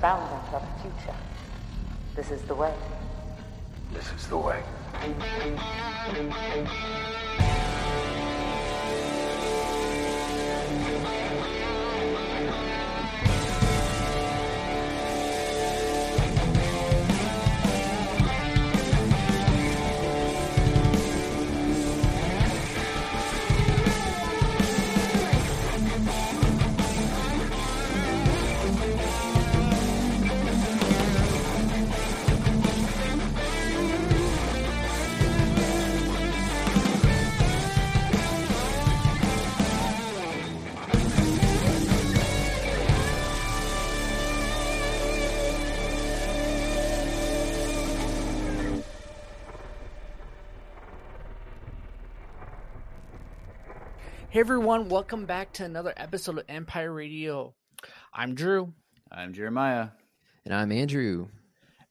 bound unto our future. This is the way. This is the way. Hey everyone, welcome back to another episode of Empire Radio. I'm Drew, I'm Jeremiah. And I'm Andrew.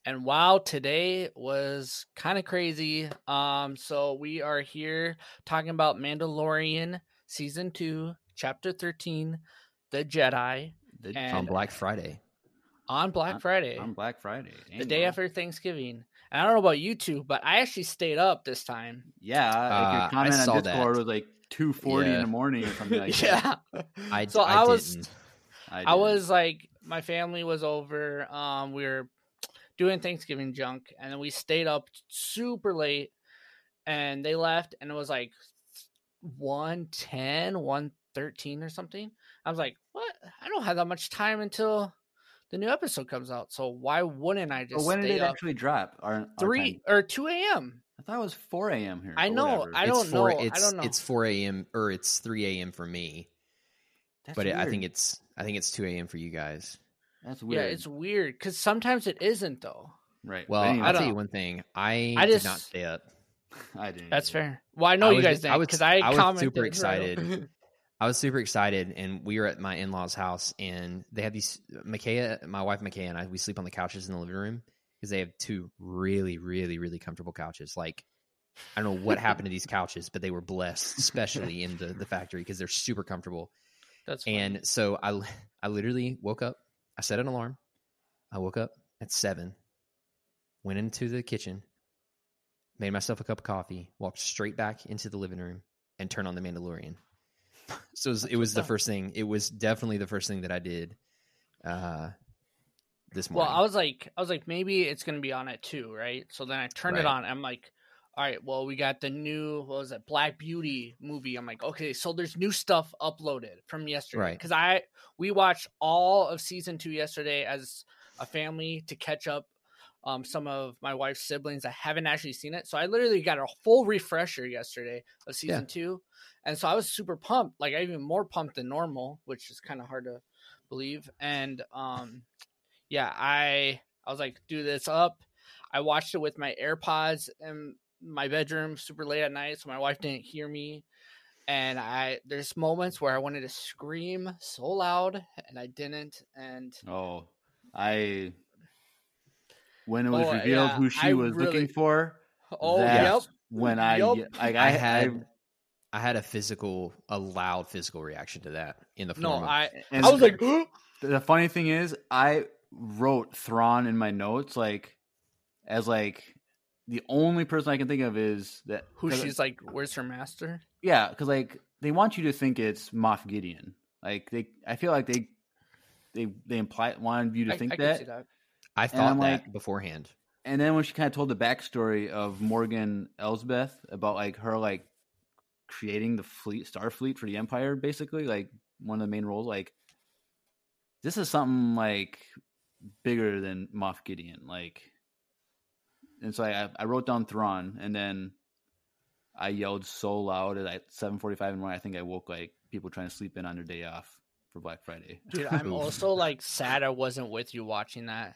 and wow, today was kind of crazy. Um, so we are here talking about Mandalorian season two, chapter thirteen, The Jedi, The, And- on Black Friday. on Black Friday, on Black Friday. the day bro. after Thanksgiving. And I don't know about you two, but I actually stayed up this time. Yeah, like Uh, your I comment saw on Discord that. was like two forty in the morning or something like that. yeah, I, so I, I was- didn't. I didn't. was like, my family was over. Um, we were doing Thanksgiving junk, and then we stayed up super late, and they left, and it was like 110, 113 or something. I was like, what? I don't have that much time until the new episode comes out. So why wouldn't I just But when did it up? actually drop? Our, our Three time? or 2 a.m. I thought it was four a.m. here. I know, whatever. I it's don't four, know. I It's, don't know. It's 4 a.m. or it's 3 a.m. for me. That's but it, I think it's I think it's 2 a.m. for you guys. that's weird. Yeah, it's weird because sometimes it isn't though. right. Well, anyway, I'll don't tell you one thing. I, I did not stay up. I didn't. That's either. fair. Well, I know I you was- guys I didn't because I, I was commented super excited. I was super excited, and we were at my in laws' house, and they had these. Makaya, my wife Makaya, and I, we sleep on the couches in the living room because they have two really, really, really comfortable couches. Like, I don't know what happened to these couches, but they were blessed, especially in the, the factory because they're super comfortable. That's funny. And so I, I literally woke up. I set an alarm. I woke up at seven, went into the kitchen, made myself a cup of coffee, walked straight back into the living room, and turned on the Mandalorian. So it was, it was the first thing. It was definitely the first thing that I did uh, this Well. I was like, I was like, maybe it's gonna be on at two, right? So then I turned it on. I'm like, all right, well, we got the new what was it, Black Beauty movie. I'm like, okay, so there's new stuff uploaded from yesterday Right. because I we watched all of season two yesterday as a family to catch up. Um, some of my wife's siblings I haven't actually seen it, so I literally got a full refresher yesterday of season two, and so I was super pumped, like even more pumped than normal, which is kind of hard to believe. And um, yeah, I I was like, do this up. I watched it with my AirPods in my bedroom super late at night, so my wife didn't hear me. And I there's moments where I wanted to scream so loud and I didn't. And Oh, I. When it was Oh, revealed yeah, who she I was really- looking for, oh that's yep, when I Yup. like I I, had I had a physical, a loud physical reaction to that in the no, form of I I was like, the funny thing is, I wrote Thrawn in my notes like as like the only person I can think of is that who she's like, where's her master? yeah, because like they want you to think it's Moff Gideon. Like they, I feel like they they they imply wanted you to I, think I can that. see that. I I'm thought that like- beforehand. And then when she kind of told the backstory of Morgan Elsbeth about like her like creating the fleet, Starfleet for the Empire, basically like one of the main roles, like this is something like bigger than Moff Gideon, like. And so I I wrote down Thrawn, and then I yelled so loud at seven forty five in the morning. I think I woke like people trying to sleep in on their day off for Black Friday. Dude, I'm also like sad I wasn't with you watching that.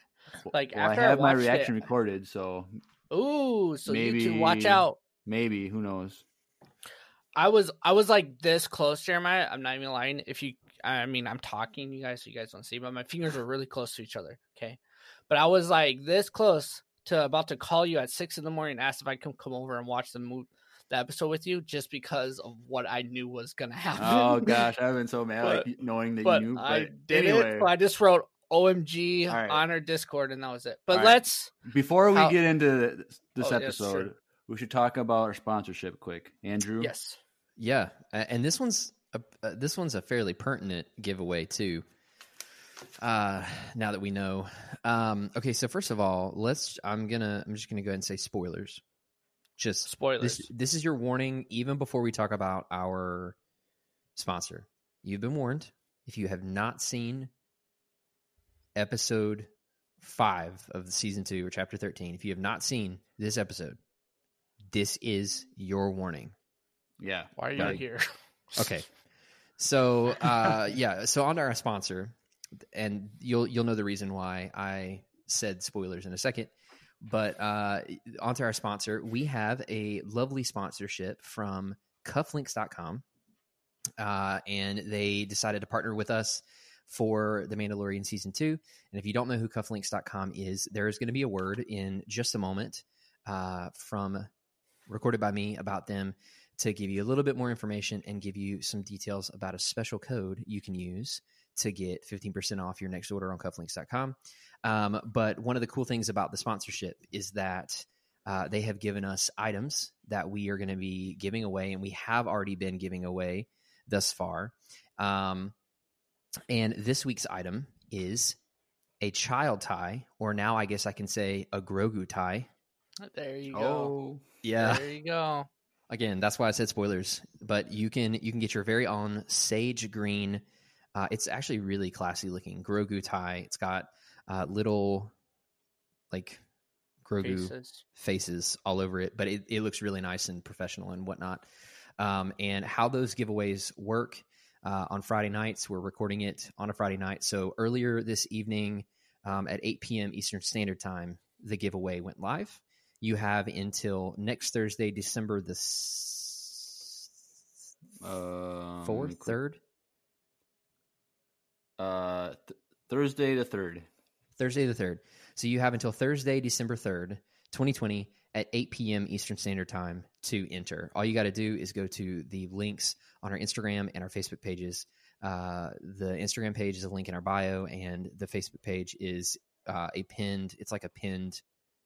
Like Well, after I have my reaction it, recorded, so ooh, so you two watch out. maybe who knows. I was I was like this close, Jeremiah. I'm not even lying. If you, I mean, I'm talking to you guys, so you guys don't see, but my fingers were really close to each other. Okay, but I was like this close to about to call you at six in the morning, and ask if I can come over and watch the move the episode with you, just because of what I knew was gonna oh, happen. Oh gosh, I've been so mad But- like knowing that but you knew. I did anyway, it. So I just wrote OMG All right. on our Discord, and that was it. But All right. let's Before we How- get into this Oh, episode, sure. we should talk about our sponsorship quick. Andrew, yes. Yeah, and this one's a, uh, this one's a fairly pertinent giveaway too. Uh, now that we know, um, okay. So first of all, let's. I'm gonna. I'm just gonna go ahead and say spoilers. Just Spoilers. This, this is your warning, even before we talk about our sponsor. You've been warned. If you have not seen episode five of the season two or chapter thirteen, if you have not seen this episode, this is your warning. yeah, Why are you Like- here? Okay. So uh yeah, so on to our sponsor, and you'll you'll know the reason why I said spoilers in a second. But uh onto our sponsor, we have a lovely sponsorship from cufflinks.com. Uh and they decided to partner with us for The Mandalorian season 2. And if you don't know who cufflinks.com is, there is going to be a word in just a moment uh from recorded by me about them to give you a little bit more information and give you some details about a special code you can use to get 15% off your next order on cufflinks.com. Um, but one of the cool things about the sponsorship is that uh, they have given us items that we are going to be giving away, and we have already been giving away thus far. Um, and this week's item is a child tie, or now I guess I can say a Grogu tie. There you go. Oh, Yeah. There you go. Again, that's why I said spoilers. But you can you can get your very own sage green. Uh, it's actually really classy looking Grogu tie. It's got uh, little like Grogu Faces. faces all over it, but it, it looks really nice and professional and whatnot. Um, and how those giveaways work uh, on Friday nights, we're recording it on a Friday night. So earlier this evening um, at 8 p.m. Eastern Standard Time, the giveaway went live. You have until next Thursday, December the um, fourth, third, Uh, th- Thursday the third. Thursday the third. So you have until Thursday, December third, 2020, at 8 p.m. Eastern Standard Time to enter. All you got to do is go to the links on our Instagram and our Facebook pages. Uh, the Instagram page is a link in our bio, and the Facebook page is uh, a pinned. It's like a pinned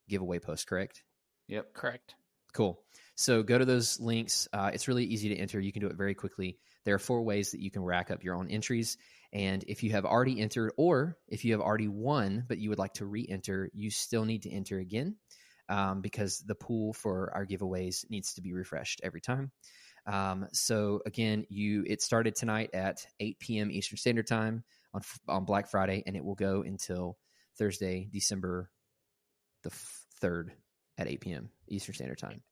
giveaway post. Correct. Yep. Correct. Cool. So go to those links. Uh, it's really easy to enter. You can do it very quickly. There are four ways that you can rack up your own entries. And if you have already entered, or if you have already won, but you would like to re enter, you still need to enter again um, because the pool for our giveaways needs to be refreshed every time. Um, so again, you it started tonight at 8 p.m. Eastern Standard Time on on Black Friday, and it will go until Thursday, December the third at 8 p.m. Eastern Standard Time.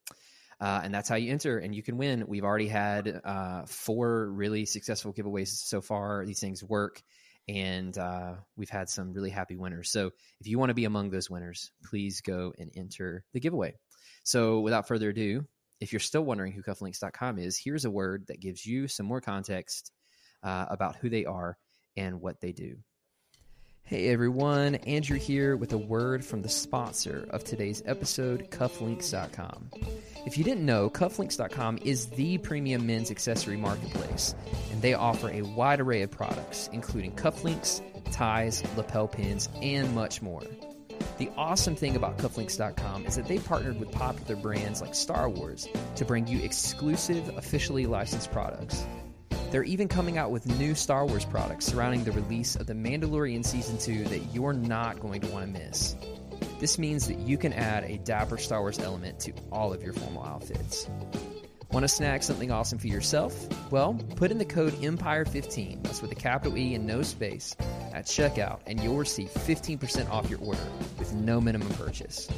Uh, and that's how you enter, and you can win. We've already had uh, four really successful giveaways so far. These things work, and uh, we've had some really happy winners. So if you want to be among those winners, please go and enter the giveaway. So without further ado, if you're still wondering who cufflinks.com is, here's a word that gives you some more context uh, about who they are and what they do. Hey everyone, Andrew here with a word from the sponsor of today's episode, cufflinks.com. If you didn't know, cufflinks.com is the premium men's accessory marketplace, and they offer a wide array of products, including cufflinks, ties, lapel pins, and much more. The awesome thing about cufflinks.com is that they partnered with popular brands like Star Wars to bring you exclusive, officially licensed products. They're even coming out with new Star Wars products surrounding the release of The Mandalorian Season 2 that you're not going to want to miss. This means that you can add a dapper Star Wars element to all of your formal outfits. Want to snag something awesome for yourself? Well, put in the code EMPIRE15, that's with a capital E and no space, at checkout, and you'll receive 15% off your order with no minimum purchase.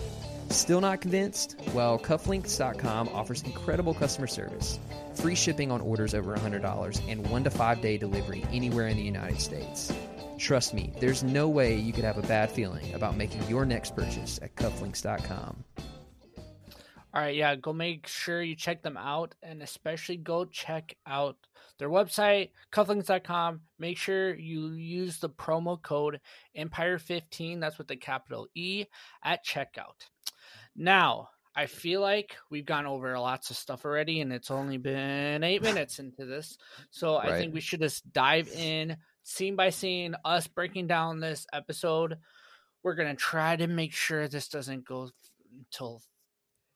Still not convinced? Well, cufflinks.com offers incredible customer service, free shipping on orders over $100, and one to five day delivery anywhere in the United States. Trust me, there's no way you could have a bad feeling about making your next purchase at cufflinks.com. All right, yeah, go make sure you check them out and especially go check out their website, cufflinks.com. Make sure you use the promo code Empire15, that's with the capital E, at checkout. Now, I feel like we've gone over lots of stuff already and it's only been eight minutes into this. So I think we should just dive in scene by scene, us breaking down this episode. We're gonna try to make sure this doesn't go until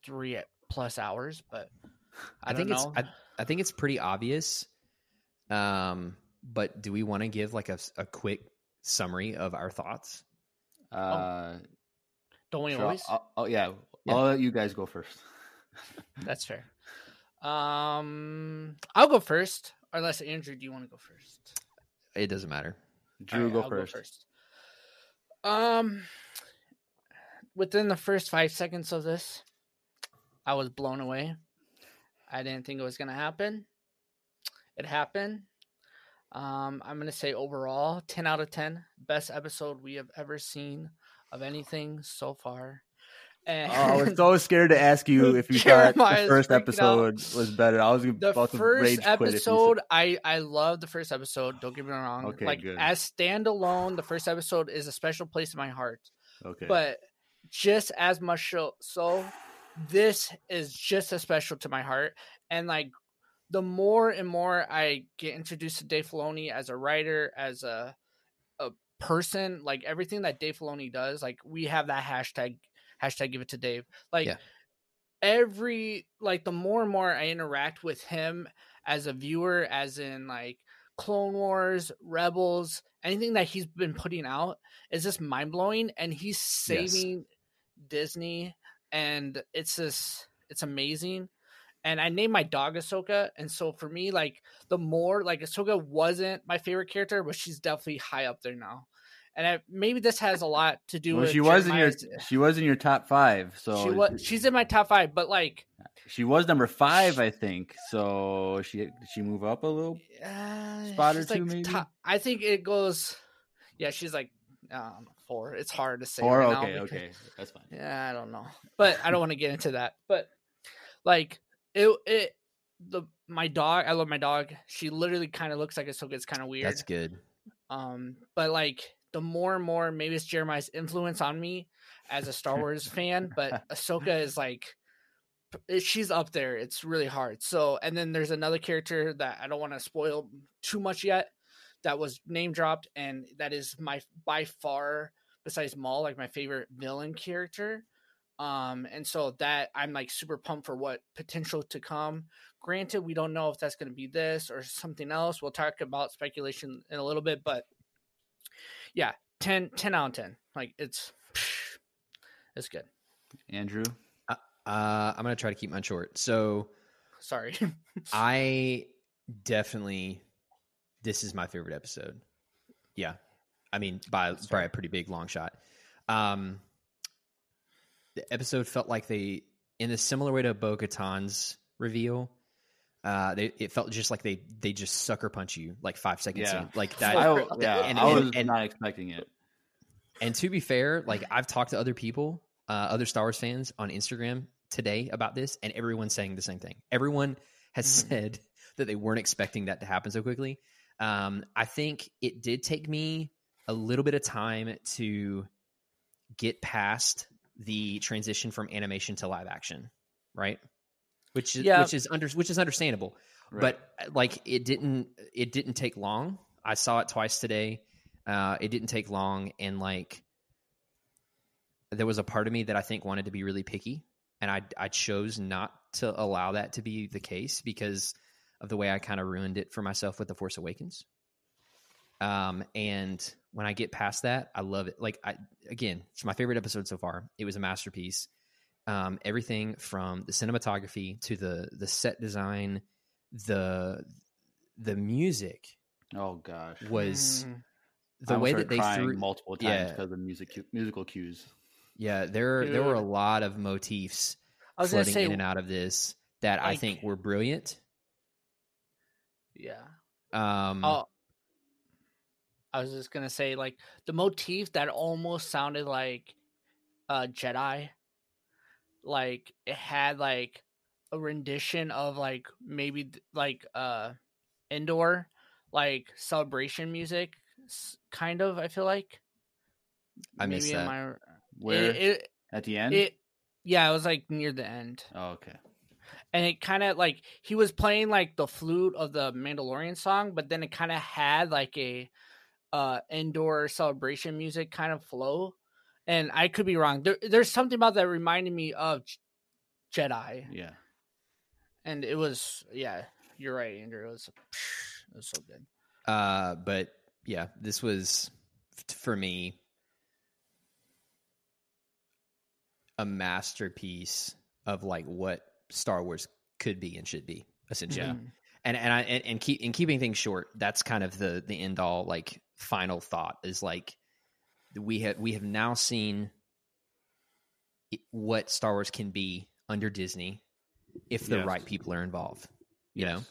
three plus hours, but I, I, think don't it's. I, I think it's pretty obvious. Um, but do we want to give like a, a quick summary of our thoughts? Uh, don't we sure, always? I'll, I'll- yeah, Yeah. I'll let you guys go first. That's fair. Um, I'll go first. Or unless Andrew, do you want to go first? It doesn't matter. Drew, Alright, go, I'll first. Um, within the first five seconds of this, I was blown away. I didn't think it was gonna happen. It happened. Um, I'm gonna say overall, ten out of ten, best episode we have ever seen of anything so far. And Oh, I was so scared to ask you if you thought the first episode out. was better. I was the about to first rage quit if you episode i i love the first episode don't get me wrong Okay, like good. as standalone the first episode is a special place in my heart Okay, but just as much so, so this is just as special to my heart and like the more and more i get introduced to dave filoni as a writer as a a person like everything that dave filoni does like we have that hashtag hashtag give it to dave. Like Yeah. every like the more and more i interact with him as a viewer as in like clone wars rebels anything that he's been putting out is just mind-blowing and he's saving disney and it's just it's amazing. And i named my dog ahsoka and so for me like the more like ahsoka wasn't my favorite character but she's definitely high up there now and I, maybe this has a lot to do well, with she was in your she was in your top five. So she was she's in my top five but like she was number five, I think. So she did she move up a little? Uh, Spot or two, like, maybe? top- I think it goes. Yeah, she's like um, four. It's hard to say. Four. right okay, because- okay, that's fine. Yeah, I don't know, but I don't want to get into that. But like it, it the my dog. I love my dog. She literally kind of looks like Ahsoka. It's kind of weird. That's good. Um, but like the more and more, maybe it's Jeremiah's influence on me as a Star Wars fan. But Ahsoka is like, she's up there. It's really hard. So, and then there's another character that I don't want to spoil too much yet. That was name dropped, and that is my by far, besides Maul, like my favorite villain character. Um, and so that I'm like super pumped for what potential to come. Granted, we don't know if that's going to be this or something else. We'll talk about speculation in a little bit, but yeah, 10, 10 out of 10. Like it's, it's good. Andrew, Uh, I'm gonna try to keep mine short. So Sorry. I definitely this is my favorite episode. Yeah. I mean by by a pretty big long shot. Um the episode felt like they in a similar way to Bo Katan's reveal. Uh they it felt just like they they just sucker punch you like five seconds Yeah. in. Like that I, yeah, and- I was and- not expecting it. And to be fair, like I've talked to other people, uh, other Star Wars fans on Instagram today about this, and everyone's saying the same thing. Everyone has Mhm. said that they weren't expecting that to happen so quickly. Um, I think it did take me a little bit of time to get past the transition from animation to live action, right? Which is Yeah. which is under which is understandable. Right. but uh, like it didn't it didn't take long. I saw it twice today. Uh it didn't take long. And like there was a part of me that i think wanted to be really picky. And i i chose not to allow that to be the case because of the way i kind of ruined it for myself with the force awakens. Um and when i get past that i love it. Like i again it's my favorite episode so far. It was a masterpiece um everything from the cinematography to the the set design the the music oh gosh, was Mm. the I way that they threw multiple times yeah. because of music musical cues. yeah there there were a lot of motifs I was gonna floating say, in and out of this that i think were brilliant yeah. um Oh, I was just gonna say like the motif that almost sounded like uh Jedi. Like it had like a rendition of like maybe like uh Endor like celebration music kind of I feel like I missed Maybe that. I- Where it, it, at the end? it yeah it was like near the end oh, okay. and it kind of like he was playing like the flute of the Mandalorian song, but then it kind of had like a uh Endor celebration music kind of flow. And I could be wrong. There, there's something about that reminded me of Jedi, Yeah. and it was yeah. You're right, Andrew. It was it was so good. Uh, but yeah, this was for me a masterpiece of like what Star Wars could be and should be essentially. Mhm. And and I and, and keep in keeping things short, that's kind of the the end all like final thought is like we have we have now seen what Star Wars can be under Disney if the Yes. right people are involved. You know,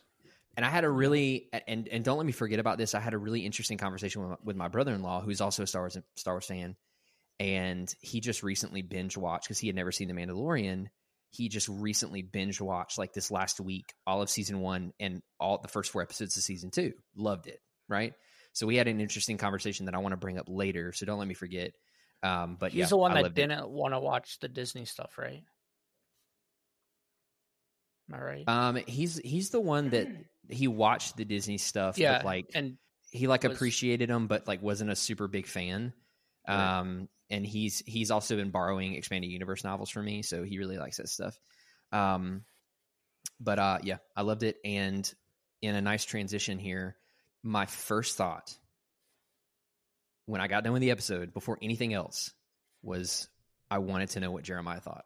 and I had a really and and don't let me forget about this. I had a really interesting conversation with my, with my brother in law, who's also a Star Wars Star Wars fan, and he just recently binge watched because he had never seen The Mandalorian. He just recently binge watched like this last week all of season one and all the first four episodes of season two. Loved it, right? So we had an interesting conversation that I want to bring up later. So don't let me forget. Um, but He's yeah, the one I that didn't want to watch the Disney stuff, right? Am I right? Um, he's he's the one that he watched the Disney stuff, yeah, but like and he like was- appreciated them, but like wasn't a super big fan. Right. Um, and he's he's also been borrowing expanded universe novels from me, so he really likes that stuff. Um, but uh, yeah, I loved it. And in a nice transition here, my first thought when I got done with the episode, before anything else, was I wanted to know what Jeremiah thought,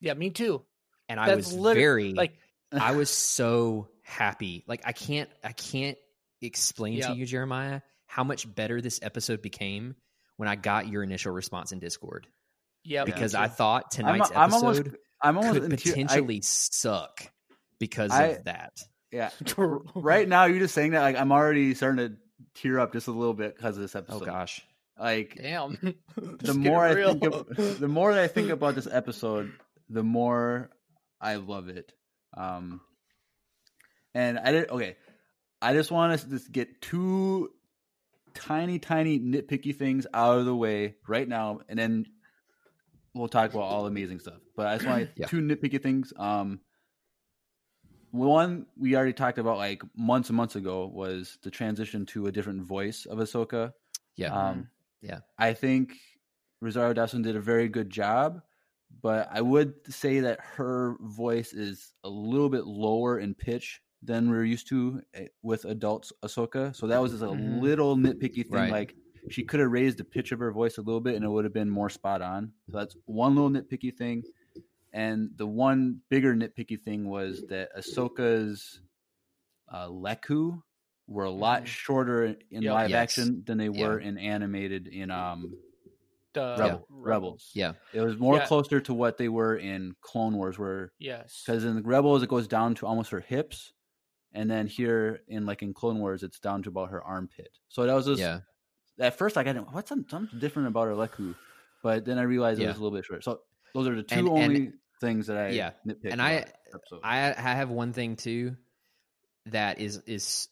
yeah, me too. and I was lit- very Like I was so happy. Like I can't I can't explain to you, Jeremiah, how much better this episode became when I got your initial response in Discord. yeah, Because. I thought I'm, tonight's I'm episode almost. I'm almost could in tear- I- potentially suck because I- of that. Yeah. Right now, you're just saying that. Like, I'm already starting to tear up just a little bit because of this episode. Oh gosh. Like, Damn. the more I think, of, the more that I think about this episode, the more I love it. Um, and I did okay. I just want to just get two tiny, tiny nitpicky things out of the way right now, and then we'll talk about all the amazing stuff. But I just want Yeah. two nitpicky things. Um, one we already talked about like months and months ago was the transition to a different voice of Ahsoka. Yeah. Um, Yeah. I think Rosario Dawson did a very good job, but I would say that her voice is a little bit lower in pitch than we're used to eh, with adults Ahsoka. So that was just a Mhm. little nitpicky thing. Right. Like she could have raised the pitch of her voice a little bit, and it would have been more spot on. So that's one little nitpicky thing. And the one bigger nitpicky thing was that Ahsoka's uh, lekku were a lot Mhm. shorter in Yep. live Yes. action than they Yeah. were in animated in um the Rebel, Rebels. Yeah. It was more Yeah. closer to what they were in Clone Wars, where Yes. because in Rebels it goes down to almost her hips, and then here in like in Clone Wars it's down to about her armpit. So that was just Yeah. at first I got what's some- something different about her lekku, but then I realized it was a little bit short. So those are the two And- and- only things that I Yeah. And I- about this episode. I, I have one thing too that is is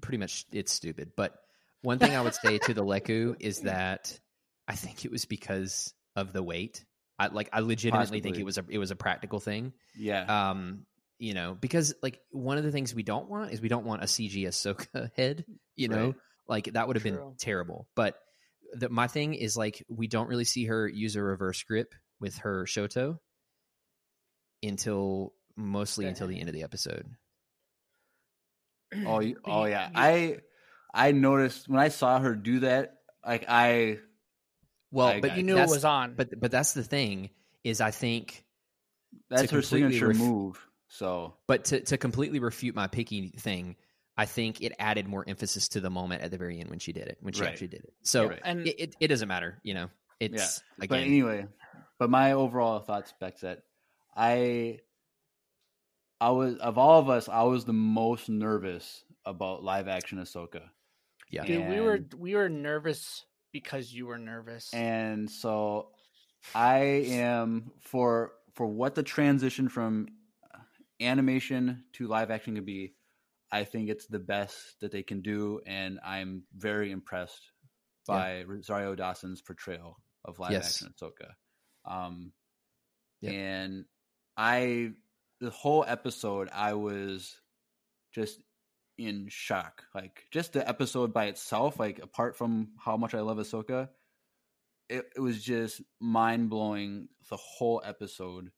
pretty much it's stupid. But one thing I would say to the lekku is that I think it was because of the weight. I like I legitimately think it was a it was a practical thing. yeah, Um, you know, because like one of the things we don't want is we don't want a CG Ahsoka head. You know, Right. like that would have been terrible. But the, my thing is like we don't really see her use a reverse grip with her Shoto until mostly until the end of the episode. oh, you- oh yeah. I I noticed when I saw her do that, like I Well, I- but you knew it was on. But but that's the thing is I think that's her completely signature ref- move. So but to to completely refute my picky thing, I think it added more emphasis to the moment at the very end when she did it, when she Right. actually did it. So Right. and it, it, it doesn't matter, you know. It's Yeah, again, but anyway, but my overall thoughts back to that, I, I was of all of us, I was the most nervous about live action Ahsoka, yeah, dude, we were we were nervous because you were nervous. and so I am for for what the transition from animation to live action could be. I think it's the best that they can do, and I'm very impressed by Rosario Dawson's portrayal of live Yes. action Ahsoka. Um, Yep. and I, the whole episode, I was just in shock. Like just the episode by itself, like apart from how much I love Ahsoka, it, it was just mind blowing the whole episode,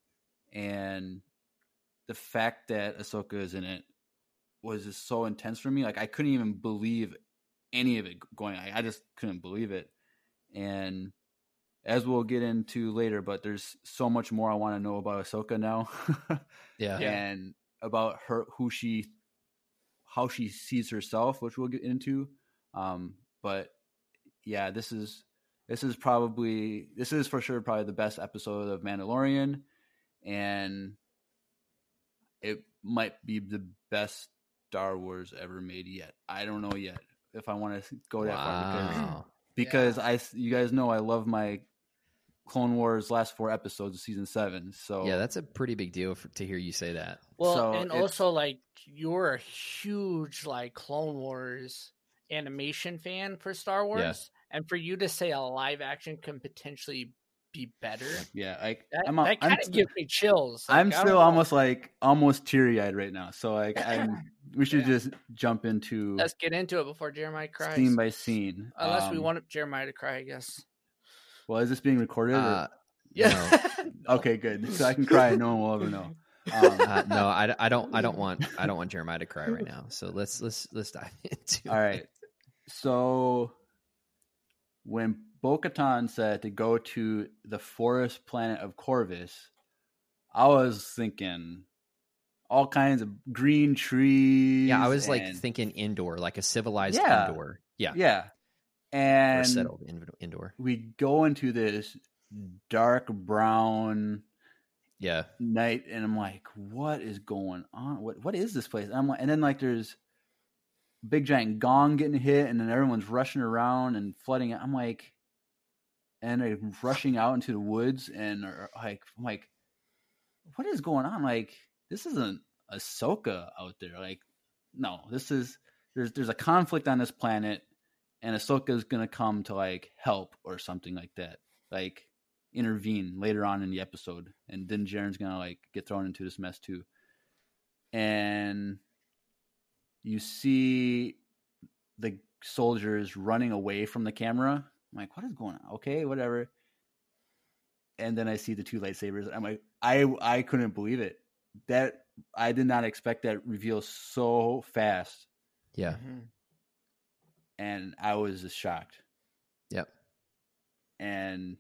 and the fact that Ahsoka is in it was just so intense for me. Like I couldn't even believe any of it going. I, I just couldn't believe it, and as we'll get into later, but there's so much more I want to know about Ahsoka now. Yeah. and about her who she how she sees herself which we'll get into um but yeah this is this is probably this is for sure probably the best episode of mandalorian and it might be the best star wars ever made yet i don't know yet if i want to go that far because Wow. because I you guys know I love my Clone Wars last four episodes of season seven. So Yeah, that's a pretty big deal for, to hear you say that. Well, So and also like you're a huge like Clone Wars animation fan for Star Wars, and for you to say a live action can potentially be better, yeah, like that, I'm, that I'm, kind of gives me chills. Like, I'm I don't still know. almost like almost teary eyed right now. So like I'm, we should Yeah. just jump into Let's get into it before Jeremiah cries. scene by scene. Unless we Um, want Jeremiah to cry, I guess. Well, is this being recorded? or- Uh, Yeah. okay, good. So I can cry and no one will ever know. Um, uh, no, I, I don't I don't want I don't want Jeremiah to cry right now. So let's let's let's dive into. All right. So when Bo Katan said to go to the forest planet of Corvus, I was thinking all kinds of green trees. Yeah, I was like thinking Endor, like a civilized Yeah. Endor. Yeah, yeah. And settled in- Endor. we go into this dark brown Yeah, night and I'm like, what is going on? What what is this place? And I'm like, and then like there's big giant gong getting hit, and then everyone's rushing around and flooding it. I'm like, and they're rushing out into the woods, and are like, I'm like, what is going on? Like, this isn't Ahsoka out there. Like, no, this is there's there's a conflict on this planet, and Ahsoka's gonna come to like help or something like that. Like intervene later on in the episode, and then Djarin's gonna like get thrown into this mess too. And you see the soldiers running away from the camera. I'm like, what is going on? Okay, whatever. And then I see the two lightsabers. I'm like, I I couldn't believe it. That I did not expect that reveal so fast, yeah, Mhm. And I was just shocked. Yep. And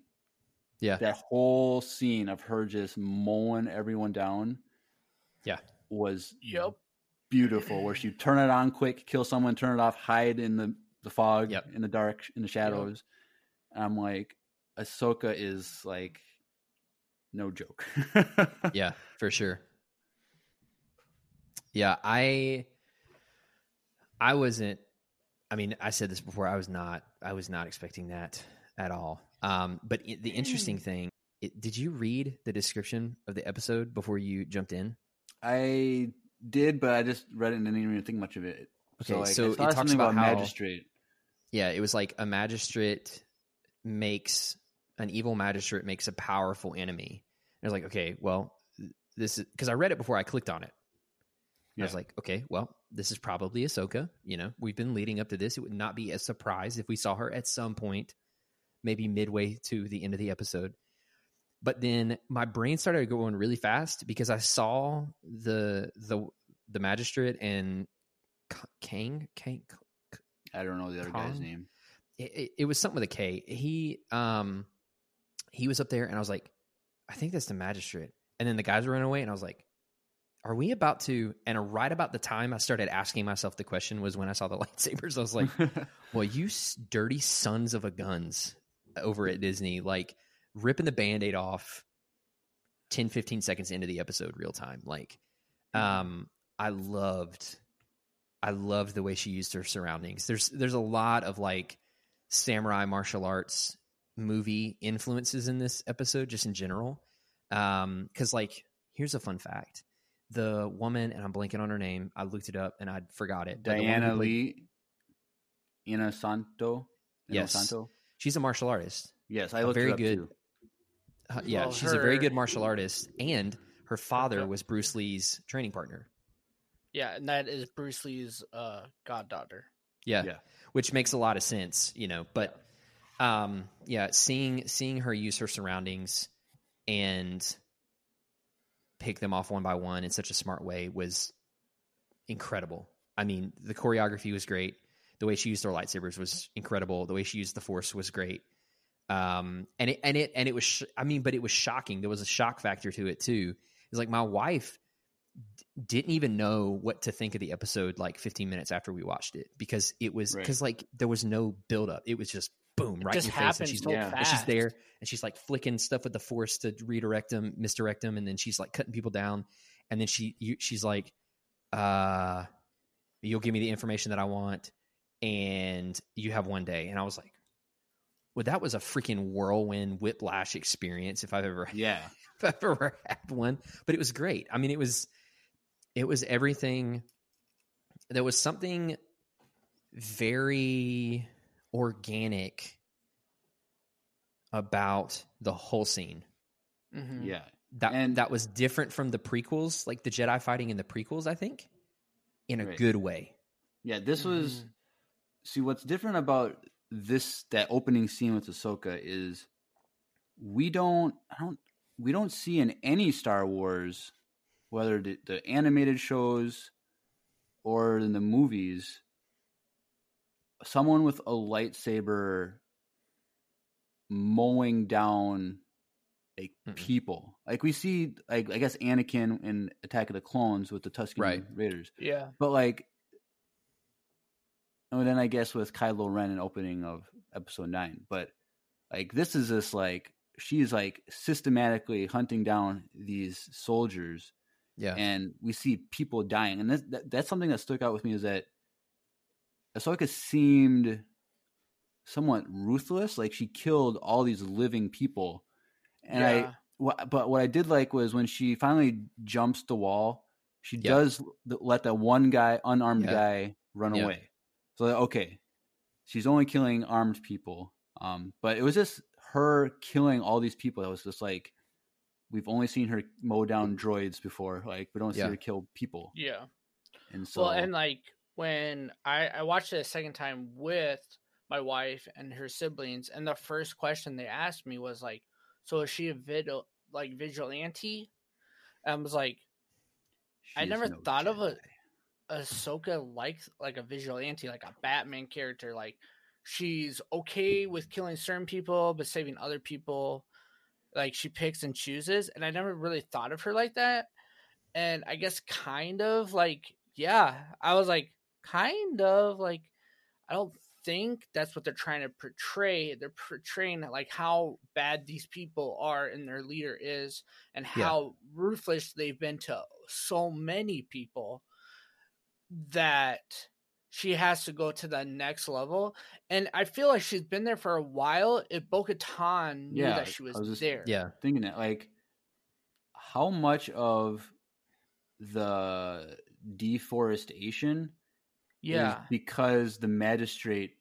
yeah, that whole scene of her just mowing everyone down yeah, was Yep. beautiful where she turn it on quick kill someone turn it off hide in the the fog Yep. in the dark in the shadows and i'm like ahsoka is like no joke yeah, for sure. Yeah, I I wasn't I mean, I said this before, I was not I was not expecting that at all. Um but i the interesting thing, it, did you read the description of the episode before you jumped in? i did but i just read it and didn't even think much of it Okay, like, so it talks something about how- magistrate Yeah, it was like a magistrate makes an evil magistrate makes a powerful enemy. And I was like, okay, well, this is because I read it before I clicked on it. And I was like, okay, well, this is probably Ahsoka. You know, we've been leading up to this. It would not be a surprise if we saw her at some point, maybe midway to the end of the episode. But then my brain started going really fast because I saw the the the magistrate and K- Kang Kang i don't know the other guy's name it, it, it was something with a K. He um he was up there and I was like, I think that's the magistrate. And then the guys were running away and I was like, are we about to and right about the time I started asking myself the question was when I saw the lightsabers. I was like, well, you dirty sons of a guns over at Disney, like ripping the band-aid off 10, 15 seconds into the episode real time. Like, um, I loved I loved the way she used her surroundings. There's there's a lot of like samurai martial arts movie influences in this episode, just in general. Um, because like here's a fun fact: the woman, and I'm blanking on her name. I looked it up and I forgot it. but the woman who diana played- lee Inosanto? Yes. Inosanto? She's a martial artist. yes i A looked very it up good- too. Uh, yeah, Well, she's a very good martial artist, and her father Okay. was Bruce Lee's training partner. Yeah, and that is Bruce Lee's uh, goddaughter. Yeah. Yeah. Which makes a lot of sense, you know, but um yeah, seeing seeing her use her surroundings and pick them off one by one in such a smart way was incredible. I mean, the choreography was great. The way she used her lightsabers was incredible. The way she used the force was great. Um and it and it and it was sh- I mean, but it was shocking. There was a shock factor to it too. It's like my wife d- didn't even know what to think of the episode like 15 minutes after we watched it because it was Right. because like there was no build up. It was just boom right just in your face and she's so yeah. and she's there and she's like flicking stuff with the force to redirect them, misdirect them, and then she's like cutting people down, and then she you, she's like, uh, "You'll give me the information that I want, and you have one day." And I was like, "Well, that was a freaking whirlwind whiplash experience if I've ever Yeah. if I've ever had one." But it was great. I mean, it was it was everything. There was something very organic about the whole scene. Mhm. Yeah. That And- that was different from the prequels, like the Jedi fighting in the prequels. I think, in a Right. good way. Yeah, this was Mhm. see what's different about this that opening scene with Ahsoka is we don't I don't we don't see in any Star Wars, whether the, the animated shows or in the movies, someone with a lightsaber mowing down like Mm-mm. people. Like we see like I guess Anakin in Attack of the Clones with the Tusken Right. Raiders. Yeah. But like, and then I guess with Kylo Ren in opening of Episode Nine. But like, this is this like she's like systematically hunting down these soldiers, Yeah, and we see people dying. And that's that, that's something that stuck out with me is that Ahsoka seemed somewhat ruthless. Like she killed all these living people, and I yeah. what, but what I did like was when she finally jumps the wall, she Yeah. does let that one guy, unarmed Yeah. guy, run away. So okay, she's only killing armed people. Um, but it was just her killing all these people. That was just like we've only seen her mow down droids before. Like we don't see her kill people. yeah. And so well, and like when I I watched it a second time with my wife and her siblings, and the first question they asked me was like, "So is she a vid- like vigilante?" And I was like, I never no thought of a. Ahsoka like like a vigilante, like a Batman character. Like she's okay with killing certain people but saving other people. Like she picks and chooses, and I never really thought of her like that. And I guess kind of like yeah, I was like kind of like I don't think that's what they're trying to portray. They're portraying like how bad these people are and their leader is and Yeah. how ruthless they've been to so many people that she has to go to the next level. And I feel like she's been there for a while. If Bo Katan knew Yeah, that she was, was there. yeah, thinking that like how much of the deforestation Yeah. because the magistrate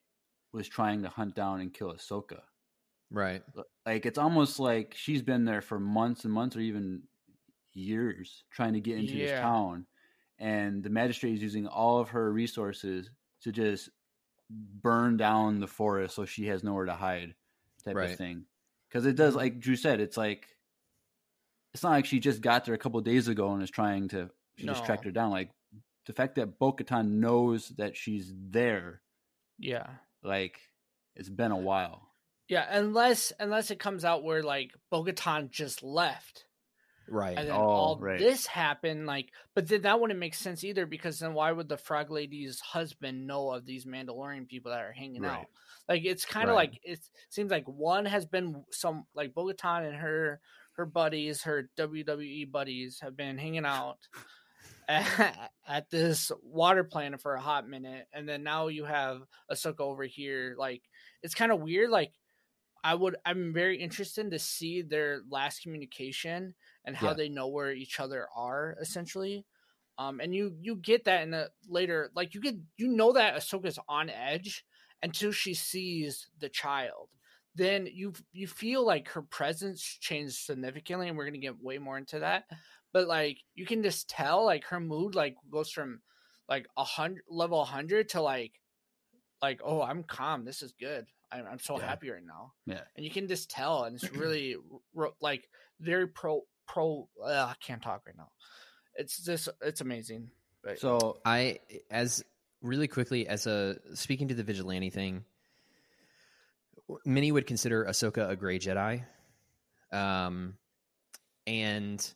was trying to hunt down and kill Ahsoka. right. Like it's almost like she's been there for months and months or even years trying to get into this town. And the magistrate is using all of her resources to just burn down the forest so she has nowhere to hide type Right. of thing. Because it does, like Drew said, it's like it's not like she just got there a couple days ago and is trying to she just No. tracked her down. Like the fact that Bo Katan knows that she's there, Yeah. like it's been a while. Yeah, unless unless it comes out where like Bo-Katan just left, Right. and then Oh, all right. this happened. Like, but then that wouldn't make sense either because then why would the Frog Lady's husband know of these Mandalorian people that are hanging Right. out? Like, it's kind of Right. like it seems like one has been some like Bo-Katan and her her buddies, her WWE buddies, have been hanging out. At, at this water planet for a hot minute, and then now you have Ahsoka over here. Like, it's kind of weird. Like, I would I'm very interested to see their last communication and how Yeah. they know where each other are essentially. Um and you you get that in the later like you get you know that Ahsoka's on edge until she sees the child. then you you feel like her presence changed significantly, and we're gonna get way more into that. But like you can just tell, like her mood like goes from like a hundred level hundred to like like oh I'm calm, this is good. I'm, I'm so Yeah. happy right now. Yeah. and you can just tell, and it's really like very pro pro. Uh, I can't talk right now. It's just it's amazing. But So I as really quickly as a speaking to the vigilante thing, many would consider Ahsoka a gray Jedi, um, and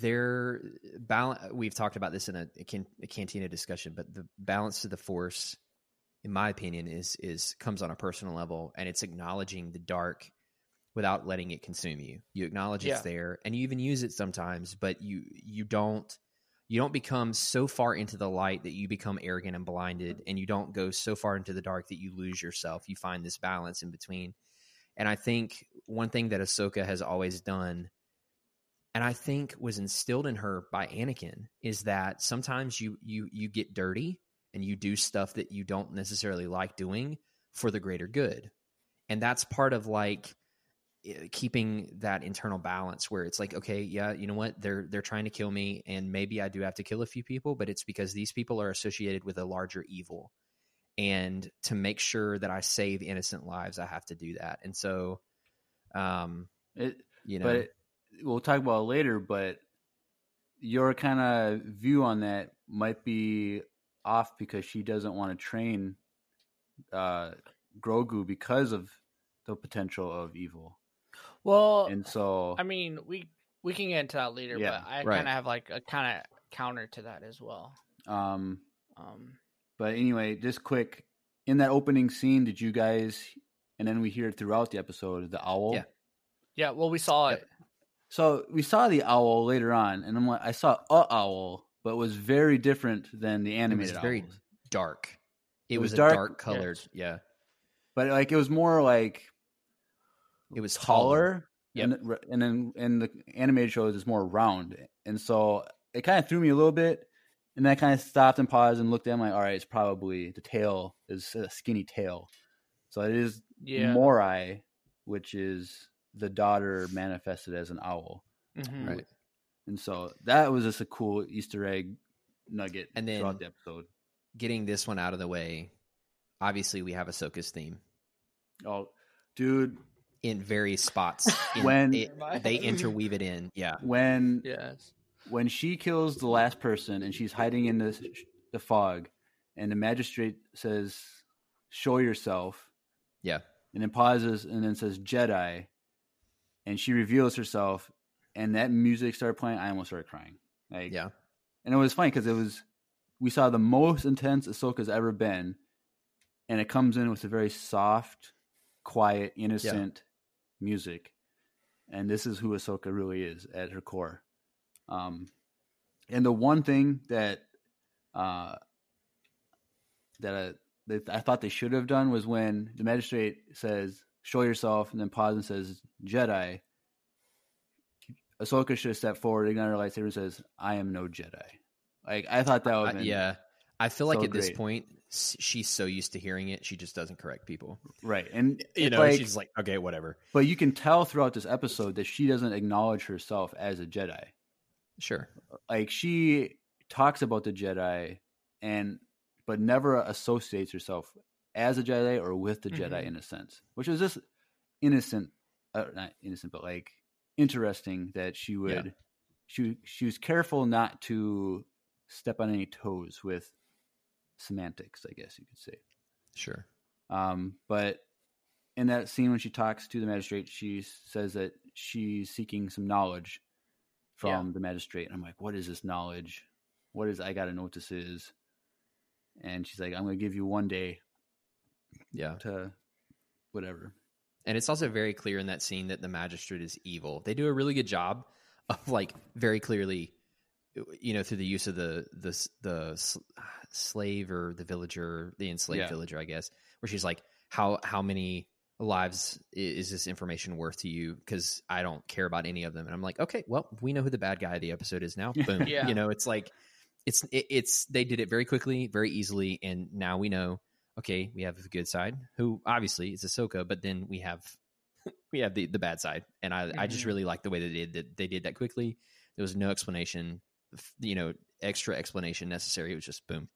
their balance. We've talked about this in a, a, can, a cantina discussion, but the balance to the Force, in my opinion, is is comes on a personal level, and it's acknowledging the dark without letting it consume you. You acknowledge it's Yeah. there, and you even use it sometimes, but you you don't you don't become so far into the light that you become arrogant and blinded mm. and you don't go so far into the dark that you lose yourself you find this balance in between and i think one thing that ahsoka has always done and i think was instilled in her by anakin is that sometimes you you you get dirty and you do stuff that you don't necessarily like doing for the greater good. And that's part of like eh, keeping that internal balance where it's like okay yeah you know what? They're they're trying to kill me and maybe i do have to kill a few people but it's because these people are associated with a larger evil. And to make sure that i save innocent lives i have to do that. And so um it, you know. but it, we'll talk about it later. But your kind of view on that might be off because she doesn't want to train uh, Grogu because of the potential of evil, well, and so I mean we we can get into that later, Yeah, but I right. kind of have like a kind of counter to that as well. um, Um, But anyway, just quick in that opening scene, did you guys? And then we hear it throughout the episode, the owl. Yeah. yeah, well we saw Yep. it. So we saw the owl later on, and I'm like, I saw a owl, but it was very different than the animated. it was very owls. dark it, It was, was dark, dark colored yeah But like it was more like it was taller. Yep. And, and then in the animated shows, it's more round, and so it kind of threw me a little bit. And then I kind of stopped and paused and looked at. it. I'm like, all right, it's probably the tail is a skinny tail, so it is Yeah, Morai, which is the daughter manifested as an owl. Mhm. right And so that was just a cool Easter egg nugget And then- throughout the episode. getting this one out of the way obviously we have ahsoka's theme Oh, dude, in various spots in- When- it- they interweave it in yeah when Yes. when she kills the last person and she's hiding in the the fog, and the magistrate says, "Show yourself," yeah and then pauses and then says Jedi, and she reveals herself, and that music started playing. I almost started crying. Like, yeah and it was funny because it was we saw the most intense Ahsoka's ever been, and it comes in with a very soft, quiet, innocent music, and this is who Ahsoka really is at her core. Um, and the one thing that uh, that, uh, that I thought they should have done was when the magistrate says "Show yourself," and then pauses and says "Jedi." Ahsoka should have stepped forward, ignited her lightsaber, and says, "I am no Jedi." Like I thought that would I- have been yeah i feel like so at this point she's so used to hearing it she just doesn't correct people right, and you know like, she's like okay whatever but you can tell throughout this episode that she doesn't acknowledge herself as a Jedi. sure Like she talks about the Jedi, and but never associates herself as a Jedi or with the Jedi Mhm. in a sense, which is just innocent, uh, not innocent, but like interesting that she would. She she was careful not to step on any toes with semantics, I guess you could say. sure Um, but in that scene when she talks to the magistrate, she says that she's seeking some knowledge from the magistrate. And I'm like, what is this knowledge? What is I gotta know what this is? And she's like, I'm gonna give you one day yeah to whatever. And it's also very clear in that scene that the magistrate is evil. They do a really good job of like very clearly, you know, through the use of the the the slave or the villager, the enslaved Yeah. villager, I guess, where she's like, how how many lives is this information worth to you? Because I don't care about any of them. And I'm like, okay, well, we know who the bad guy of the episode is now. Boom. Yeah. You know, it's like it's it, it's they did it very quickly, very easily, and now we know. Okay, we have the good side, who obviously is Ahsoka, but then we have we have the the bad side, and I I just Mhm. really like the way they did that. They did that quickly. There was no explanation, you know, extra explanation necessary. It was just boom.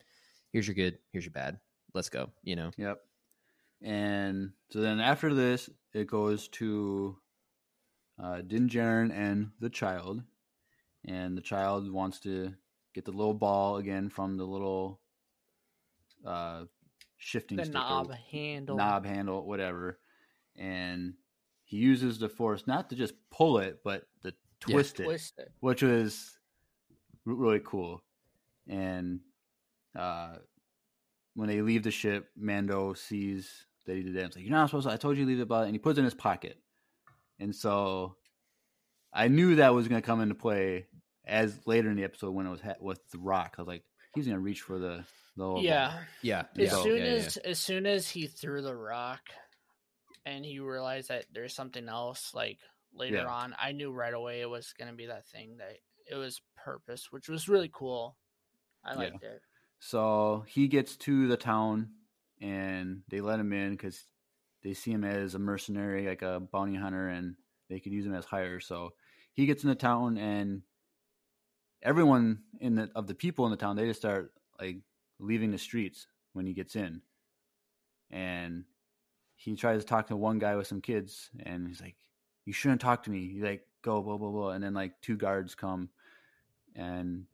Here's your good. Here's your bad. Let's go. You know. Yep. And so then after this, it goes to uh, Din Djarin and the child, and the child wants to get the little ball again from the little uh, shifting The knob handle. knob handle, whatever, and he uses the force not to just pull it, but to twist it Twist it. which was really cool. And uh, when they leave the ship, Mando sees that he did that. It's like, You're not supposed to. I told you to leave it, but and he puts it in his pocket. And so I knew that was going to come into play as later in the episode when it was ha- with the rock. I was like, he's going to reach for the, the little Yeah. Yeah. As Yeah. soon yeah, yeah. as as soon as he threw the rock and he realized that there's something else like later Yeah. on, I knew right away it was gonna be that thing that it was purpose, which was really cool. I Yeah. liked it. So he gets to the town and they let him in because they see him as a mercenary, like a bounty hunter, and they could use him as hire. So he gets in the town and everyone in the of the people in the town they just start like leaving the streets when he gets in, and he tries to talk to one guy with some kids, and he's like, "You shouldn't talk to me." He's like, "Go, blah blah blah," and then like two guards come and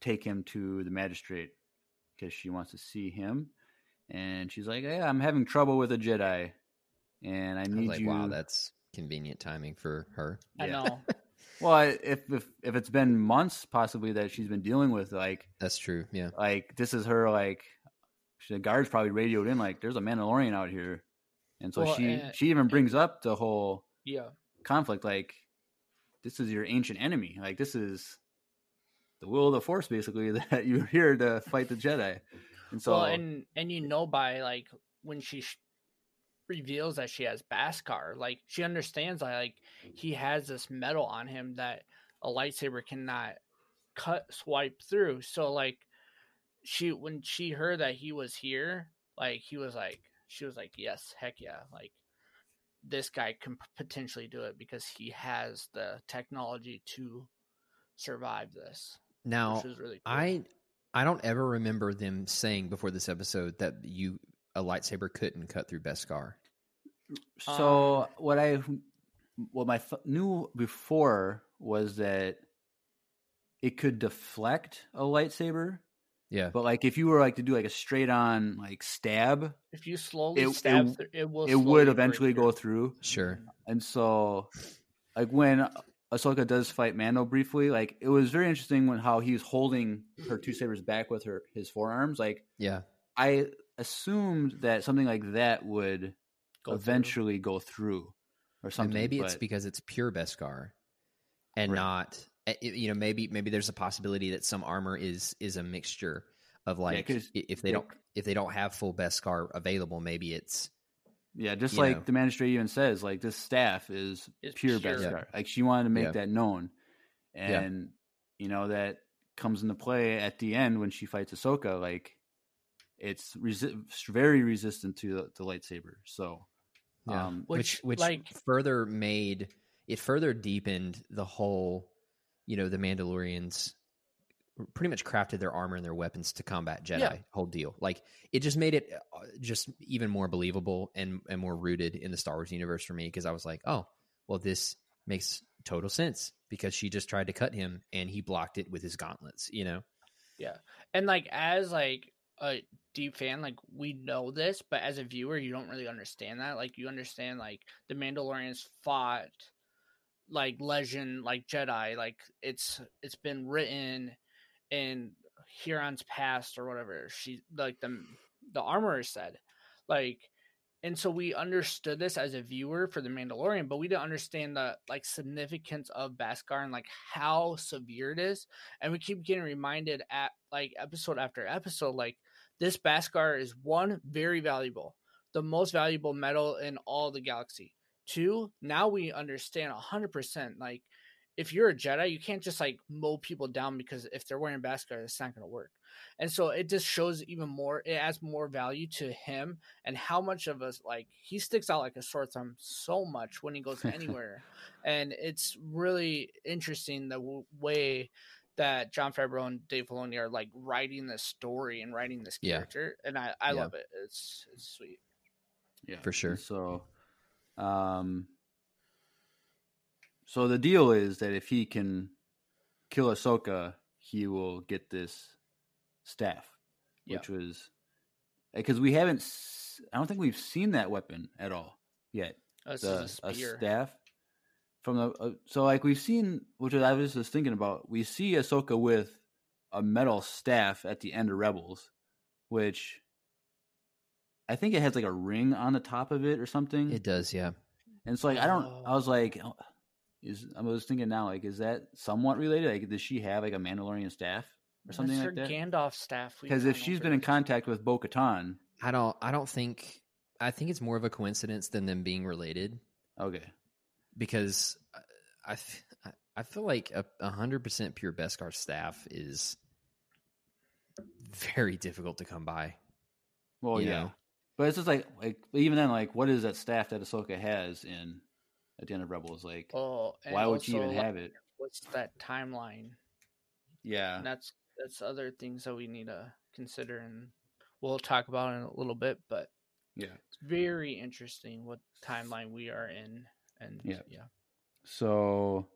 take him to the magistrate because she wants to see him, and she's like, "Yeah, I'm having trouble with a Jedi, and I I was need like, you." wow, that's convenient timing for her. I Yeah. know. Well, if if if it's been months possibly that she's been dealing with like That's true. Yeah. like this is her like she- the guards probably radioed in like there's a Mandalorian out here, and so Well, she uh, she even brings up the whole yeah. conflict like this is your ancient enemy like this is the will of the force basically that you're here to fight the Jedi, and so well, and and you know by like when she sh- reveals that she has Beskar, like she understands that like he has this metal on him that a lightsaber cannot cut swipe through. So like she when she heard that he was here, like he was like she was like yes, heck yeah, like this guy can p- potentially do it because he has the technology to survive this. Now, really cool. I I don't ever remember them saying before this episode that you a lightsaber couldn't cut through Beskar. So Um, what I what my th- knew before was that it could deflect a lightsaber, Yeah. but like if you were like to do like a straight on like stab, if you slowly it- stab it- through, it will it would eventually go through. Sure. And so like when Ahsoka does fight Mando briefly, like it was very interesting when how he was holding her two sabers back with her his forearms. Like Yeah. I assumed that something like that would Go through. eventually go through or And something. maybe it's because it's pure Beskar and Right. not eh, you know maybe maybe there's a possibility that some armor is is a mixture of like i- if they don't if they don't have full Beskar available maybe it's Yeah, just you like know. the magistrate even says, like this staff is Is pure pure. Beskar. Like she wanted to make Yeah. that known, Yeah. and you know that comes into play at the end when she fights Ahsoka. Like it's resi- very resistant to the, the lightsaber. So, yeah. um, which Which, which like- further made it further deepened the whole you know the Mandalorians pretty much crafted their armor and their weapons to combat Jedi Yeah. whole deal like it just made it uh, just even more believable and and more rooted in the Star Wars universe for me because I was like oh well this makes total sense because she just tried to cut him and he blocked it with his gauntlets you know Yeah. and like as like a deep fan like we know this but as a viewer you don't really understand that. Like you understand like the mandalorians fought like legend like jedi like it's it's been written in huron's past or whatever she like the the armorer said. Like and so we understood this as a viewer for the mandalorian but we didn't understand the like significance of Beskar and like how severe it is. And we keep getting reminded at like episode after episode like this Beskar is one very valuable the most valuable metal in all the galaxy two now we understand 100% like if you're a jedi you can't just like mow people down because if they're wearing Beskar it's not going to work and so it just shows even more. It adds more value to him and how much of us like he sticks out like a sore thumb so much when he goes anywhere, and it's really interesting the w- way that Jon Favreau and Dave Filoni are like writing this story and writing this Yeah. character, and I I Yeah. love it. It's it's sweet. Yeah, For sure. So, um, so the deal is that if he can kill Ahsoka, he will get this staff, Yeah. which was because we haven't. I don't think we've seen that weapon at all yet. This the is a a spear. staff from the uh, so like we've seen, which I was just thinking about. We see Ahsoka with a metal staff at the end of Rebels, which I think it has like a ring on the top of it or something. It does, yeah. and it's like I don't. I Oh. was like, oh, is I was thinking now, like, is that somewhat related? Like, does she have like a Mandalorian staff or something That's like that? Gandalf staff. Because if she's been in contact with Bo Katan, I don't I don't think I think it's more of a coincidence than them being related okay, because I I, I- I feel like a a hundred percent pure Beskar staff is very difficult to come by. well, yeah. know? But it's just like, like even then, like, what is that staff that Ahsoka has in at the end of Rebels? Like, Oh, and why would you even like, have it? What's that timeline? Yeah, And that's that's other things that we need to consider, and we'll talk about in a little bit. But yeah. it's very interesting what timeline we are in, and Yeah. yeah, So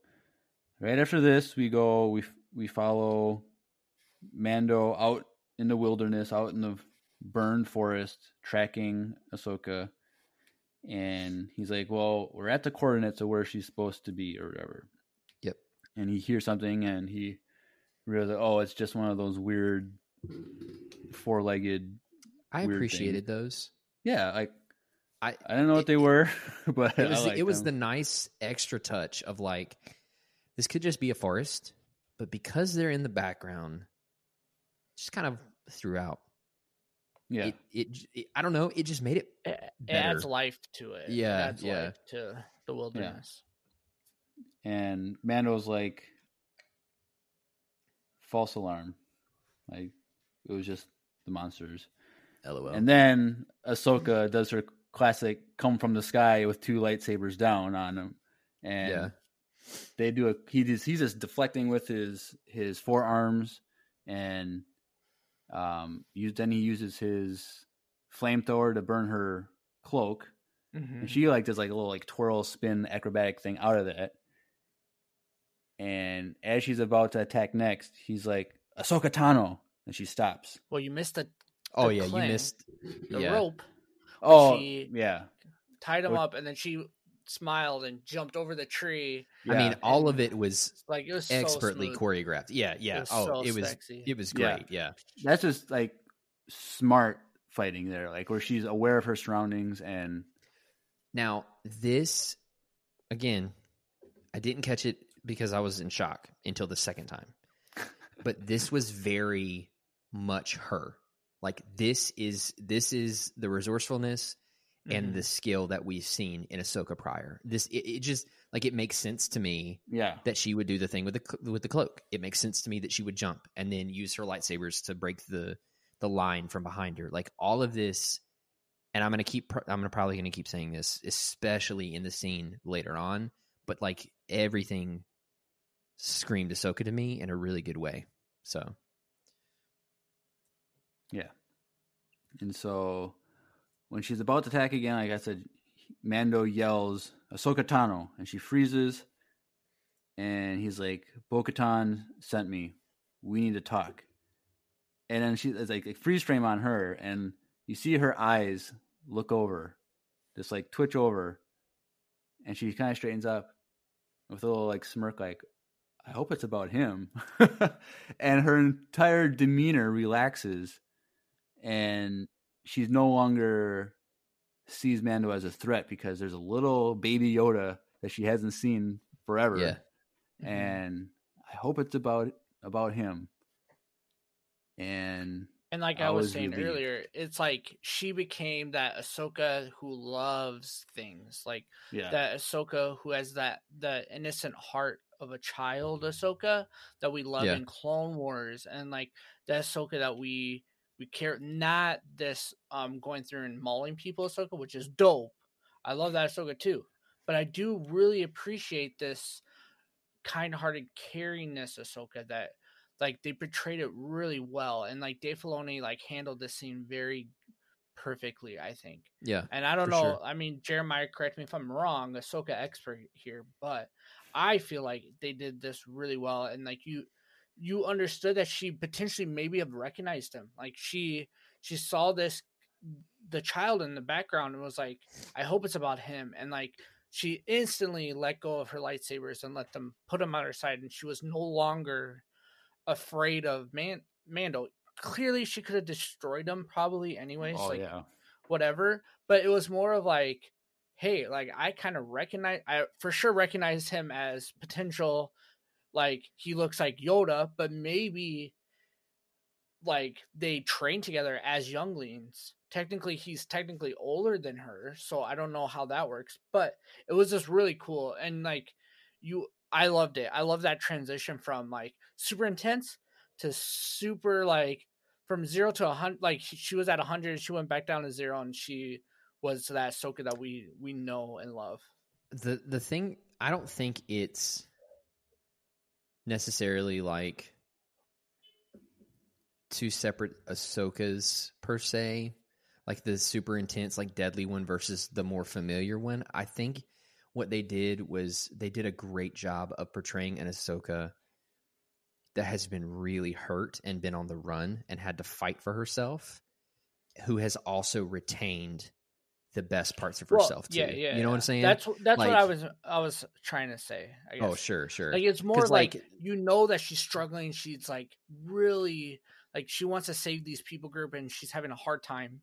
right after this, we go. We we follow Mando out in the wilderness, out in the burned forest, tracking Ahsoka. And he's like, "Well, we're at the coordinates of where she's supposed to be, or whatever." Yep. And he hears something, and he realizes, "Oh, it's just one of those weird four-legged." I Weird appreciated those. Yeah, like I I don't know what they were, but it was I it was liked the nice extra touch of like this could just be a forest, but because they're in the background, just kind of throughout. yeah. It, it, it I don't know. It just made it. it, it adds life to it. It Yeah, adds yeah. life to the wilderness. and Mando's like false alarm, like it was just the monsters. LOL. And then Ahsoka does her classic "come from the sky" with two lightsabers down on him, and Yeah. they do a he just he's just deflecting with his his forearms, and um, use then he uses his flamethrower to burn her cloak, Mhm. and she like does like a little like twirl spin acrobatic thing out of that. And as she's about to attack next, he's like Ahsoka Tano, and she stops. Well, you missed the, oh the yeah, you missed. the yeah. rope, Oh she- yeah, tied him What- up, and then she smiled and jumped over the tree. I mean, all of it was Like it was expertly smooth. choreographed. Yeah, yeah. was oh, so it was sexy. it was Yeah. great. Yeah. that's just like smart fighting there, like where she's aware of her surroundings and Now, this again, I didn't catch it because I was in shock until the second time. But this was very much her. Like this is this is the resourcefulness and Mhm. the skill that we've seen in Ahsoka prior. This it, it just like it makes sense to me yeah, that she would do the thing with the with the cloak. It makes sense to me that she would jump and then use her lightsabers to break the the line from behind her. Like all of this, and I'm gonna keep. I'm gonna probably gonna keep saying this, especially in the scene later on. But like everything screamed Ahsoka to me in a really good way. So yeah. And so when she's about to attack again, like I said, Mando yells Ahsoka Tano, and she freezes. And he's like, Bo Katan sent me. We need to talk. And then she it's like a freeze frame on her, and you see her eyes look over, just like twitch over, and she kind of straightens up with a little like smirk, like, I hope it's about him. and her entire demeanor relaxes, and she's no longer sees Mando as a threat because there's a little baby Yoda that she hasn't seen forever. yeah, Mhm. And I hope it's about about him. And And like I I, was, was saying relieved. earlier, it's like she became that Ahsoka who loves things, like Yeah, that Ahsoka who has that the innocent heart of a child Ahsoka that we love Yeah. in Clone Wars, and like the Ahsoka that we we care not this um going through and mauling people Ahsoka, which is dope. I love that Ahsoka too, but I do really appreciate this kind-hearted caringness Ahsoka that like they portrayed it really well, and like Dave Filoni like handled this scene very perfectly. I think. Yeah. And I don't know. sure. I mean, Jeremiah, correct me if I'm wrong, Ahsoka expert here, but I feel like they did this really well. And like you, you understood that she potentially maybe have recognized him. Like she, she saw this, the child in the background and was like, I hope it's about him. And like she instantly let go of her lightsabers and let them put them on her side. And she was no longer afraid of Man Mando. Clearly, she could have destroyed him probably anyways. oh like yeah, whatever. But it was more of like, hey, like I kind of recognize, I for sure recognize him as potential. Like he looks like Yoda, but maybe like they train together as younglings. Technically, he's technically older than her, so I don't know how that works. But it was just really cool, and like you, I loved it. I love that transition from like super intense to super like from zero to a hundred. Like she was at a hundred, she went back down to zero, and she was that Ahsoka that we we know and love. the the thing I don't think it's necessarily like two separate Ahsokas per se, like the super intense, like deadly one versus the more familiar one. I think what they did was they did a great job of portraying an Ahsoka that has been really hurt and been on the run and had to fight for herself, who has also retained the best parts of Well, herself too. yeah, yeah. you know what. I'm saying? That's that's what I was I was trying to say. I oh, guess. Oh, sure, sure. Like it's more like, like- you know that she's struggling. She's like really like she wants to save these people group, and she's having a hard time,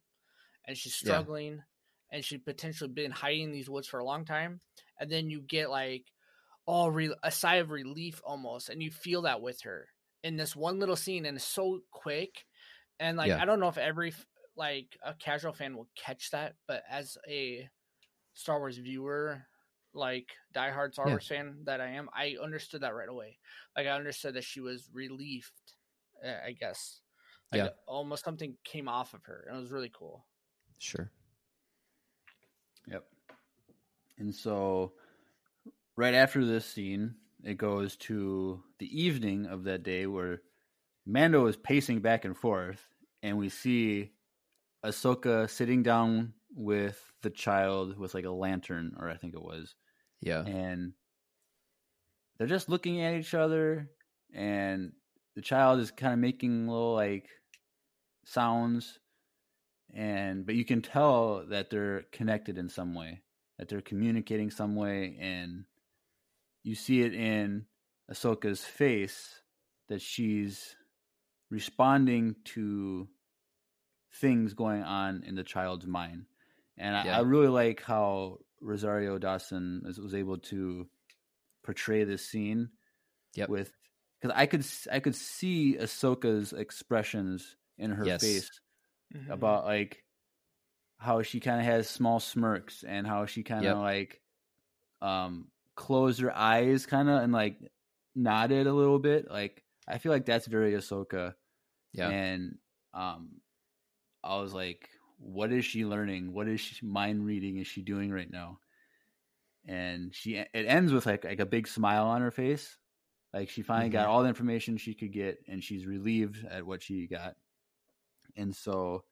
and she's Yeah. struggling, and she potentially been hiding in these woods for a long time. And then you get like all re- a sigh of relief almost, and you feel that with her in this one little scene, and it's so quick. And like Yeah. I don't know if every like a casual fan will catch that, but as a Star Wars viewer, like diehard Star Yeah. Wars fan that I am, I understood that right away. Like I understood that she was relieved. uh, I guess. Like Yeah. almost something came off of her, and it was really cool. Sure. Yep. And so, right after this scene, it goes to the evening of that day where Mando is pacing back and forth, and we see Ahsoka sitting down with the child with like a lantern, or I think it was, Yeah. and they're just looking at each other, and the child is kind of making little like sounds, and but you can tell that they're connected in some way, that they're communicating some way, and you see it in Ahsoka's face that she's responding to things going on in the child's mind. And I, Yeah. I really like how Rosario Dawson was, was able to portray this scene Yep. with because I could s- I could see Ahsoka's expressions in her Yes. face Mhm. about like how she kind of has small smirks and how she kind of Yep. like um closed her eyes kind of and like nodded a little bit like i feel like that's very ahsoka Yeah. and um i was like what is she learning? What is she mind reading is she doing right now? And she it ends with like like a big smile on her face. Like she finally got Mhm. all the information she could get and she's relieved at what she got. And so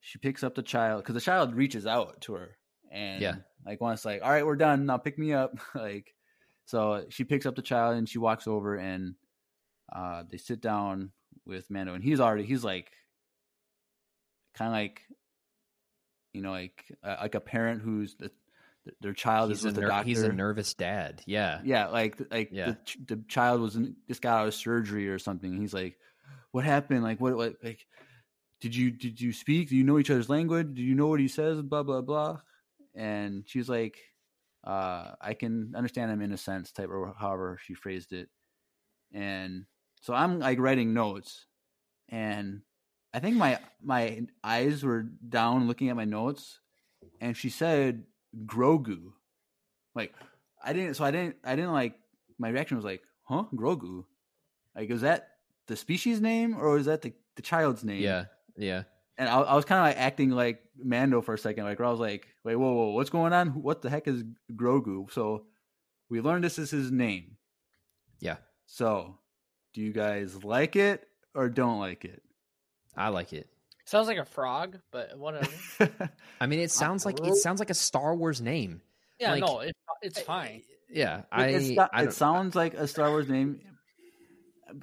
she picks up the child because the child reaches out to her and Yeah. like once like all right we're done. Now pick me up. Like so she picks up the child and she walks over and uh they sit down with mando and he's already he's like kind of like you know like uh, like a parent who's the, their child He's is a, with the ner- doctor he's a nervous dad. Yeah. yeah like like Yeah. the, the child was in, just got out of surgery or something. He's like what happened? Like what, what like did you did you speak? Do you know each other's language? Do you know what he says? Blah blah blah. And she's like uh i can understand him in a sense type or however she phrased it. And so i'm like writing notes. And I think my my eyes were down looking at my notes, and she said Grogu. Like I didn't, so I didn't, I didn't like. My reaction was like, "Huh, Grogu." Like, is that the species name or is that the the child's name? Yeah, yeah. And I, I was kind of like acting like Mando for a second. Like, where I was like, "Wait, whoa, whoa, what's going on? What the heck is Grogu?" So we learned this is his name. Yeah. So, do you guys like it or don't like it? I like it. Sounds like a frog, but whatever. I mean, it sounds like it sounds like a Star Wars name. Yeah, Like- no, it, it's fine. Yeah, I. it, it's not- I it sounds like a Star Wars name,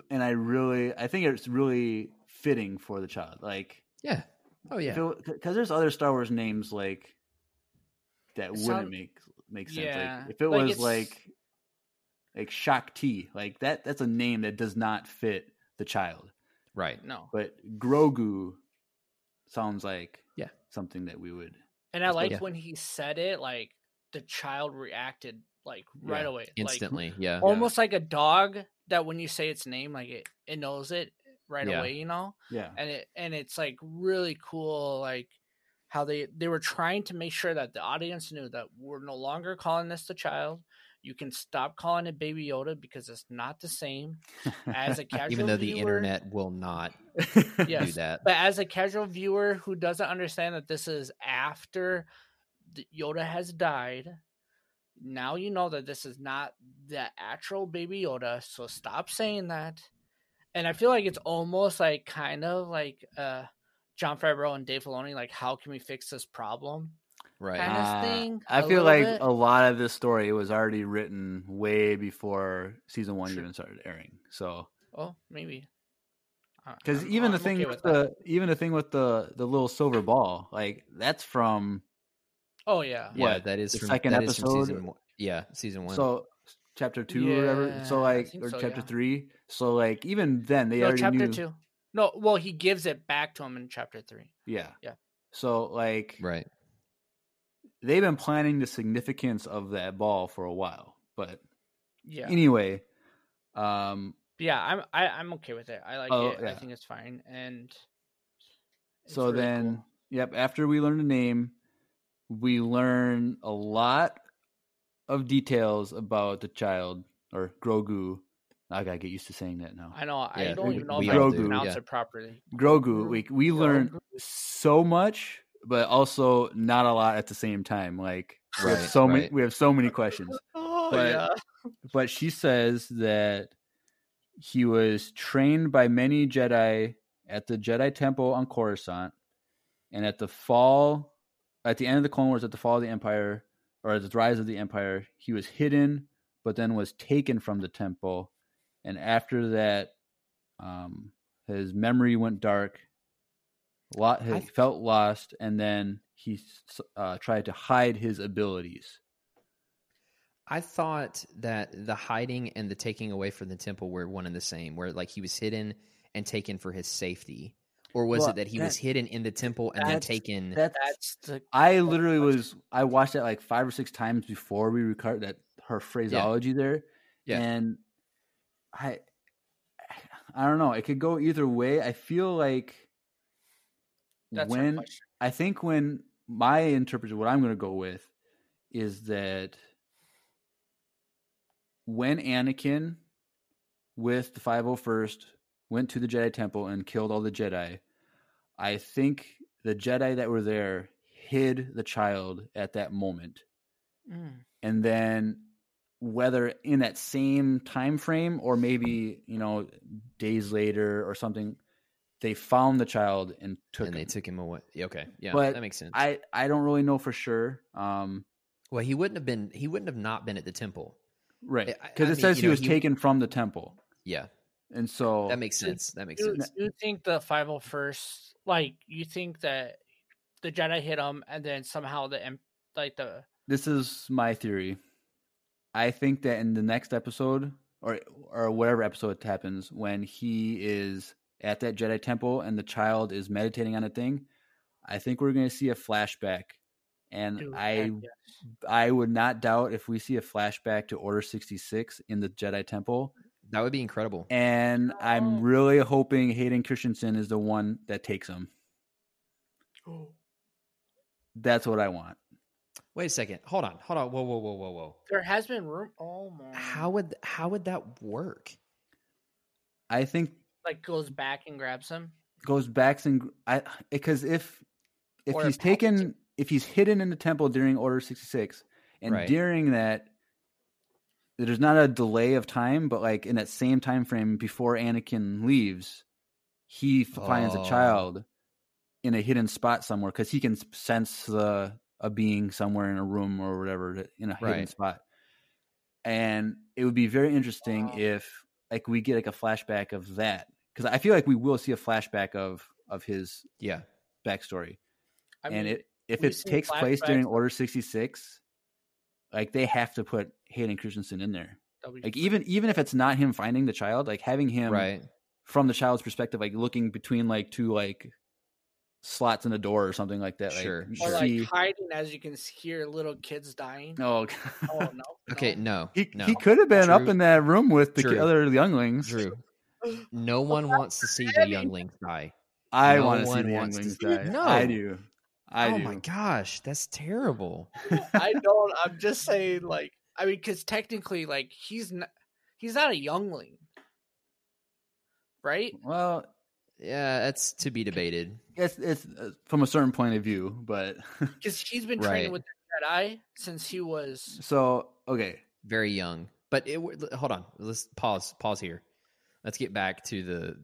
and I really, I think it's really fitting for the child. Like, yeah. Oh yeah. because there's other Star Wars names like that It wouldn't sound- make make sense. Yeah, Like, if it like was it's- like like Shaak Ti, like that, that's a name that does not fit the child. Right. No, But Grogu sounds like Yeah. something that we would. and I That's liked yeah. when he said it. Like the child reacted like right Yeah, away, like Instantly. yeah. almost like a dog that when you say its name, like it it knows it right Yeah. away. You know, Yeah, and it and it's like really cool, like how they they were trying to make sure that the audience knew that we're no longer calling this the child. You can stop calling it Baby Yoda because it's not the same as a casual Even though the internet will not do that. But as a casual viewer who doesn't understand that this is after Yoda has died, now you know that this is not the actual baby Yoda. So stop saying that. And I feel like it's almost like kind of like uh Jon Favreau and Dave Filoni, like how can we fix this problem? Right. kind of Uh, thing, I a feel like bit. a lot of this story was already written way before season one Sure. even started airing. So Oh, maybe. I- because I'm- even the thing okay with that. the even the thing with the the little silver ball, like that's from oh yeah, yeah, that is the from second that is from episode? season one. Yeah, season one. so chapter two or whatever. So like or so, chapter yeah. three. So like even then they no, already chapter knew. two. No, well, he gives it back to him in chapter three. Yeah. Yeah. So like right. They've been planning the significance of that ball for a while. But Yeah, anyway, um yeah, I'm I, I'm okay with it. I like Oh, it. I think it's fine. And it's so really then cool. yep, after we learn the name, we learn a lot of details about the child or Grogu. I gotta get used to saying that now. I know I don't even know we if I can do, pronounce yeah. it properly. Grogu, we we learn so much, but also not a lot at the same time. Like we have Right, so many we have so many questions. Oh But- yeah, but she says that he was trained by many Jedi at the Jedi Temple on Coruscant, and at the fall, at the end of the Clone Wars, at the fall of the Empire, or at the rise of the Empire, he was hidden, but then was taken from the temple, and after that, um, his memory went dark. Lot, he I- felt lost, and then he uh, tried to hide his abilities. I thought that the hiding and the taking away from the temple were one and the same, where like he was hidden and taken for his safety. Or was Well, it that he was hidden in the temple and then taken? That's that's the I literally was I watched that like five or six times before we recorded that her phraseology there. Yeah. And I I don't know, it could go either way. I feel like that's when. I think when my interpretation what I'm gonna go with is that when Anakin with the 501st went to the Jedi Temple and killed all the Jedi, I think the Jedi that were there hid the child at that moment. Mm. And then whether in that same time frame or maybe, you know, days later or something, they found the child and took and they him. took him away. Okay, yeah, But that makes sense. I, I don't really know for sure. Um, well, he wouldn't have been. He wouldn't have not been at the temple. right. Because it mean, says he know, was he- taken from the temple. Yeah, And so that makes sense. That makes Do, sense. do you think the 501st like you think that the Jedi hit him and then somehow the em- like the this is my theory. I think that in the next episode, or or whatever episode it happens, when he is at that Jedi temple and the child is meditating on a thing, I think we're going to see a flashback, and Dude, I heck yes. I would not doubt if we see a flashback to Order sixty six in the Jedi temple. That would be incredible. and I'm oh. really hoping Hayden Christensen is the one that takes him. Oh. That's what I want. Wait a second. Hold on. Hold on. Whoa, whoa, whoa, whoa, whoa. There has been room. Oh my! How would how would that work? I think like goes back and grabs him? goes back and I because if if Or he's if taken if he's hidden in the temple during Order sixty six and Right. during that there's not a delay of time, but like in that same time frame before Anakin leaves, he f- finds a Oh. child in a hidden spot somewhere because he can sense the a being somewhere in a room or whatever in a hidden spot. And it would be very interesting if like we get like a flashback of that because I feel like we will see a flashback of of his Yeah. backstory, I and mean, it if it takes place during. Order sixty six, like they have to put Hayden Christensen in there. that'll Like even even if it's not him finding the child, like having him Right. from the child's perspective, like looking between like two like slots in a door or something like that. Like, Sure, you or see- like hiding as you can hear little kids dying. oh, Oh no! Okay. no. No. he no. he could have been up in that room with the ki- Drew. other younglings. Drew. No one wants to see the younglings die. I No want to see one the wants to younglings see- die. No. I do. I oh do. my gosh, that's terrible. I don't. I'm just saying, like, I mean, because technically, like, he's not, he's not a youngling, right? Well, Yeah, that's to be debated. it's it's uh, from a certain point of view, but Because he's been Right. training with the Jedi since he was. so okay. Very young. But it, hold on. Let's pause. Pause here. Let's get back to the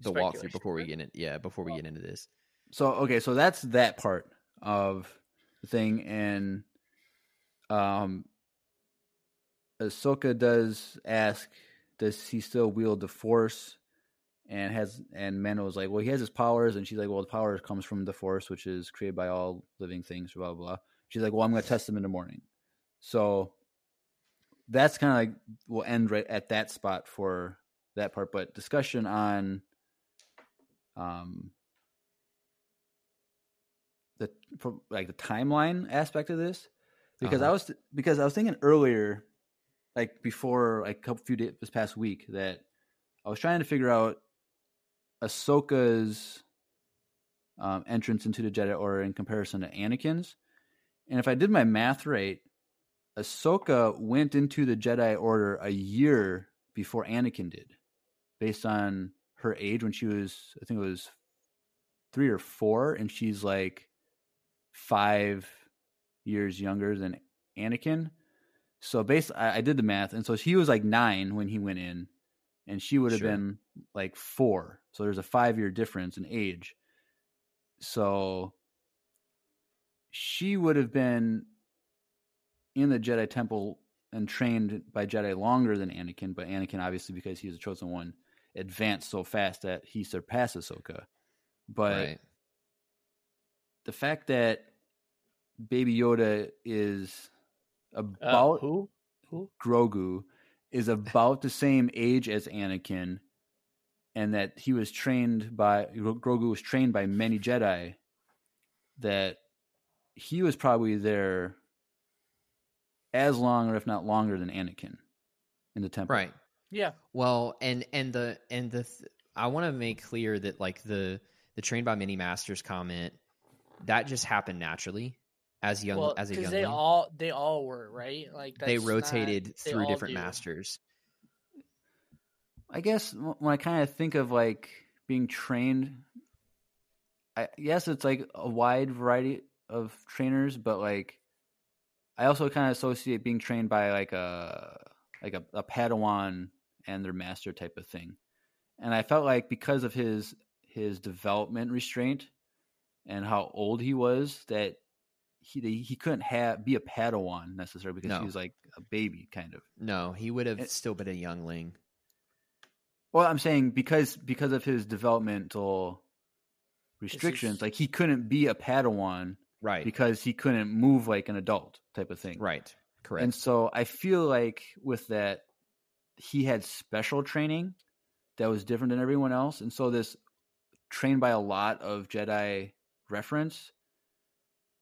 the walkthrough before we get in. Yeah, before we get into this. So okay, so that's that part of the thing, and um, Ahsoka does ask, does he still wield the Force? And has and Mando was like, well, he has his powers, and she's like, well, the power comes from the Force, which is created by all living things, blah blah. blah. She's like, well, I'm going to test them in the morning. So that's kind of like we'll end right at that spot for that part. But discussion on um the from like the timeline aspect of this because I Uh-huh. was because I was thinking earlier, like before like a couple few days this past week that I was trying to figure out Ahsoka's um, entrance into the Jedi Order in comparison to Anakin's, and if I did my math right, Ahsoka went into the Jedi Order a year before Anakin did, based on her age when she was I think it was three or four, and she's like five years younger than Anakin. So based, I, I did the math, and so he was like nine when he went in, and she would have Sure. been like four. So there's a five year difference in age. So she would have been in the Jedi Temple and trained by Jedi longer than Anakin, but Anakin obviously because he was the chosen one advanced so fast that he surpassed Ahsoka. But right. the fact that Baby Yoda is Uh, about who? Who? Grogu is about the same age as Anakin, and that he was trained by Grogu was trained by many Jedi. That he was probably there as long, or if not longer, than Anakin in the temple. Right. Yeah. Well, and and the and the th- I want to make clear that like the the trained by many masters comment that just happened naturally as young well, as a because youngling. they all they all were right. Like they that's not- rotated they through all different do. masters. I guess when I kind of think of like being trained, I yes, it's like a wide variety of trainers, but like I also kind of associate being trained by like a like a, a Padawan and their master type of thing. And I felt like because of his his development restraint and how old he was, that he he couldn't have be a Padawan necessarily because No. he was like a baby kind of. No, he would have It- still been a youngling. Well, I'm saying because because of his developmental restrictions, is- like he couldn't be a Padawan Right. because he couldn't move like an adult type of thing. right. Correct. And so I feel like with that, he had special training that was different than everyone else, and so this trained by a lot of Jedi reference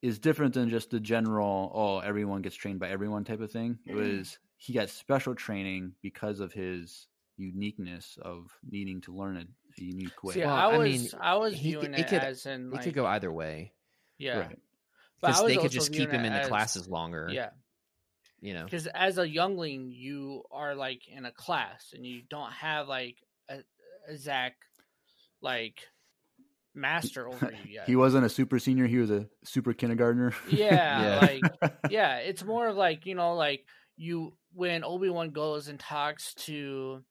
is different than just the general oh everyone gets trained by everyone type of thing. It mm-hmm. was he got special training because of his uniqueness of needing to learn a, a unique way. See, Well, I I was mean, I was he- viewing it it, could- as in It could go either way yeah, Right. because they could just keep him in the as- classes longer. Yeah, you know. because as a youngling, you are like in a class and you don't have like a, a Zach like master over you yet. He wasn't a super senior. He was a super kindergartner. yeah, Yeah. like yeah, it's more of like you know, like you when Obi Wan goes and talks to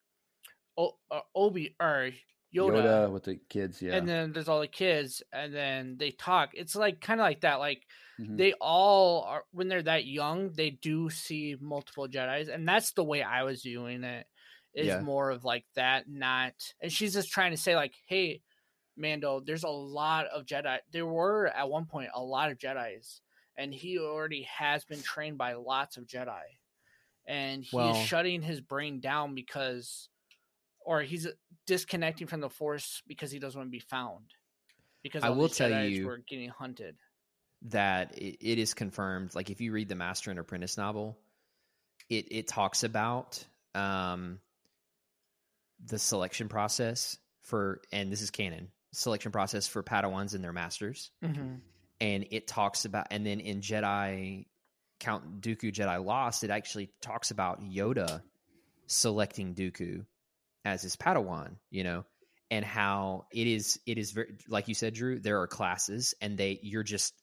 o- uh, Obi or Yoda, Yoda with the kids. Yeah. and then there's all the kids, and then they talk. It's like kind of like that. Like Mhm. they all are when they're that young, they do see multiple Jedi's, and that's the way I was viewing it. Is Yeah. more of like that, not. And she's just trying to say like, hey. Mando, there's a lot of Jedi. There were at one point a lot of Jedi's, and he already has been trained by lots of Jedi, and he's Well- shutting his brain down because, or he's disconnecting from the Force because he doesn't want to be found. Because I will these tell Jedis you- were getting hunted. That it, it is confirmed. Like if you read the Master and Apprentice novel, it it talks about um, the selection process for, and this is canon selection process for Padawans and their masters, Mm-hmm. and it talks about, and then in Jedi Count Dooku Jedi Lost, it actually talks about Yoda selecting Dooku as his Padawan. You know. And how it is, it is very like you said, Drew. There are classes, and they you're just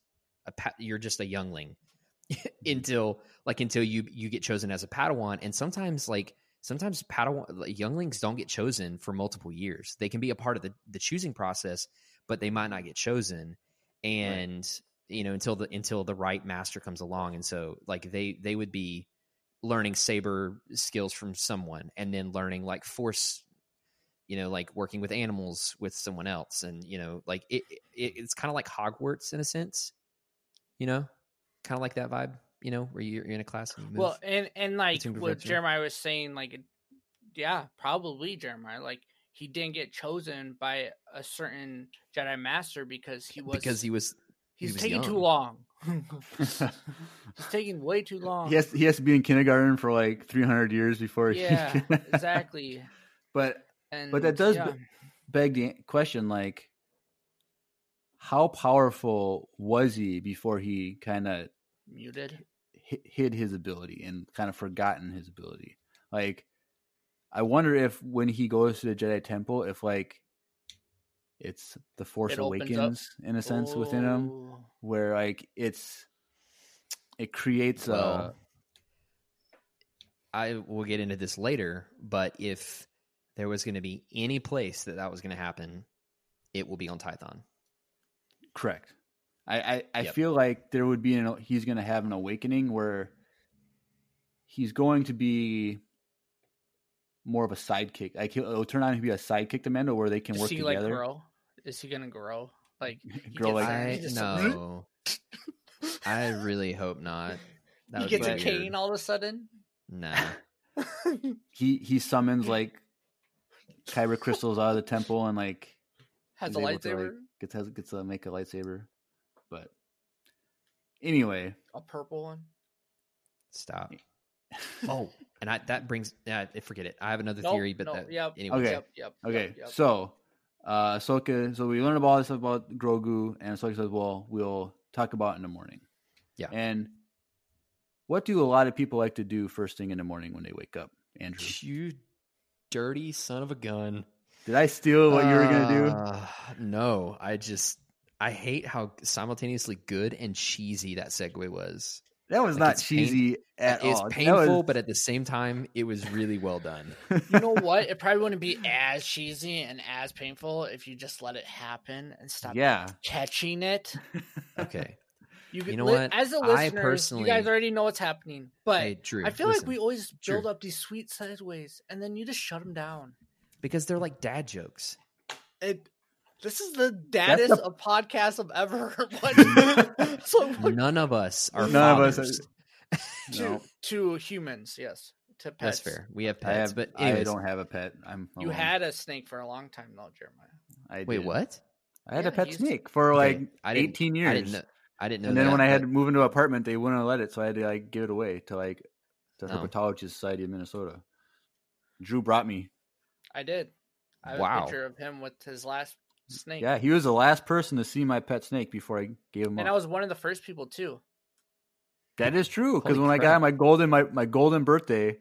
a you're just a youngling mm-hmm. until like until you you get chosen as a Padawan, and sometimes like sometimes Padawan like, younglings don't get chosen for multiple years. They can be a part of the the choosing process, but they might not get chosen, and you know until the until the right master comes along, and so like they they would be learning saber skills from someone, and then learning like force you know like working with animals with someone else and you know like it, it it's kind of like hogwarts in a sense you know kind of like that vibe you know where you're, you're in a class and you move Well, and and like what perfection. Jeremiah was saying, like, yeah, probably Jeremiah. Like he didn't get chosen by a certain Jedi Master because he was because he was he he's was taking too long. he's taking way too long. he has he has to be in kindergarten for like 300 years before. he yeah, can- exactly. but And But that does yeah. be- beg the question like how powerful was he before he kind of muted. hid his ability and kind of forgotten his ability like i wonder if when he goes to the jedi temple if like it's the force It opens up. awakens in a sense within him Oh. where like it's it creates a Well, i will get into this later but if there was going to be any place that that was going to happen it will be on tython Correct. I I, I Yep. feel like there would be an he's going to have an awakening where he's going to be more of a sidekick. Like he'll, it'll turn out to be a sidekick to Mando where they can Is work he together. like grow? Is he gonna grow? Like he Grow like- i just- no i really hope not that he would gets be a weird. cane all of a sudden. nah He he summons like kyber crystals out of the temple and like Has is a able to, like, lightsaber, gets has, gets to make a lightsaber. But anyway, a purple one. stop Oh, and I, that brings yeah, forget it. I have another Nope, theory, but no, that yep, anyway. Okay. Yep, yep. Okay, yep, yep. so uh Ahsoka, so we learned about all this stuff about Grogu, and Ahsoka says, "Well, we'll talk about it in the morning." Yeah. And what do a lot of people like to do first thing in the morning when they wake up, Andrew? You dirty son of a gun. Did I steal what you were gonna do? Uh, No, I just I hate how simultaneously good and cheesy that segue was. That was like, not it's pain- cheesy at it's all. That painful, was- but at the same time, it was really well done. You know what? It probably wouldn't be as cheesy and as painful if you just let it happen and stop yeah, catching it. Okay, You, You know li- what? As a listener, you personally- guys already know what's happening. But hey Drew, I feel listen, like we always build Drew. up these sweet sideways, and then you just shut them down. Because they're like dad jokes. It. This is the daddest the- of podcasts I've ever. What? so what- None of us are None of us fathers. to no, to humans, yes. To pets. That's fair. We have I pets, have. but I don't have a pet. I'm. You had a snake for a long time, though, Jeremiah. I wait. did. What? I had Yeah, a pet he's- snake for Okay, like I didn't- 18 I years. didn't know. I didn't know. and then that, when I had to move into an apartment, they wouldn't let it, so I had to like give it away to like the Oh. Herpetology Society of Minnesota. Drew brought me. I did. I have Wow. a picture of him with his last snake. Yeah, he was the last person to see my pet snake before I gave him And up. I was one of the first people too. That is true because Holy when I got my golden my, my golden birthday,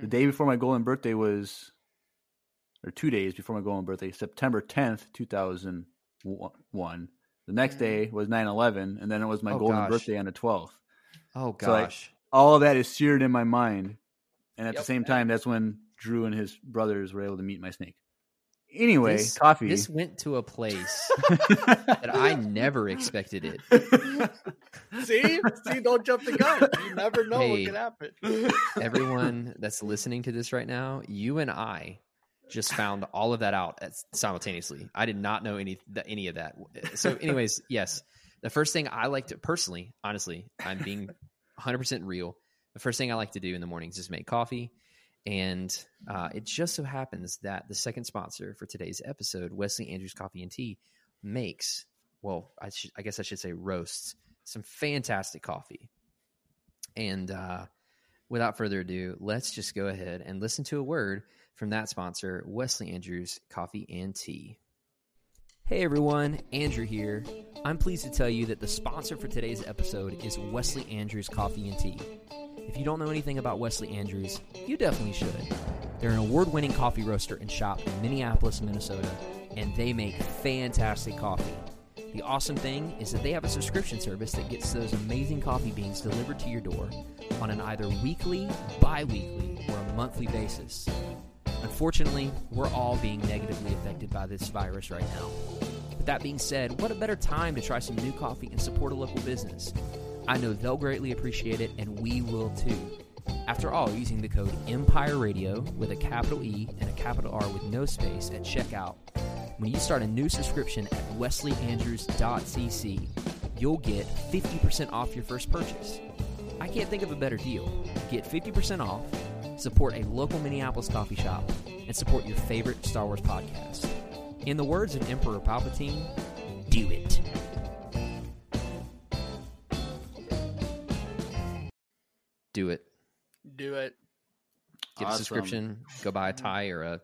the Mhm. day before my golden birthday was, or two days before my golden birthday, September tenth, two thousand one. The next Mhm. day was 9-11, and then it was my Oh, golden gosh. birthday on the twelfth. oh So, like, gosh, All of that is seared in my mind, and at the Yep. same time, that's when Drew and his brothers were able to meet my snake. Anyway, this, coffee. This went to a place that I never expected it. See, see, don't jump the gun. You never know Hey. what could happen. Everyone that's listening to this right now, you and I just found all of that out at, simultaneously. I did not know any that, any of that. So, anyways, yes, the first thing I like to personally, honestly, I'm being 100 percent real. The first thing I like to do in the mornings is just make coffee, and uh, it just so happens that the second sponsor for today's episode, Wesley Andrews Coffee and Tea, makes well, I, should, I guess I should say roasts some fantastic coffee. And uh, without further ado, let's just go ahead and listen to a word from that sponsor, Wesley Andrews Coffee and Tea. Hey everyone, Andrew here. I'm pleased to tell you that the sponsor for today's episode is Wesley Andrews Coffee and Tea. If you don't know anything about Wesley Andrews, you definitely should. They're an award winning coffee roaster and shop in Minneapolis, Minnesota, and they make fantastic coffee. The awesome thing is that they have a subscription service that gets those amazing coffee beans delivered to your door on an either weekly, bi weekly, or a monthly basis. Unfortunately, we're all being negatively affected by this virus right now. But that being said, what a better time to try some new coffee and support a local business? I know they'll greatly appreciate it, and we will too. After all, using the code Empire Radio with a capital E and a capital R with no space at checkout, when you start a new subscription at wesleyandrews.cc, you'll get 50% off your first purchase. I can't think of a better deal. Get 50% off, support a local Minneapolis coffee shop, and support your favorite Star Wars podcast. In the words of Emperor Palpatine, do it. Do it. Do it. Get Awesome. a subscription. Go buy a tie or a,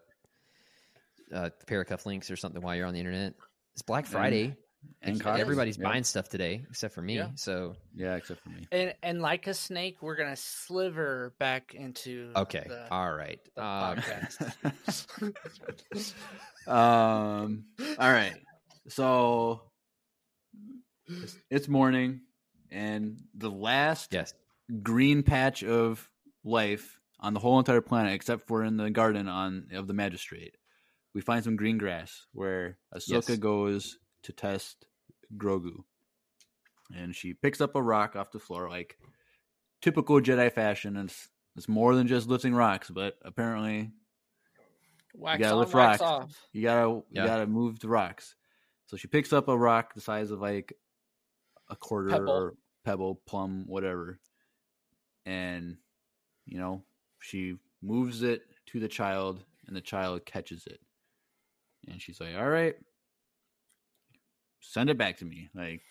a pair of cufflinks or something while you're on the internet. It's Black Friday. and It coffee. is. Everybody's Yeah. buying stuff today, except for me. Yeah. So Yeah, except for me. And and like a snake, we're gonna sliver back into okay, the, all right. Um, um, all right. So it's, it's morning, and the last yes. Green patch of life on the whole entire planet, except for in the garden on of the magistrate, we find some green grass where Ahsoka Yes. goes to test Grogu, and she picks up a rock off the floor, like typical Jedi fashion. And it's, it's more than just lifting rocks, but apparently wax gotta on, lift wax rocks. off. you gotta you Yeah. gotta move the rocks. So she picks up a rock the size of like a quarter Pebble. or pebble, plum, whatever, and you know she moves it to the child, and the child catches it, and she's like, "All right, send it back to me." Like,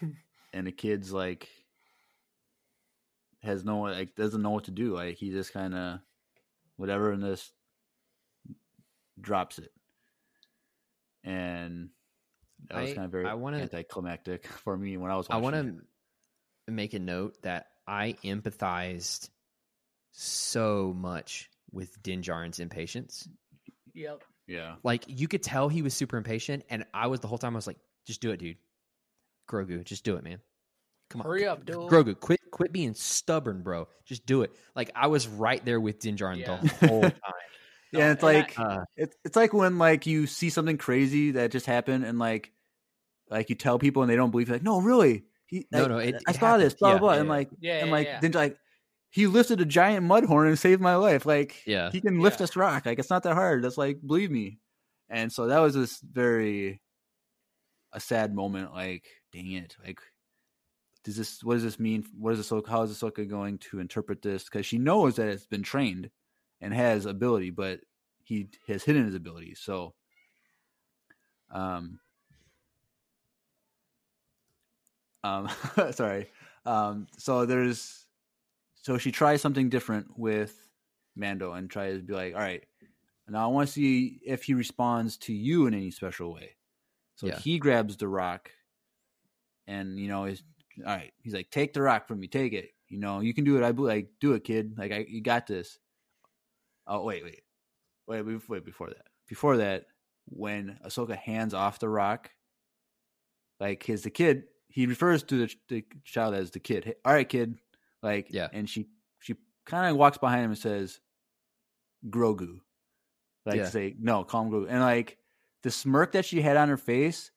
and the kid's like has no like doesn't know what to do. Like he just kind of whatever, and this drops it, and that was kind of very I wanna- anticlimactic for me when I was. I want to make a note that I empathized so much with Din Djarin's impatience. Yep. yeah, Like you could tell he was super impatient, and I was the whole time. I was like, "Just do it, dude. Grogu, just do it, man. Come on, Hurry up, dude. Grogu, quit, quit being stubborn, bro. Just do it." Like I was right there with Din Djarin Yeah. the whole time. yeah. It's and I- like Uh, it's it's like when like you see something crazy that just happened, and like like you tell people and they don't believe. Like, no, really. He, No, like, no, it- I it saw this, blah Yeah, blah, yeah, and like Yeah, and yeah, like yeah. then like he lifted a giant Mudhorn and saved my life. Like Yeah. he can lift Yeah. this rock. Like it's not that hard. That's like believe me. And so that was this very a sad moment. Like dang it. Like does this what does this mean? What is this? So how is Ahsoka going to interpret this? Because she knows that it's been trained and has ability, but he has hidden his ability. So um Um, sorry. Um, so there's, so she tries something different with Mando and tries to be like, all right, now I want to see if he responds to you in any special way. So Yeah. he grabs the rock, and you know, he's all right. He's like, take the rock from me, take it. You know, you can do it. I like, do it, kid. Like, I, you got this. Oh wait, wait, wait, wait, wait. Before that, before that, when Ahsoka hands off the rock, like his the kid, he refers to the, the child as the kid. Hey, all right, kid. Like, Yeah. and she she kind of walks behind him and says, "Grogu," like Yeah. say no, call him Grogu, and like the smirk that she had on her face,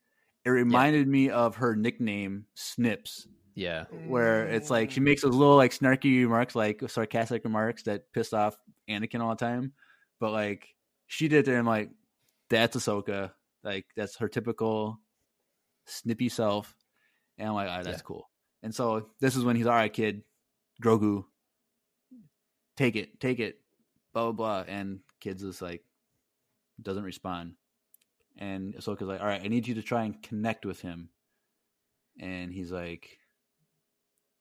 it reminded me of her nickname Snips Yeah. where it's like she makes those little like snarky remarks, like sarcastic remarks that piss off Anakin all the time. But like she did there, I'm like, that's Ahsoka. Like that's her typical snippy self. And I'm like, ah, that's Yeah. cool. And so this is when he's all right, kid, Grogu, take it, take it, blah blah blah. And kids is like doesn't respond. And Ahsoka's like, all right, I need you to try and connect with him. And he's like,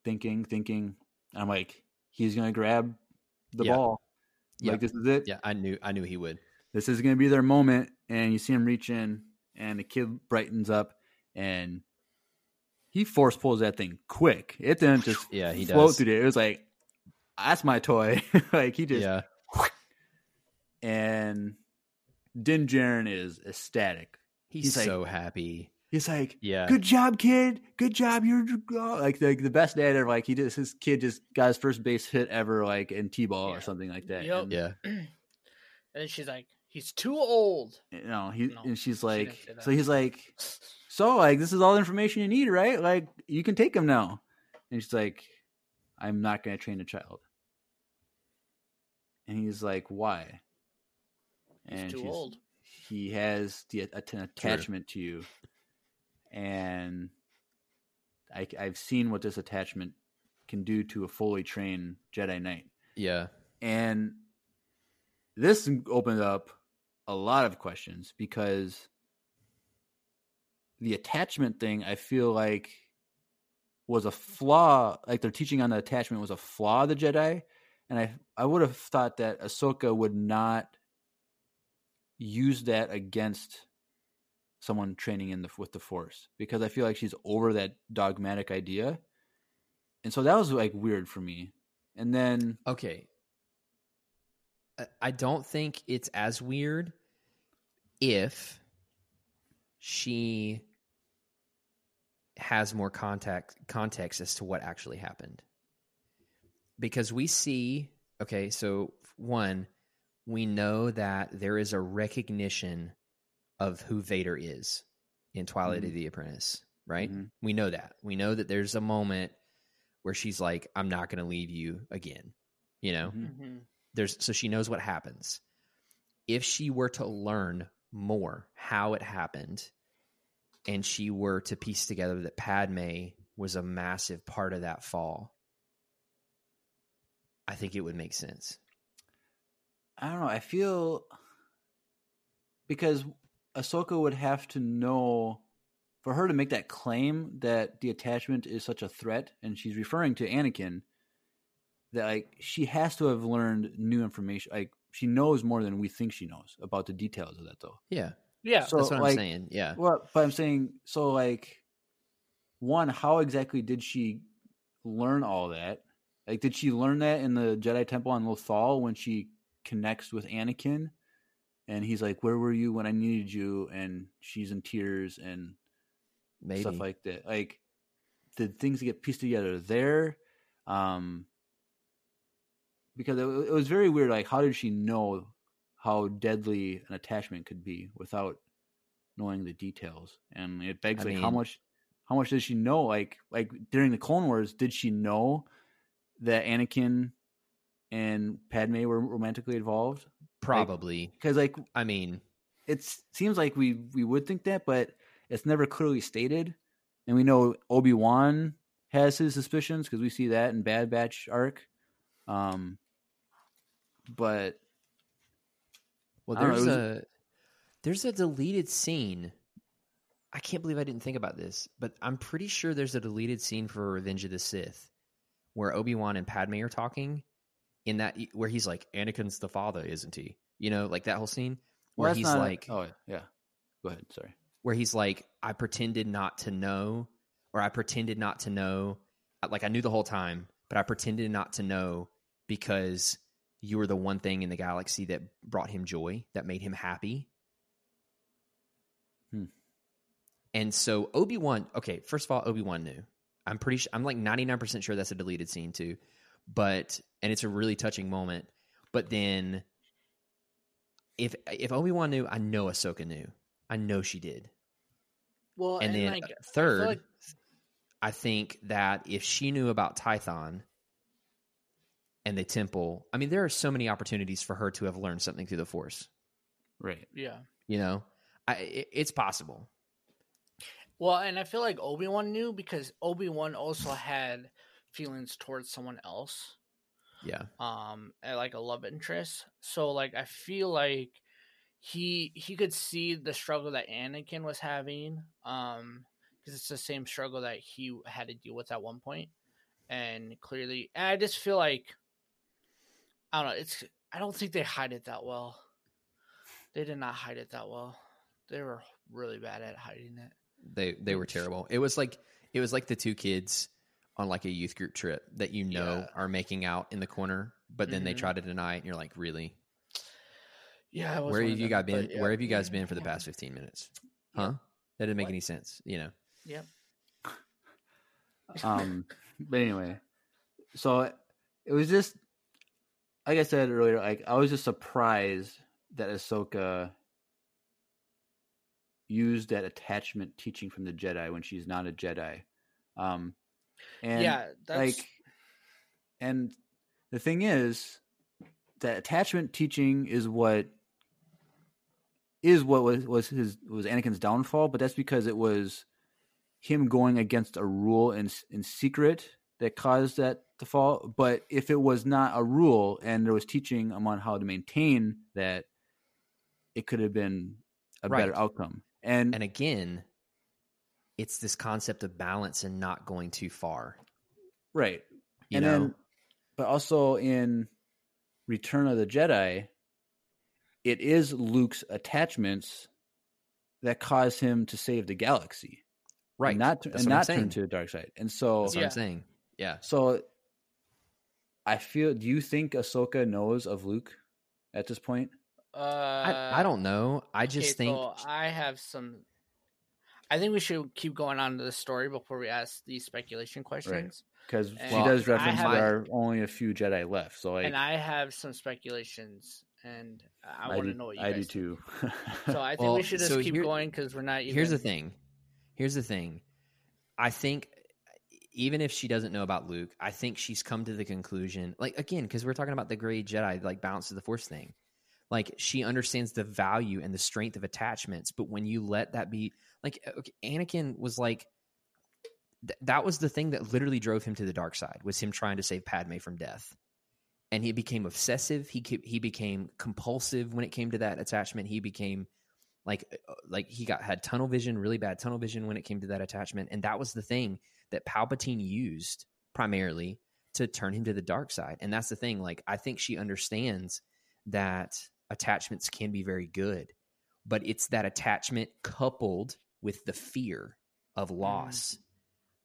thinking, thinking. I'm like, he's gonna grab the Yeah. ball. Yeah. Like this is it. Yeah. I knew. I knew he would. This is gonna be their moment. And you see him reach in, and the kid brightens up, and he force pulls that thing quick. It didn't just Yeah, he float does. through there. It was like, that's my toy. like he just yeah. and Din Djarin is ecstatic. He's, He's like- so happy. He's like, Yeah. good job, kid. Good job. You're oh, like the, the best dad ever. Like he just his kid just got his first base hit ever, like in t-ball Yeah. or something like that. Yep. And, Yeah. And then she's like, he's too old. You know, he No, and she's like, didn't say that. so he's like, so like this is all the information you need, right? Like you can take him now. And she's like, I'm not going to train a child. And he's like, why? He's and too she's- old. he has the an attachment to you, and I, I've seen what this attachment can do to a fully trained Jedi Knight, Yeah. and this opened up a lot of questions because the attachment thing I feel like was a flaw. Like their teaching on the attachment was a flaw of the Jedi, and I I would have thought that Ahsoka would not use that against someone training in the with the Force because I feel like she's over that dogmatic idea, and so that was like weird for me. And then Okay. I- I don't think it's as weird if she has more contact context as to what actually happened. Because we see, okay, so one, we know that there is a recognition of who Vader is in Twilight of Mhm. the Apprentice, right? Mhm. We know that. We know that there's a moment where she's like, I'm not going to leave you again. You know, Mhm. Mhm. there's so she knows what happens. If she were to learn more how it happened, and she were to piece together that Padme was a massive part of that fall, I think it would make sense. I don't know. I feel because Ahsoka would have to know for her to make that claim that the attachment is such a threat, and she's referring to Anakin. That like she has to have learned new information. Like she knows more than we think she knows about the details of that, though. Yeah, Yeah. So, that's what like, I'm saying. Yeah, Well, but I'm saying so. Like, one, how exactly did she learn all that? Like, did she learn that in the Jedi Temple on Lothal when she connects with Anakin, and he's like, "Where were you when I needed you?" And she's in tears and maybe. stuff like that. Like, did things get pieced together there? Um, because it, it was very weird. Like, how did she know how deadly an attachment could be without knowing the details? And it begs, I like, how much, how much does she know? Like, like during the Clone Wars, did she know that Anakin and Padme were romantically involved? Probably. Because, like, I mean, it seems like we we would think that, but it's never clearly stated. And we know Obi Wan has his suspicions because we see that in Bad Batch arc. Um, but well, know, there's was- a there's a deleted scene I can't believe I didn't think about this, but I'm pretty sure there's a deleted scene for Revenge of the Sith where Obi Wan and Padme are talking. In that, where he's like, "Anakin's the father, isn't he?" You know, like that whole scene where Well, he's not- like, oh yeah, go ahead. Sorry. where he's like, I pretended not to know, or I pretended not to know. Like I knew the whole time, but I pretended not to know because you were the one thing in the galaxy that brought him joy, that made him happy. Hmm. And so Obi Wan, okay, first of all, Obi Wan knew. I'm pretty sure, I'm like 99% sure that's a deleted scene too. But, and it's a really touching moment. But then, if if Obi Wan knew, I know Ahsoka knew. I know she did. Well, And, and, then like, I third, like- I think that if she knew about Tython and the temple, I mean, there are so many opportunities for her to have learned something through the Force. Right. yeah. You know, I, it, it's possible. Well, and I feel like Obi Wan knew because Obi Wan also had feelings towards someone else, Yeah, um, like a love interest. So, like, I feel like he he could see the struggle that Anakin was having, um, because it's the same struggle that he had to deal with at one point, and clearly, and I just feel like I don't know. It's I don't think they hide it that well. They did not hide it that well. They were really bad at hiding it. they they were terrible. It was like it was like the two kids on like a youth group trip that you know Yeah. are making out in the corner, but then they Mhm. try to deny it, and you're like, really? Yeah, was Where have you them, guys been? yeah. Where have you guys been for the past fifteen minutes? Huh? That didn't make What? any sense. You know. Yep. Um, but anyway, so it was just like I said earlier. Like I was just surprised that Ahsoka used that attachment teaching from the Jedi when she's not a Jedi. Um, and yeah, that's like, and the thing is that attachment teaching is what is what was was his was Anakin's downfall, but that's because it was him going against a rule in in secret that caused that to fall. But if it was not a rule and there was teaching him on how to maintain that, it could have been a better outcome. And, And again, it's this concept of balance and not going too far. right, You and know, then, but also in Return of the Jedi, it is Luke's attachments that cause him to save the galaxy, right? And not to, and not turn to the dark side. And so, That's what Yeah. I'm saying. Yeah. so I feel. Do you think Ahsoka knows of Luke at this point? uh, I, I don't know. I just okay, think so I have some. I think we should keep going on to the story before we ask these speculation questions. Because she Well, does reference have- there are only a few Jedi left. So like, and I have some speculations, and I, want do, to know what you I guys do think. too. So I think Well, we should just so keep here- going because we're not. Even, here's the thing. Here's the thing. I think even if she doesn't know about Luke, I think she's come to the conclusion, like again, because we're talking about the gray Jedi, like balance of the Force thing. Like she understands the value and the strength of attachments, but when you let that be, like okay, Anakin was like, th- that was the thing that literally drove him to the dark side was him trying to save Padme from death, and he became obsessive. He he became compulsive when it came to that attachment. He became like uh, like he got had tunnel vision, really bad tunnel vision when it came to that attachment, and that was the thing that Palpatine used primarily to turn him to the dark side. And that's the thing. Like I think she understands that attachments can be very good, but it's that attachment coupled with the fear of loss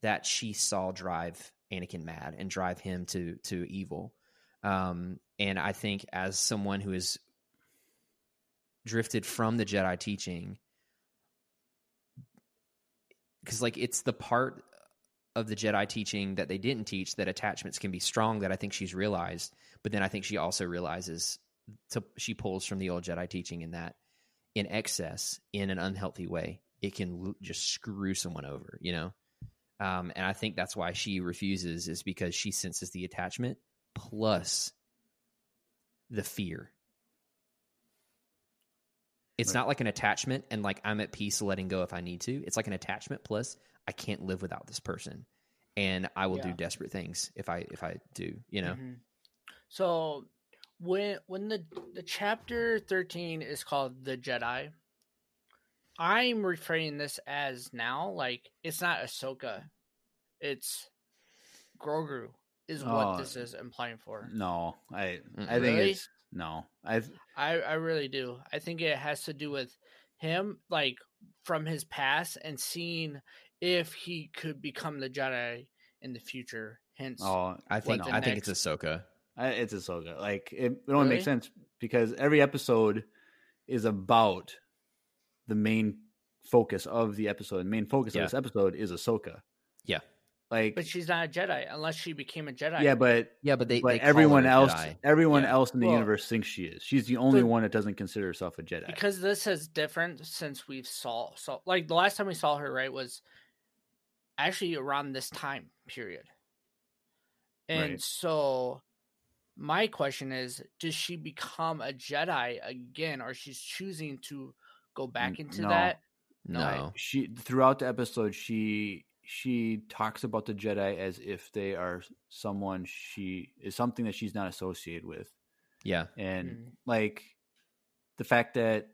that she saw drive Anakin mad and drive him to to evil. Um, and I think as someone who has drifted from the Jedi teaching because like it's the part of the Jedi teaching that they didn't teach that attachments can be strong that I think she's realized but then I think she also realizes to she pulls from the old Jedi teaching in that in excess in an unhealthy way it can l- just screw someone over you know um, and I think that's why she refuses is because she senses the attachment plus the fear it's Right. not like an attachment and like I'm at peace letting go if I need to. It's like an attachment plus I can't live without this person. And I will do desperate things if I if I do, you know. Mhm. So when when the the chapter thirteen is called the Jedi, I'm reframing this as now like it's not Ahsoka, it's Grogu is what Oh. this is implying for. No, I I think it's no. I I I really do. I think it has to do with him like from his past and seeing if he could become the Jedi in the future. Hence, oh I think the I think it's next- Ahsoka. I, it's Ahsoka. Like it, it only makes sense because every episode is about the main focus of the episode. The main focus Yeah. of this episode is Ahsoka. Yeah. Like but she's not a Jedi unless she became a Jedi. yeah, but Yeah, but they but they everyone else Jedi. everyone Yeah. else in the Well, universe thinks she is. She's the only the- one that doesn't consider herself a Jedi. because this is different since we've saw saw like the last time we saw her right was actually around this time period and Right. so my question is does she become a jedi again or she's choosing to go back into no. that No. Like, she throughout the episode she she talks about the Jedi as if they are someone she is something that she's not associated with. Yeah. and Mm. like the fact that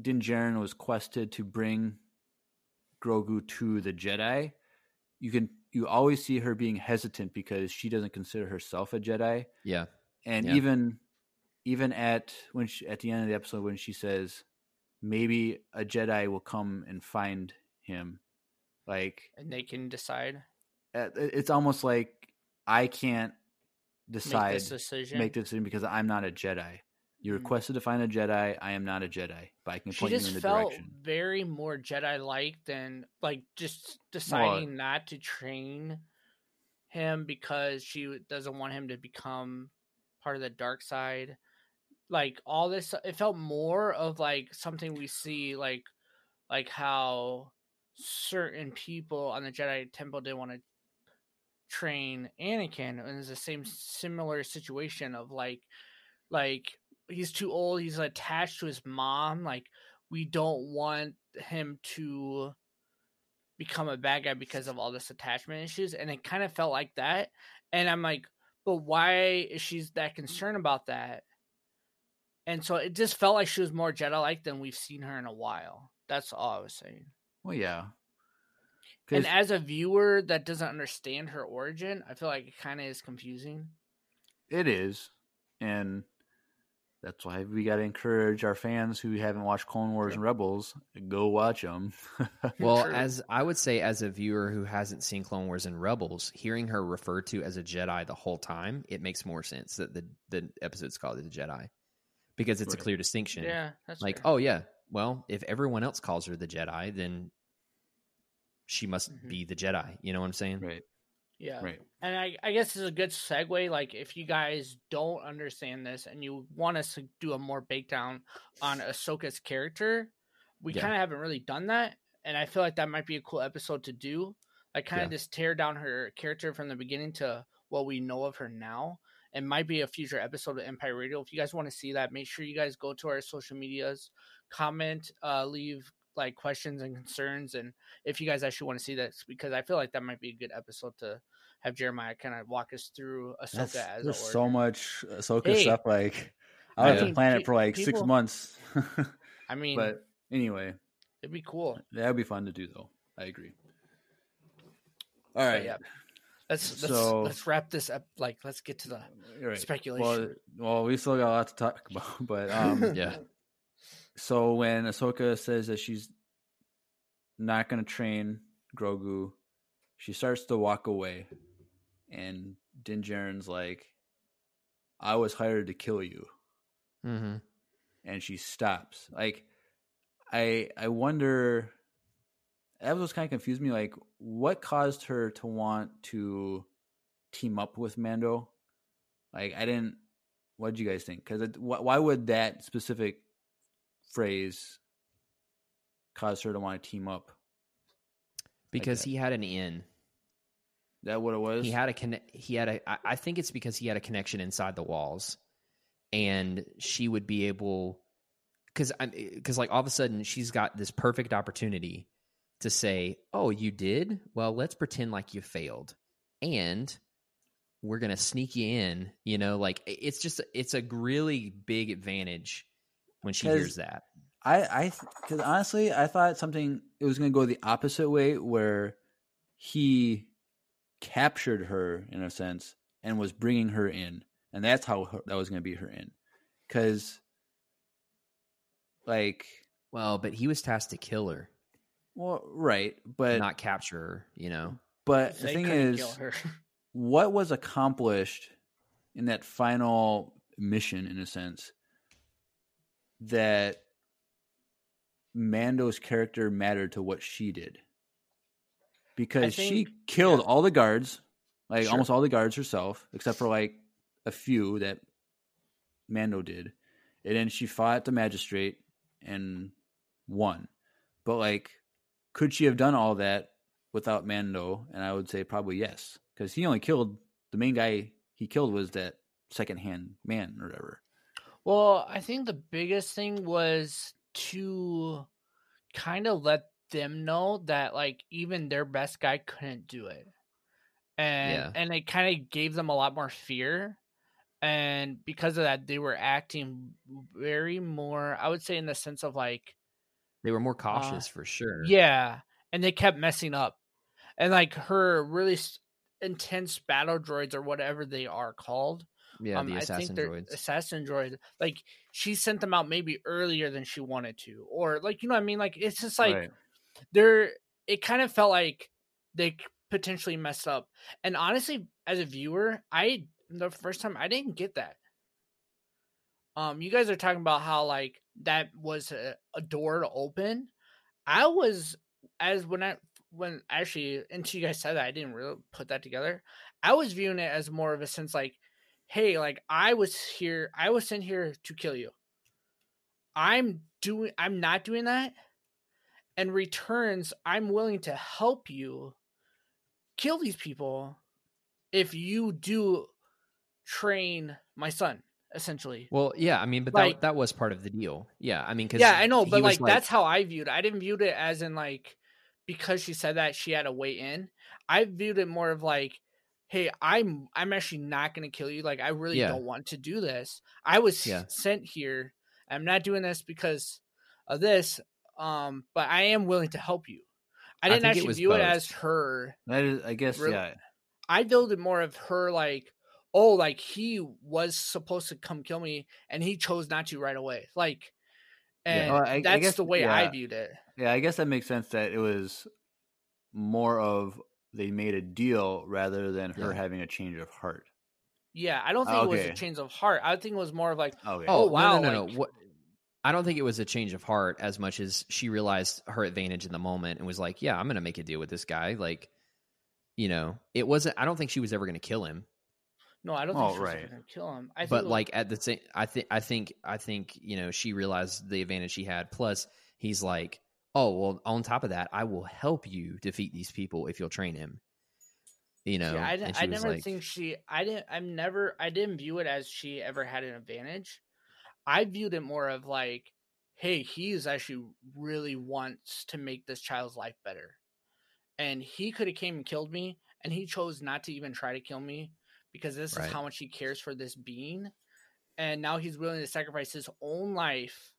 Din Djarin was quested to bring Grogu to the Jedi, you can you always see her being hesitant because she doesn't consider herself a Jedi, Yeah. and Yeah. even even at when she, at the end of the episode when she says maybe a Jedi will come and find him, like and they can decide uh, it's almost like I can't make decide this decision make this decision because I'm not a Jedi. You're Mhm. requested to find a Jedi. I am not a Jedi, but I can she point you in the felt direction. very more jedi like than like just deciding not to train him because she doesn't want him to become part of the dark side like all this it felt more of like something we see like like how certain people on the jedi temple didn't want to train anakin and it's the same similar situation of like like he's too old he's attached to his mom like we don't want him to become a bad guy because of all this attachment issues and it kind of felt like that and i'm like but why is she that concerned about that? And so it just felt like she was more jedi like than we've seen her in a while that's all i was saying. Well, yeah. And as a viewer that doesn't understand her origin i feel like it kind of is confusing. It is, and that's why we got to encourage our fans who haven't watched Clone Wars and Rebels go watch them. Well, True. as I would say, as a viewer who hasn't seen Clone Wars and Rebels, hearing her referred to as a Jedi the whole time, it makes more sense that the the episode's called the Jedi because it's a clear distinction. yeah that's like, fair. oh yeah, well, if everyone else calls her the Jedi, then she must Mhm. be the Jedi. You know what I'm saying? right, yeah right. And I, I guess it's a good segue. Like, if you guys don't understand this and you want us to do a more breakdown on Ahsoka's character, we Yeah. kind of haven't really done that. And I feel like that might be a cool episode to do. Like, kind of Yeah. just tear down her character from the beginning to what we know of her now. It might be a future episode of Empire Radio. If you guys want to see that, make sure you guys go to our social medias, comment, uh, leave like questions and concerns, and if you guys actually want to see this, because I feel like that might be a good episode to have Jeremiah kind of walk us through Ahsoka That's, as there's so much Ahsoka Hey, stuff. Like I was mean, to plan pe- it for like six months, I mean, but anyway, it'd be cool. that would be fun to do though. I agree. All right. Yeah, let's let's So- let's wrap this up. Like, let's get to the right. speculation. Well, well, we still got a lot to talk about, but um, Yeah. So when Ahsoka says that she's not going to train Grogu, she starts to walk away, and Din Djarin's like, "I was hired to kill you," Mm-hmm. and she stops. Like, I I wonder. That was kind of confused me. Like, what caused her to want to team up with Mando? Like, I didn't. What did you guys think? Because why would that specific phrase caused her to want to team up? Because he had an in. That what it was? He had a conne- he had a I- I think it's because he had a connection inside the walls and she would be able cuz I'm cuz like all of a sudden she's got this perfect opportunity to say, "Oh, you did? Well, let's pretend like you failed." And we're to sneak you in, you know, like it's just it's a really big advantage when she 'Cause hears that. I I because honestly, I thought something it was going to go the opposite way, where he captured her in a sense and was bringing her in, and that's how her, that was going to be her in, because like, Well, but he was tasked to kill her, well, right, but not capture her. You know. but the thing is, what was accomplished in that final mission in a sense that Mando's character mattered to what she did. Because she killed yeah. all the guards like Sure. almost all the guards herself except for like a few that Mando did. And then she fought the magistrate and won. But like could she have done all that without Mando? And I would say probably yes because he only killed the main guy he killed was that second hand man or whatever Well, I think the biggest thing was to kind of let them know that like even their best guy couldn't do it. And Yeah. and it kind of gave them a lot more fear. And because of that they were acting very more I would say in the sense of like They were more uh, cautious for sure. yeah, and they kept messing up. And like her really intense battle droids or whatever they are called Yeah, um, the I assassin droids. assassin droid. Like she sent them out maybe earlier than she wanted to, or like you know what I mean. Like it's just like Right. they're. It kind of felt like they potentially messed up. And honestly, as a viewer, I the first time I didn't get that. Um, you guys are talking about how like that was a, a door to open. I was as when I when actually until you guys said that I didn't really put that together. I was viewing it as more of a sense like hey, like I was here, I was sent here to kill you. I'm doing, I'm not doing that. And returns, I'm willing to help you kill these people if you do train my son, essentially. Well, yeah, I mean, but Like- that that was part of the deal. Yeah, I mean, because Yeah, I know, but like, that's how I viewed it. I didn't view it as in like because she said that she had a way in. I viewed it more of like, hey, I'm I'm actually not gonna kill you. Like I really Yeah. don't want to do this. I was Yeah. sent here. I'm not doing this because of this. Um, but I am willing to help you. I I didn't it actually was view it as her. that is i guess Really? yeah I built it more of her like, oh, like he was supposed to come kill me and he chose not to right away. Like, Yeah. and Well, I- I that's guess- the way I viewed it. Yeah, I guess that makes sense that it was more of they made a deal rather than her Yeah. having a change of heart. Yeah, I don't think it was a change of heart. I think it was more of like, Okay. Oh, Oh, wow, No, no, no, like- no. What? I don't think it was a change of heart as much as she realized her advantage in the moment and was like, "Yeah, I'm going to make a deal with this guy." Like, you know, it wasn't. I don't think she was ever going to kill him. no, I don't Oh, think she was right. going to kill him. I think it but was- like at the same, I think, I think, I think, you know, she realized the advantage she had. Plus, he's like, "Oh, well, on top of that, I will help you defeat these people if you'll train him." You know, yeah, I, and she I was never like, think she. I didn't. I'm never. I didn't view it as she ever had an advantage. I viewed it more of like, hey, he's actually really wants to make this child's life better, and he could have came and killed me, and he chose not to even try to kill me because this Right. is how much he cares for this being, and now he's willing to sacrifice his own life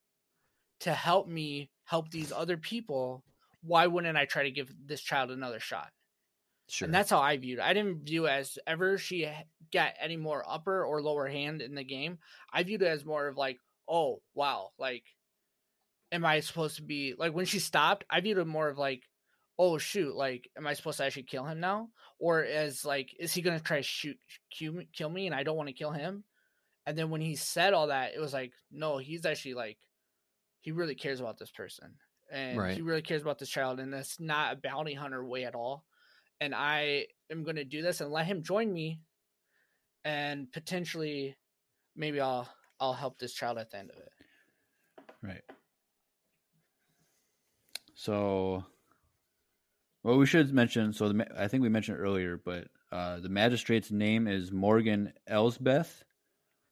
to help me help these other people. Why wouldn't I try to give this child another shot? "Sure." And that's how I viewed it. I didn't view it as ever she got any more upper or lower hand in the game. I viewed it as more of like, oh wow, like, am I supposed to be like when she stopped? I viewed it more of like, oh shoot, like, am I supposed to actually kill him now, or as like, is he gonna try to shoot kill me, and I don't want to kill him? And then when he said all that, it was like, no, he's actually like, he really cares about this person, and Right. he really cares about this child, and that's not a bounty hunter way at all and I am going to do this and let him join me, and potentially, maybe I'll I'll help this child at the end of it. Right. So, well, we should mention. So, the, I think we mentioned earlier, but uh, the magistrate's name is Morgan Elsbeth.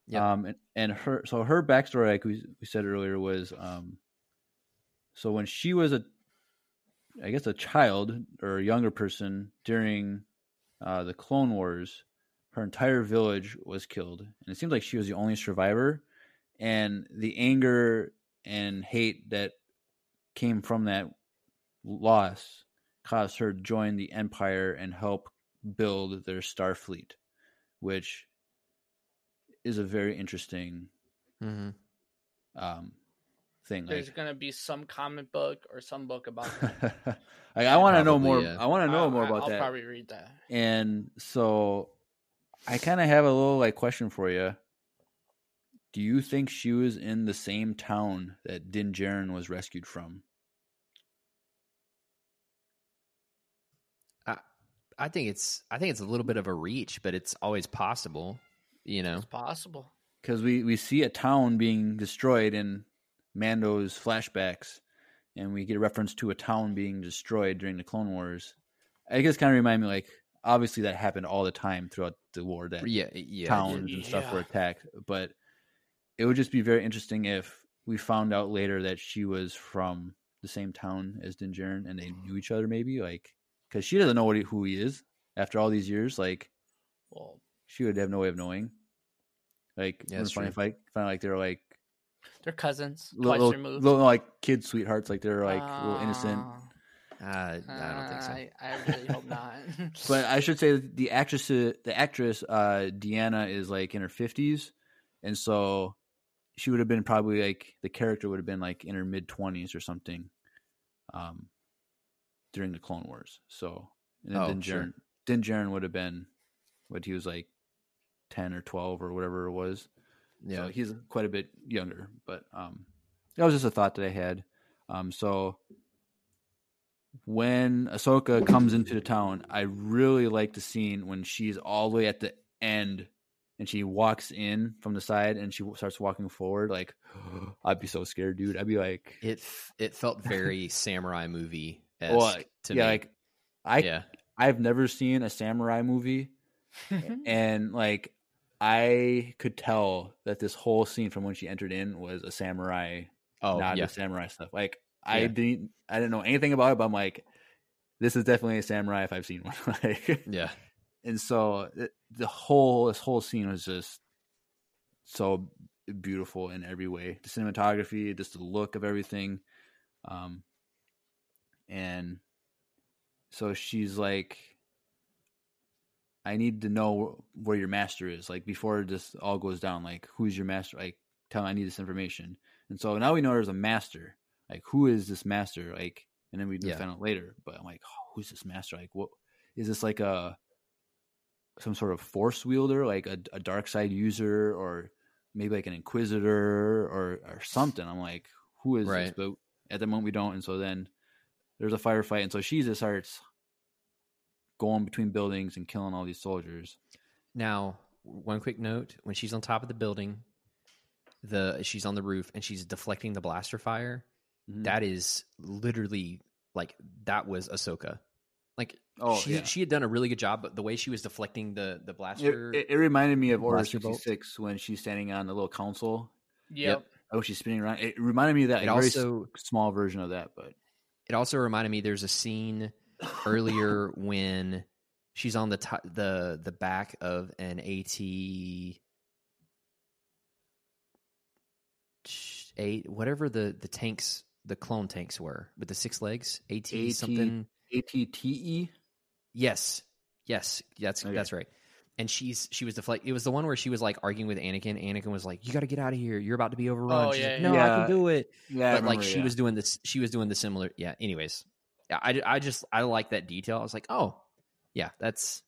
Yep. Um, and, and her, so her backstory, like we, we said earlier, was um, so when she was a, I guess, a child or a younger person during uh, the Clone Wars, her entire village was killed, and it seems like she was the only survivor. And the anger and hate that came from that loss caused her to join the Empire and help build their Starfleet, which is a very interesting hmm um, thing. There's Like, gonna be some comic book or some book about that. like, I want to know more. yeah. I want to know I- more about I'll that. probably read that. And so I kind of have a little like question for you. Do you think she was in the same town that Din Djarin was rescued from? I think it's I think it's a little bit of a reach, but it's always possible. You know, It's possible. Because we, we see a town being destroyed in Mando's flashbacks, and we get a reference to a town being destroyed during the Clone Wars. I guess kind of remind me like obviously that happened all the time throughout the war that yeah, yeah. towns and stuff were attacked. But it would just be very interesting if we found out later that she was from the same town as Din Djarin and they knew each other, maybe like because she doesn't know what he, who he is after all these years. Like Well, she would have no way of knowing. Like, Yeah, it's that's funny if I find like they're like they're cousins, little, twice little, removed. little, like kid sweethearts, like they're like a little innocent. Ah, Uh, I don't think so. I, I really hope not. But I should say that the actress, the actress, uh, Diana is like in her fifties, and so she would have been probably like the character would have been like in her mid twenties or something, um, during the Clone Wars. So and then Oh, Din sure. Djarin, Din Djarin would have been what he was like ten or twelve or whatever it was. yeah, So he's quite a bit younger, but um, that was just a thought that I had. Um, so when Ahsoka comes into the town, I really like the scene when she's all the way at the end and she walks in from the side and she starts walking forward. Like, I'd be so scared, dude. I'd be like, it it felt very samurai movie well, to yeah, me. like I yeah, I've never seen a samurai movie, and like I could tell that this whole scene from when she entered in was a samurai oh not yeah, the samurai stuff. Like I Yeah. didn't I didn't know anything about it, but I'm like, this is definitely a samurai if I've seen one. like, yeah, and so it, the whole this whole scene was just so beautiful in every way. The cinematography, just the look of everything, um, and so she's like. I need to know where your master is, like before this all goes down. Like, who's your master? Like, tell me I need this information. And so now we know there's a master. Like, who is this master? Like, and then we do Yeah. find out later. But I'm like, oh, who's this master? Like, what is this? Like a some sort of force wielder, like a, a dark side user, or maybe like an inquisitor or or something. I'm like, who is this? But at the moment we don't. And so then there's a firefight, and so she just starts going between buildings and killing all these soldiers. Now, one quick note: when she's on top of the building, the she's on the roof and she's deflecting the blaster fire. Mhm. That is literally like that was Ahsoka. Like Oh, she yeah. she had done a really good job, but the way she was deflecting the the It, blaster, it, it reminded me of Order bolt. 66 when she's standing on the little console. yep. Oh, she's spinning around. It reminded me of that. It like, very also- small version of that, but it also reminded me there's a scene earlier when she's on the t- the the back of an AT eight whatever the the tanks the clone tanks were with the six legs AT, AT something ATTE. yes yes that's Okay. that's right and she's she was the flight. it was the one where she was like arguing with Anakin Anakin was like you got to get out of here you're about to be overrun Oh, She's yeah, like, yeah. no I can do it Yeah, I but like she yeah. was doing this she was doing the similar yeah anyways yeah i, I just i like that detail i was like oh yeah that's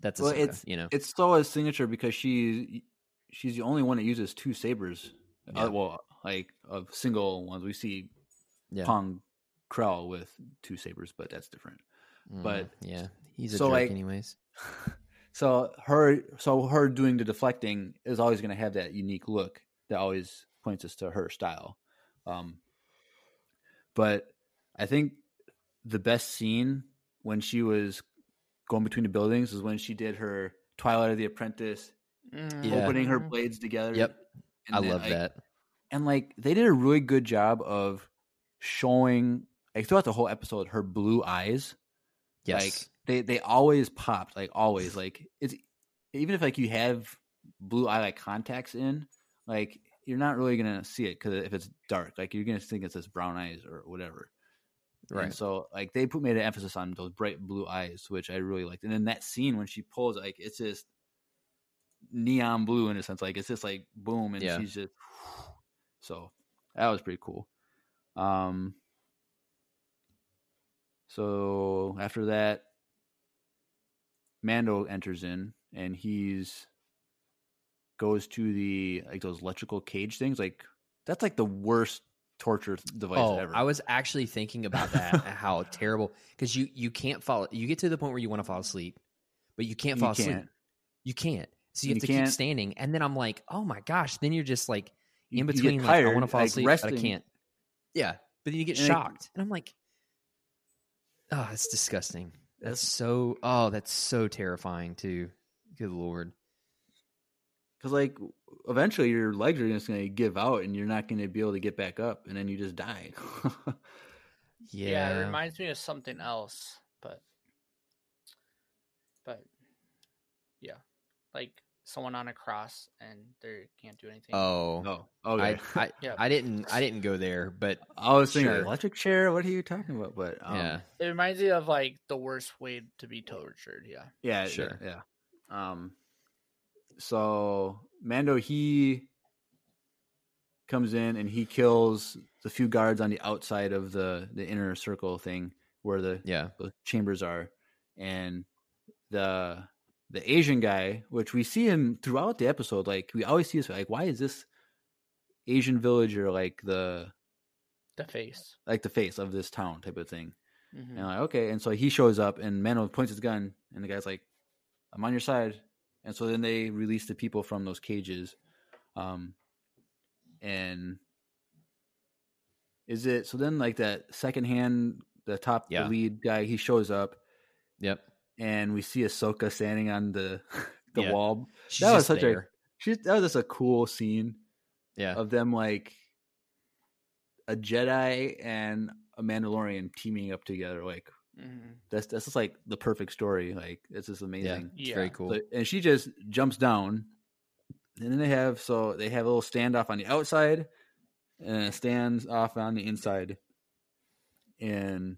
that's Well, Ahsoka, it's- you know It's so a signature because she she's the only one that uses two sabers. Yeah. Uh, well, like of single ones. We see yeah Pong Krell with two sabers, but that's different. but- Mm, yeah he's a so, jerk like- anyways So her, so her doing the deflecting is always going to have that unique look that always points us to her style. Um, but I think the best scene when she was going between the buildings is when she did her Twilight of the Apprentice, Mm. Yeah. opening her blades together. yep and i love like- that And like they did a really good job of showing, like throughout the whole episode, her blue eyes. yes Like they they always popped, like always. Like it's even if like you have blue eye like contacts in, like you're not really gonna see it because if it's dark, like you're gonna think it's this brown eyes or whatever. Right. And so like they put made an emphasis on those bright blue eyes, which I really liked. And then that scene when she pulls, like it's just neon blue in a sense, like it's just like boom, and Yeah. she's just so that was pretty cool. Um. So after that, Mando enters in, and he's goes to the like those electrical cage things. Like that's like the worst torture device Oh, ever. I was actually thinking about that. how terrible because you you can't fall. You get to the point where you want to fall asleep, but you can't You fall asleep. can't. You can't. So you And have you to keep can't- standing, and then I'm like, oh my gosh! Then you're just like in you between. like, I want to fall like, asleep, but I can't. Yeah, but then you get And it- shocked, and I'm like, oh, that's disgusting. That's so. Oh, that's so terrifying too. Good lord. Because like eventually your legs are just going to give out and you're not going to be able to get back up, and then you just die. Yeah. Yeah, it reminds me of something else, but but yeah, like someone on a cross and they can't do anything. oh. oh, I, okay. I, Yeah. I didn't I didn't go there, but I was thinking Sure. electric chair. What are you talking about? But um, yeah, It reminds me of like the worst way to be tortured. Yeah. yeah, Sure. yeah. Um, so Mando he comes in and he kills the few guards on the outside of the the inner circle thing where the yeah, the chambers are, and the the Asian guy, which we see him throughout the episode, like we always see this, like why is this Asian villager like the The face. like the face of this town type of thing? Mhm. And I'm like, okay, and so he shows up, and Mando points his gun, and the guy's like, "I'm on your side." And so then they release the people from those cages, um, and is it so? Then like that second hand, the top, Yeah. the lead guy, he shows up, yep. and we see Ahsoka standing on the the Yeah. wall. She's That was such a- She that was just a cool scene yeah. of them like a Jedi and a Mandalorian teaming up together. Like Mhm. that's that's just like the perfect story. Like it's just amazing. It's Yeah. very cool. So- and she just jumps down, and then they have so they have a little standoff on the outside, and it stands off on the inside, and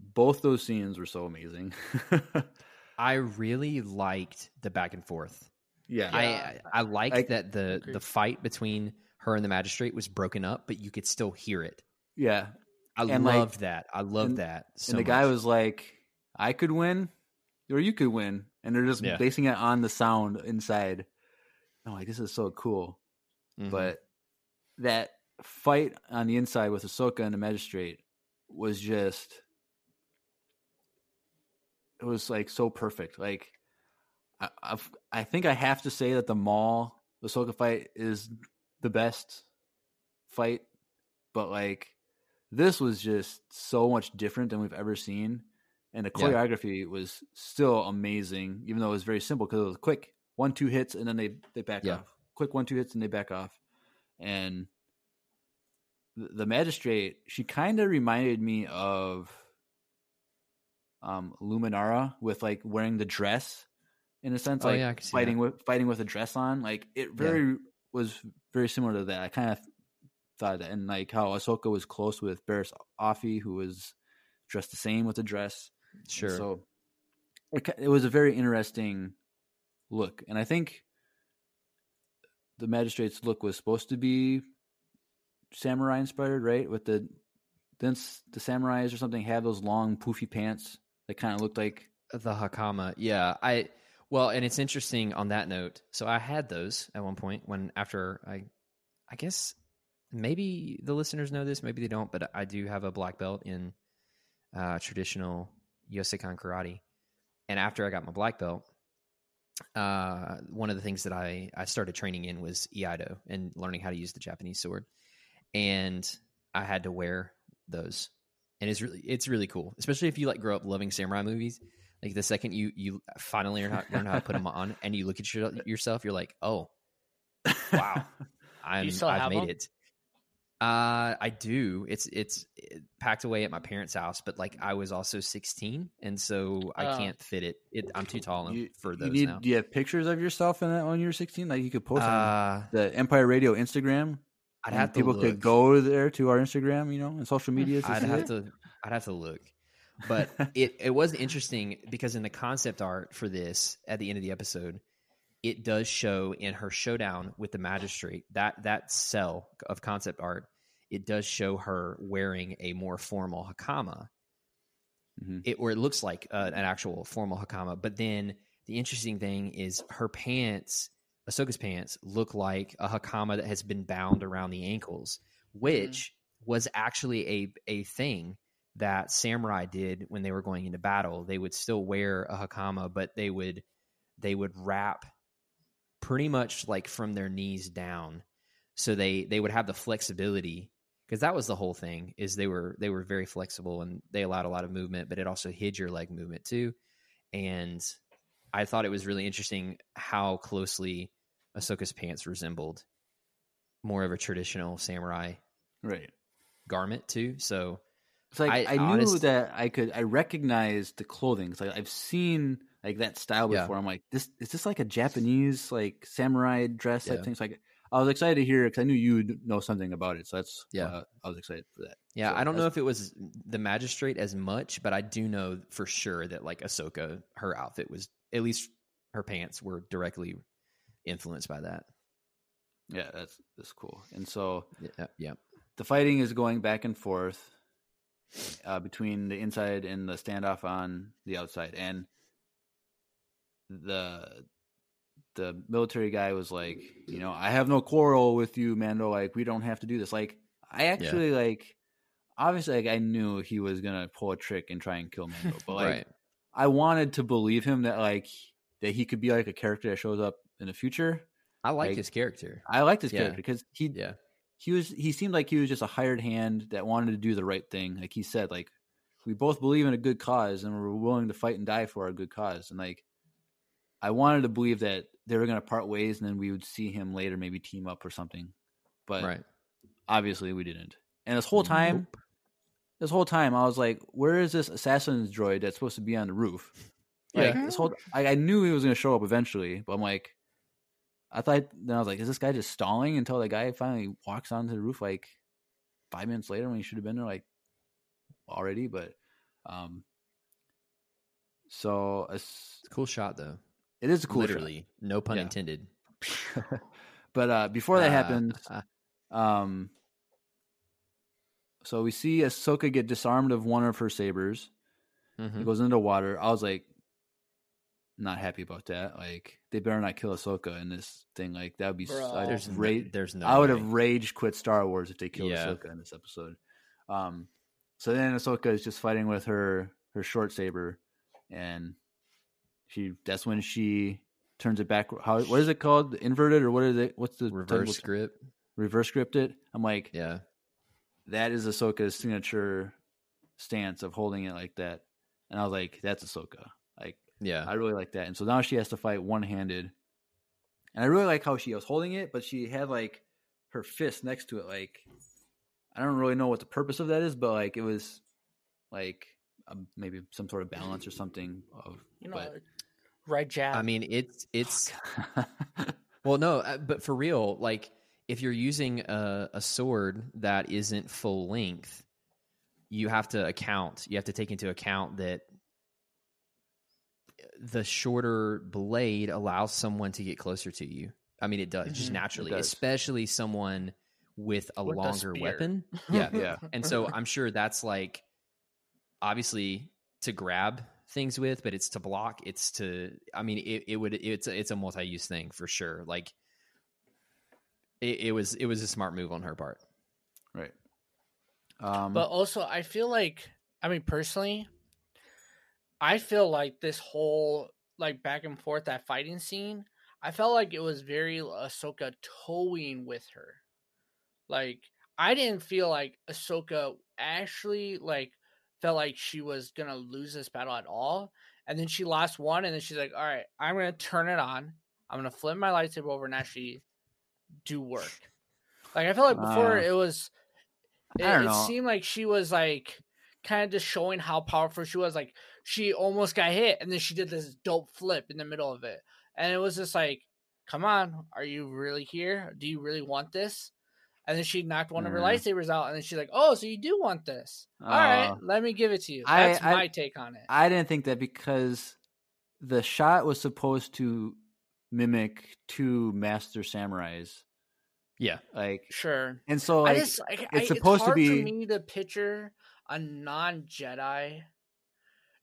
both those scenes were so amazing. I really liked the back and forth. yeah, Yeah. I I liked I- that the Agreed. the fight between her and the magistrate was broken up, but you could still hear it. yeah. I And, like- loved that. I loved and- that. So and the guy was like, "I could win, or you could win," and they're just Yeah. basing it on the sound inside. I'm like, "This is so cool." Mhm. But that fight on the inside with Ahsoka and the magistrate was just it was like so perfect. Like I I've, I think I have to say that the Maul Ahsoka fight is the best fight, but like this was just so much different than we've ever seen, and the Yeah. choreography was still amazing, even though it was very simple because it was quick one two hits and then they they back Yeah. off, quick one two hits and they back off, and the, the magistrate she kind of reminded me of um Luminara with like wearing the dress in a sense Oh, like yeah, fighting with fighting with a dress on. Like it very was very similar to that. I kind of thought and like how Ahsoka was close with Barris Offee who was dressed the same with the dress. Sure. so it, it was a very interesting look, and I think the magistrate's look was supposed to be samurai inspired, right? With the then the samurais or something have those long poofy pants that kind of looked like? Uh, the hakama. Yeah i well and it's interesting on that note. So i had those at one point when after i i guess maybe the listeners know this maybe they don't but i do have a black belt in uh, traditional Yoseikan karate. And after i got my black belt uh, one of the things that I, I started training in was iaido and learning how to use the japanese sword. And i had to wear those. And it's really it's really cool especially if you like grow up loving samurai movies. Like the second you you finally learn how, learn how to put them on and you look at your, yourself you're like oh wow. I'm still i've have made them? it Uh, I do. It's it's packed away at my parents' house, but like I was also 16, and so I Oh. can't fit it. it I'm too tall You, for you those need, now. Do you have pictures of yourself in that when you were 16? Like you could post on Uh, the Empire Radio Instagram. I'd and have to people look. could go there to our Instagram, you know, and social media. I'd have it. to. I'd have to look. But it it was interesting because in the concept art for this at the end of the episode, it does show in her showdown with the magistrate that that cell of concept art. It does show her wearing a more formal hakama, Mhm. it or it looks like uh, an actual formal hakama. But then the interesting thing is her pants, Ahsoka's pants, look like a hakama that has been bound around the ankles, which was actually a a thing that samurai did when they were going into battle. They would still wear a hakama, but they would they would wrap pretty much like from their knees down, so they they would have the flexibility because that was the whole thing is they were they were very flexible and they allowed a lot of movement but it also hid your leg movement too and i thought it was really interesting how closely ahsoka's pants resembled more of a traditional samurai right. garment too so It's like I I, knew honest- that I could. I recognized the clothing. It's like I've seen like that style Yeah. before. I'm like, this is this like a Japanese like samurai dress type Yeah. thing. It's like I was excited to hear because I knew you'd know something about it. So that's Yeah. Uh, I was excited for that. yeah So i don't know if it was the magistrate as much but i do know for sure that like ahsoka her outfit was at least her pants were directly influenced by that Yeah, that's that's cool. And so yeah yeah the fighting is going back and forth uh, between the inside and the standoff on the outside, and the the military guy was like, you know, I have no quarrel with you, Mando. Like, we don't have to do this. Like, I actually like, obviously, like, I knew he was gonna pull a trick and try and kill Mando, but like, right I wanted to believe him that like that he could be like a character that shows up in the future. i like like- his character I liked his Yeah. character because he yeah he was he seemed like he was just a hired hand that wanted to do the right thing like he said like we both believe in a good cause and we're willing to fight and die for our good cause and like i wanted to believe that they were going to part ways and then we would see him later maybe team up or something but right. obviously we didn't. And this whole time this whole time i was like where is this assassin's droid that's supposed to be on the roof? Like Yeah. this whole I, I knew he was going to show up eventually but i'm like i thought then i was like is this guy just stalling until the guy finally walks onto the roof like five minutes later when he should have been there like already? But um so it's, It's a cool shot though. It is a cool shot. Literally, no pun Yeah. intended. but uh before that Uh, happens uh, Um, so we see Ahsoka get disarmed of one of her sabers. mhm. It goes into water. I was like, not happy about that. Like, they better not kill Ahsoka in this thing. Like, that would be. Bro. There's no, there's no. I would way. have rage quit Star Wars if they killed Yeah. Ahsoka in this episode. Um, so then Ahsoka is just fighting with her her short saber, and she that's when she turns it back. How what is it called? Inverted or what is it? What's the reverse technical- script. reverse script it? I'm like, Yeah, that is Ahsoka's signature stance of holding it like that. And I was like, that's Ahsoka. Like, yeah, I really like that. And so now she has to fight one handed. And I really like how she was holding it, but she had like her fist next to it. Like, I don't really know what the purpose of that is, but like it was like um, maybe some sort of balance or something. Of, You know, but right jab. I mean, it's it's well, no, uh, but for real, like if you're using a, a sword that isn't full length, you have to account. You have to take into account that the shorter blade allows someone to get closer to you. I mean, it does just Mhm. naturally, does. especially someone with a With longer spear. weapon. Yeah, yeah. and so I'm sure that's like obviously to grab things with, but it's to block. It's to. I mean, it, it would. It's a, it's a multi-use thing for sure. Like it, it was. It was a smart move on her part. Right. Um, But also, I feel like, I mean, personally, I feel like this whole like back and forth that fighting scene, I felt like it was very Ahsoka towing with her. Like, I didn't feel like Ahsoka actually like felt like she was gonna lose this battle at all. And then she lost one, and then she's like, "All right, I'm gonna turn it on. I'm gonna flip my lightsaber over and actually do work." Like I felt like before Ah. it was it, it seemed like she was like kind of just showing how powerful she was. Like she almost got hit, and then she did this dope flip in the middle of it, and it was just like, "Come on, are you really here? Do you really want this?" And then she knocked one of her Yeah. lightsabers out, and then she's like, "Oh, so you do want this? All right, Uh, let me give it to you." I- That's I- my take on it. I didn't think that because the shot was supposed to mimic two master samurais, Yeah. like, sure. and so I like just like I, it's supposed to be- for me to picture a non Jedi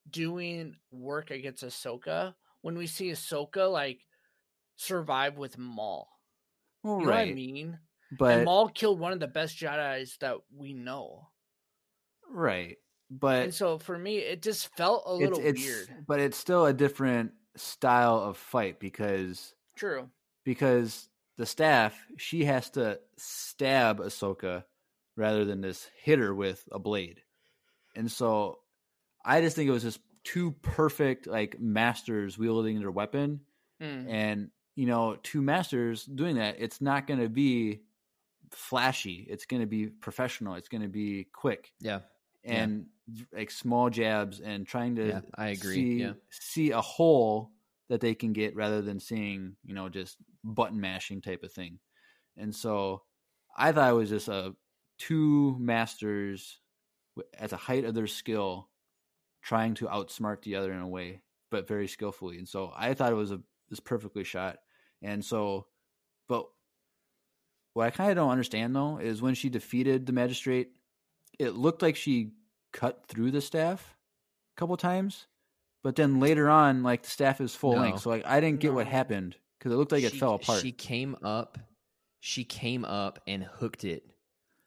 doing work against Ahsoka when we see Ahsoka like survive with Maul. well, You know what I right, mean? and but Maul killed one of the best Jedi's that we know. right, but and so for me, it just felt a it's little it's weird. but it's still a different style of fight because True. because the staff she has to stab Ahsoka rather than just hit her with a blade. And so I just think it was just two perfect like masters wielding their weapon Mm. and you know two masters doing that it's not going to be flashy it's going to be professional it's going to be quick Yeah. Yeah. and like small jabs and trying to Yeah, I agree. see, Yeah. see a hole that they can get rather than seeing you know just button mashing type of thing and so i thought it was just a two masters at the height of their skill trying to outsmart the other in a way but very skillfully and so i thought it was a was perfectly shot and so what i kind of don't understand though is when she defeated the magistrate it looked like she cut through the staff a couple times but then later on like the staff is full No. length so like i didn't get what happened because it looked like it fell apart She came up, she came up and hooked it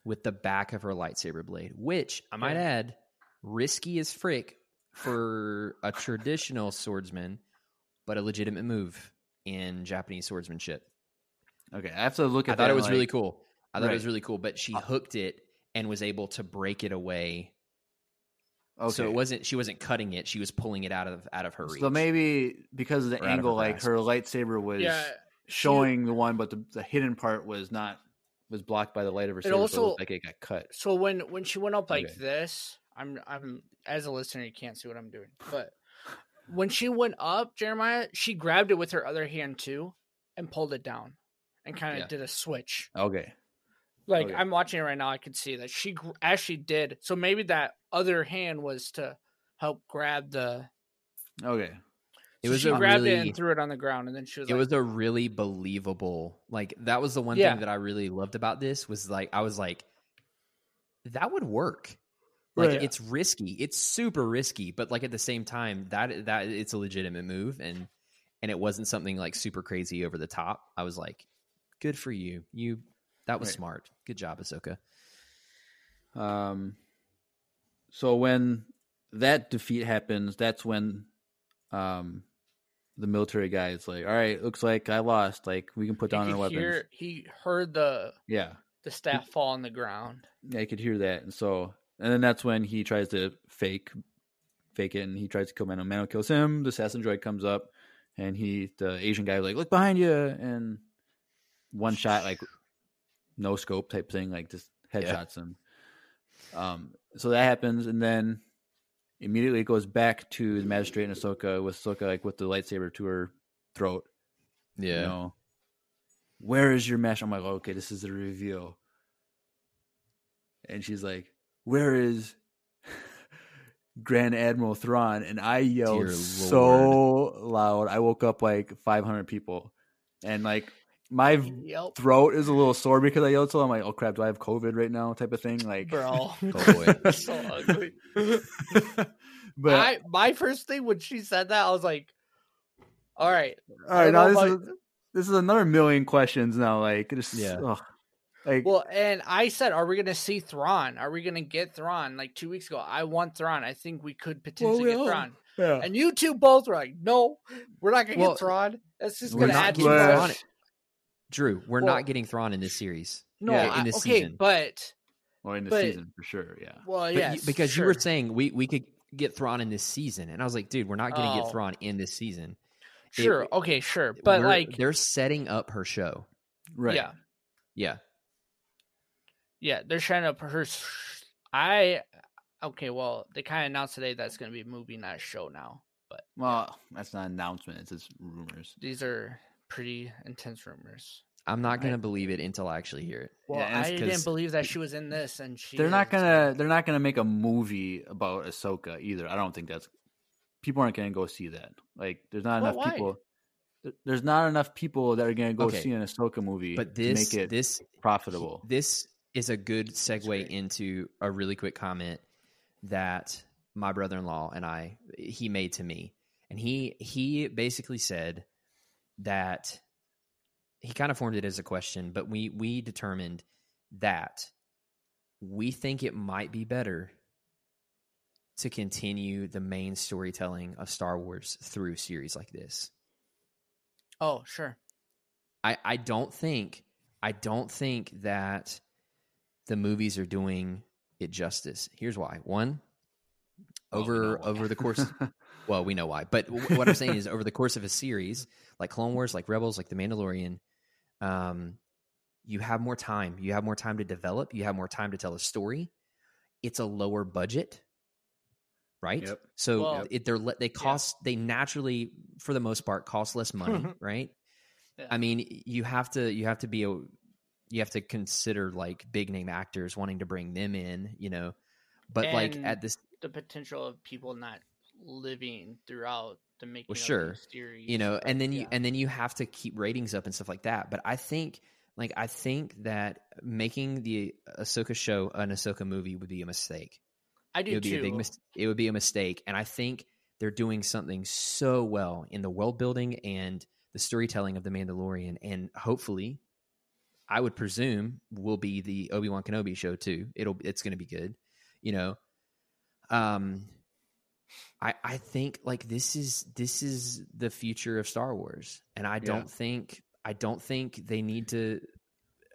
with the back of her lightsaber blade, which I might Yeah. add, risky as frick for a traditional swordsman, but a legitimate move in Japanese swordsmanship. Okay i have to look at I thought that, it was really cool. I thought it was really cool, but she uh, hooked it and was able to break it away. okay. So it wasn't she wasn't cutting it; she was pulling it out of out of her reach. so maybe because of the Or out of angle her like grasp. her lightsaber was Yeah. showing the one but the, the hidden part was not was blocked by the light of her saber, so it also- looked like it got cut So when when she went up like Okay. this, I'm I'm as a listener you can't see what I'm doing, but when she went up, Jeremiah, she grabbed it with her other hand too and pulled it down and kind of Yeah. did a switch. okay Like Okay. I'm watching it right now, I could see that she gr- actually did. So maybe that other hand was to help grab the. okay it so was she grabbed it really- and threw it on the ground, and then she was it like, was a really believable like that was the one Yeah. thing that i really loved about this was like i was like that would work like Right. it's risky it's super risky but like at the same time that that it's a legitimate move and and it wasn't something like super crazy over the top i was like good for you you that was Right. smart good job ahsoka Um, so when that defeat happens, that's when um, the military guy is like, "All right, looks like I lost. Like we can put he down our could weapons." hear, he heard the Yeah, the staff fall on the ground. yeah, I could hear that, and so and then that's when he tries to fake, fake it, and he tries to kill Mando. Mando kills him. The assassin droid comes up, and he, the Asian guy, like, "Look behind you!" and one shot, like no scope type thing, like just headshots him. Um, so that happens, and then immediately it goes back to the magistrate and Ahsoka with Ahsoka like with the lightsaber to her throat. yeah You know, where is your mesh? I'm like, okay, this is the reveal. And she's like, where is Grand Admiral Thrawn? And I yelled so loud. I woke up like 500 people. And like, my Yep, throat is a little sore because I yelled so. I'm like, oh crap, do I have COVID right now? Type of thing. Like, bro. Oh, so ugly. but I my first thing when she said that, I was like, "All right, all right, now this know is this is another million questions now. Like, just Yeah. ugh. like Well, and I said, "Are we going to see Thrawn? Are we going to get Thrawn?" Like two weeks ago, I want Thrawn. I think we could potentially we get are. Thrawn. yeah. And you two both were like, "No, we're not going to Well, get Thrawn. That's just going to add too getting much." Thrawn. Drew, we're Well- not getting Thrawn in this series. No, Yeah, in this okay, season. but or in the but- season for sure. Yeah. well, yeah, you- because you were saying we, we could get Thrawn in this season, and I was like, dude, we're not going to Oh. get Thrawn in this season. it- sure, okay, sure, but like, they're setting up her show. Right. yeah, Yeah, Yeah, they're trying to pers- I okay, well, they kind of announced today that's going to be a movie, not a show now. But Well, that's not an announcement. It's just rumors. these are pretty intense rumors. I'm not gonna believe it until I actually hear it. Well, and it's I didn't believe that she was in this, and she. They're not gonna. They're not gonna make a movie about Ahsoka either. I don't think that's. People aren't gonna go see that. Like, there's not Well, enough why? people. There's not enough people that are gonna go Okay. see an Ahsoka movie But to this make it this profitable. This is a good segue into a really quick comment that my brother-in-law and I he made to me. And he he basically said that he kind of formed it as a question, but we we determined that we think it might be better to continue the main storytelling of Star Wars through series like this. Oh, sure. I, I don't think I don't think that the movies are doing it justice. Here's why. One, over know why. over the course well, we know why. But w- what I'm saying is over the course of a series, like Clone Wars, like Rebels, like The Mandalorian, um, you have more time. You have more time to develop, you have more time to tell a story. It's a lower budget. Right? Yep. So Well, it, they're they cost they naturally for the most part cost less money, right? Yeah. I mean, you have to you have to be a you have to consider like big name actors wanting to bring them in, you know. But like at this, The potential of people not living throughout the making Well, sure. series, you know, and then you and then you have to keep ratings up and stuff like that. But I think like I think that making the Ahsoka show an Ahsoka movie would be a mistake. I do it would too. be a big mis- it would be a mistake and i think they're doing something so well in the world building and the storytelling of the mandalorian and hopefully i would presume will be the obi-wan kenobi show too it'll it's going to be good you know um i i think like this is this is the future of star wars and i don't think i don't think they need to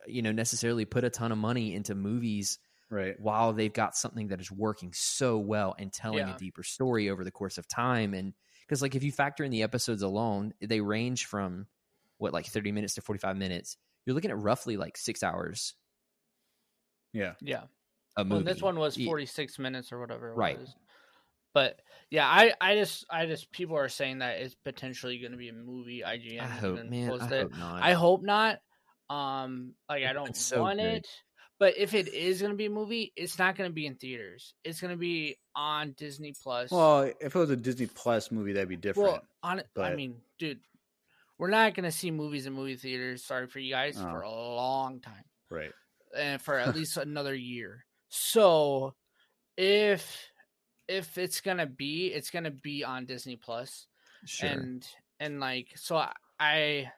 you know necessarily put a ton of money into movies right. while they've got something that is working so well and telling Yeah. a deeper story over the course of time and because like if you factor in the episodes alone they range from what like 30 minutes to 45 minutes you're looking at roughly like six hours Yeah. yeah. a movie Well, this one was Ye- 46 minutes or whatever it Right. was. But yeah, I, I just I just people are saying that it's potentially going to be a movie. IGN i hope man i posted it. hope not I hope not. Um, like I don't so want good. it. But if it is going to be a movie, it's not going to be in theaters. It's going to be on Disney Plus. Well, if it was a Disney Plus movie, that'd be different. Well, on it, I mean, dude, we're not going to see movies in movie theaters. Sorry for you guys Oh. for a long time, right. and for at least another year. So, if if it's gonna be, it's gonna be on Disney Plus, sure and and like so I, I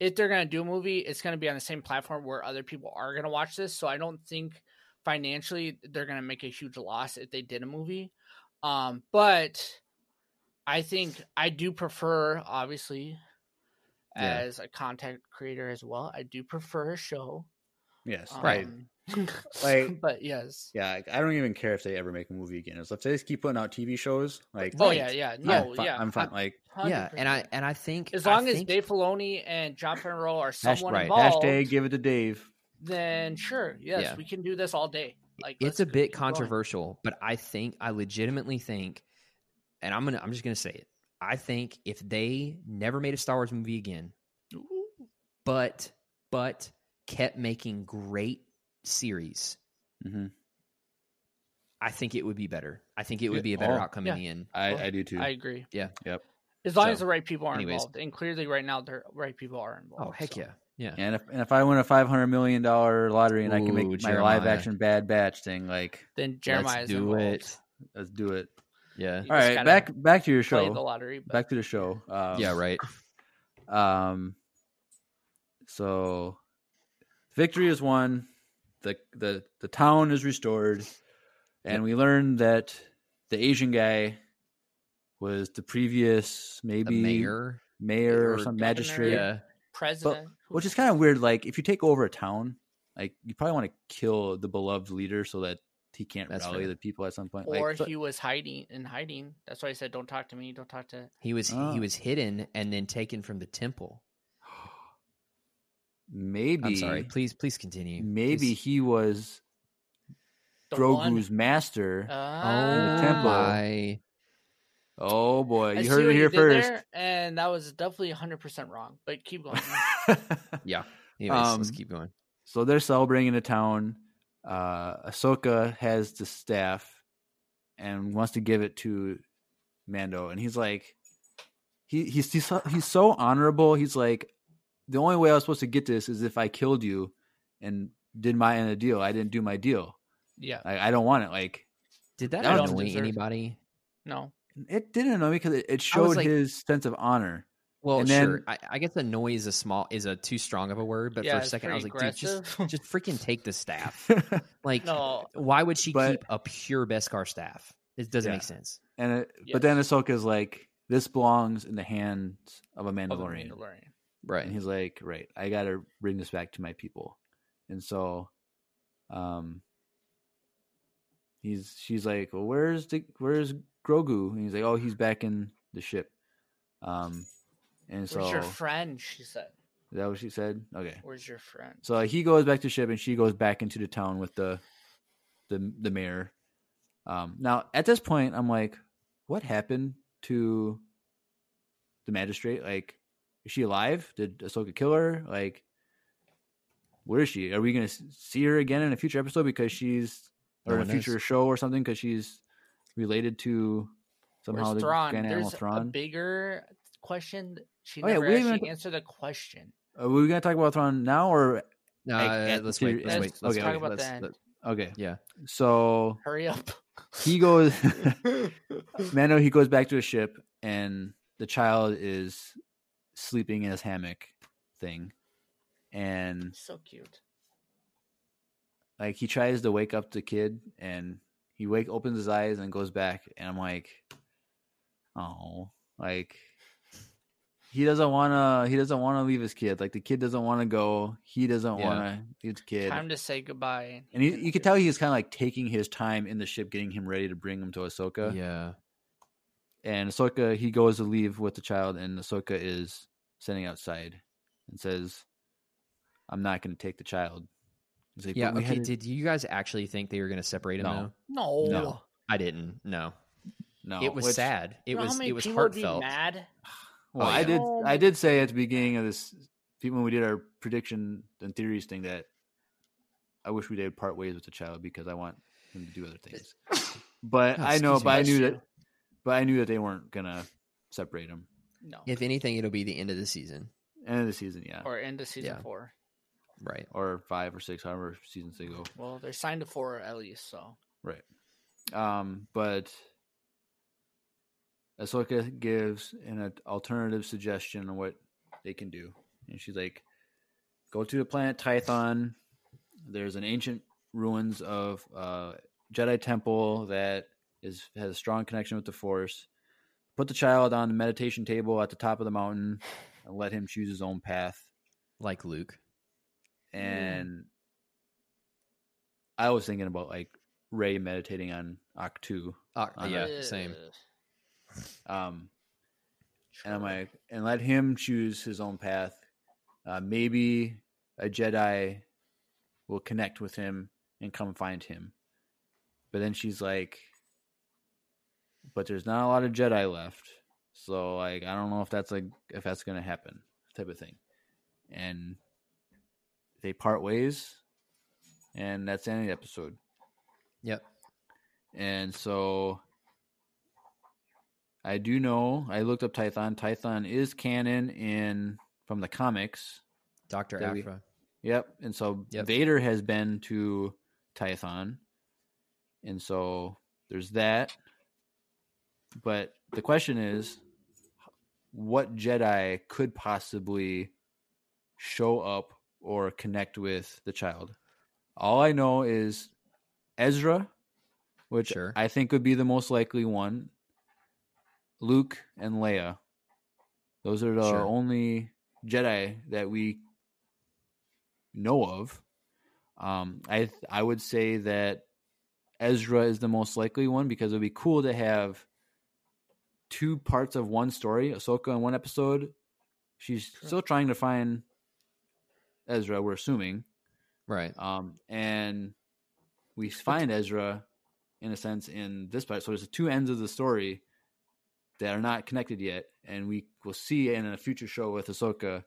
if they're gonna do a movie, it's gonna be on the same platform where other people are gonna watch this. So I don't think financially they're gonna make a huge loss if they did a movie. Um, but I think I do prefer, obviously, Yeah. as a content creator as well. I do prefer a show. Yes. Right. Like- but yes. Yeah. I don't even care if they ever make a movie again. As if they just keep putting out TV shows, like Oh Right. yeah, yeah. I'm No, fi- yeah. I'm fine. Like yeah and i and i think as I long as think- Dave Filoni and Jon Favreau are someone right. involved, hashtag give it to Dave. then sure, yes, Yeah. we can do this all day. Like it's a bit keep going. controversial, but I think I legitimately think, and I'm gonna I'm just gonna say it. I think if they never made a Star Wars movie again, Ooh. but but kept making great series, hmm I think it would be better. I think it would be a better Oh, outcome yeah. in the end. I, I do too. I agree. Yeah. Yep. As long So, as the right people are anyways. involved, and clearly right now the right people are involved. Oh heck so. yeah, yeah. and if and if I win a five hundred million dollar lottery and I can make Ooh, my live action Bad Batch thing, like Then Jeremiah's Let's do involved. it. let's do it. Yeah, You All just right, gotta back back to your Play show. the lottery. But Back to the show. Um, yeah, right. Um, so victory is won. The the The town is restored, and we learned that the Asian guy was the previous The maybe mayor, mayor or, or some governor. magistrate. yeah, president, who- which is kind of weird. Like if you take over a town, like you probably want to kill the beloved leader so that he can't That's rally fair. the people at some point. or like, so- he was hiding in hiding. That's why I said, "Don't talk to me. Don't talk to." he was Oh. he ah. was hidden and then taken from the temple. Maybe I'm sorry. Please, please continue. maybe Please. he was The one- master. Ah. Oh temple. my! oh boy, you see heard it here first. there, and that was definitely 100% wrong. But keep going. Yeah. Anyways, let's Um, keep going. so they're celebrating in the town. Uh, Ahsoka has the staff and wants to give it to Mando, and he's like, he he's he's so, he's so honorable. He's like, the only way I was supposed to get this is if I killed you and did my end of the deal. I didn't do my deal. yeah. I, I don't want it. Like Did that I annoy deserve- anybody? No. it didn't annoy me because it, it showed like- his sense of honor. Well, And sure. then- I, I guess annoy is a small is a too strong of a word, but Yeah, for a second I was like, pretty dude, just just freaking take the staff. Like, No. why would she But- keep a pure Beskar staff? It doesn't Yeah. make sense. and it, Yes. but then Ahsoka's like, this belongs in the hands of a Of the Mandalorian. Mandalorian. Right. And he's like, right, I got to bring this back to my people. And so, um, he's she's like, well, where's the where's Grogu? And he's like, oh, he's back in the ship. Um, and so Where's your friend? She said. is that what she said? Okay. Where's your friend? So he goes back to ship, and she goes back into the town with the the the mayor. Um, now at this point, I'm like, what happened to the magistrate? Like, is she alive? Did Ahsoka kill her? Like, where is she? Are we gonna see her again in a future episode because she's No or in a one knows. future show or something because she's related to somehow Where's the Thrawn? Grand Admiral There's a bigger question. She Oh, yeah, never we didn't actually even- answered the question. Are we gonna talk about Thrawn now or No, uh, let's wait. Let's Let's- wait. let's Let's talk wait. about Let's- that. let- okay? Yeah. So Hurry up. he goes Mando he goes back to his ship and the child is sleeping in his hammock thing and so cute. like he tries to wake up the kid and he wake opens his eyes and goes back and I'm like oh like he doesn't want to he doesn't want to leave his kid like the kid doesn't want to go he doesn't Yeah. want to leave the kid Time to say goodbye. and he, you could tell he's kind of like taking his time in the ship getting him ready to bring him to Ahsoka Yeah. And Ahsoka he goes to leave with the child, and Ahsoka is standing outside and says, "I'm not going to take the child." Like, Yeah. Okay. had Did you guys actually think they were going to separate them? No. No. No. I didn't. No. no, it was which- sad. It You know how was. It was people would heartfelt. mad? Well, Oh, I did. I did say at the beginning of this, when we did our prediction and theories thing, that I wish we did part ways with the child because I want him to do other things. But Oh, I know, but I knew That's that, but I knew that they weren't gonna separate them. No. If anything, it'll be the end of the season. End of the season, yeah, or, end of season Yeah. four. Right. Or five or six, however seasons they go. Well, they're signed to four at least, so Right. Um, but Ahsoka gives an alternative suggestion on what they can do. And she's like, go to the planet Tython. There's an ancient ruins of uh, Jedi temple that is has a strong connection with the Force. Put the child on the meditation table at the top of the mountain and let him choose his own path. Like Luke. And I was thinking about like Rey meditating on Ahch-To. Uh, Uh, yeah. Same. Um, and I'm like, and let him choose his own path. Uh, maybe a Jedi will connect with him and come find him. But then she's like, but there's not a lot of Jedi left, so like, I don't know if that's like if that's gonna happen, type of thing. And they part ways, and that's the end of the episode. Yep. And so I do know I looked up Tython. Tython is canon in from the comics. Doctor we- Aphra. Yep. And so Yep. Vader has been to Tython. And so there's that. But the question is what Jedi could possibly show up or connect with the child? All I know is Ezra, which Sure. I think would be the most likely one. Luke and Leia. Those are the Sure. only Jedi that we know of. Um, I I would say that Ezra is the most likely one because it would be cool to have two parts of one story. Ahsoka in one episode, she's still trying to find Ezra. We're assuming, Right. um, and we find Ezra in a sense in this part. So there's two ends of the story that are not connected yet, and we will see in a future show with Ahsoka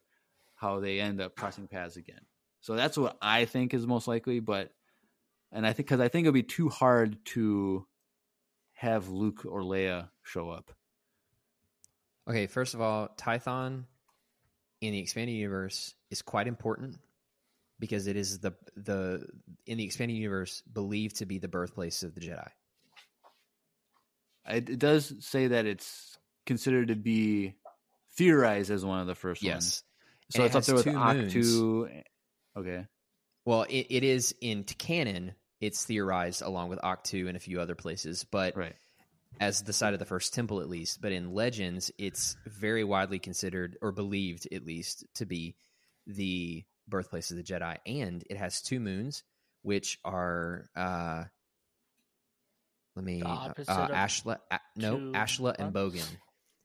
how they end up crossing paths again. So that's what I think is most likely. But and I think because I think it'll be too hard to have Luke or Leia show up. Okay, first of all, Tython in the expanded universe is quite important because it is the the in the expanded universe believed to be the birthplace of the Jedi. It, it does say that it's considered to be theorized as one of the first ones. Yes. So And it's it up there with Ahch-To. Okay. Well, it, it is in canon. It's theorized along with Ahch-To and a few other places, but Right. As the site of the first temple, at least. But in legends, it's very widely considered or believed, at least, to be the birthplace of the Jedi, and it has two moons, which are uh, let me uh, uh, Ashla, a, no two Ashla and planets? Bogan,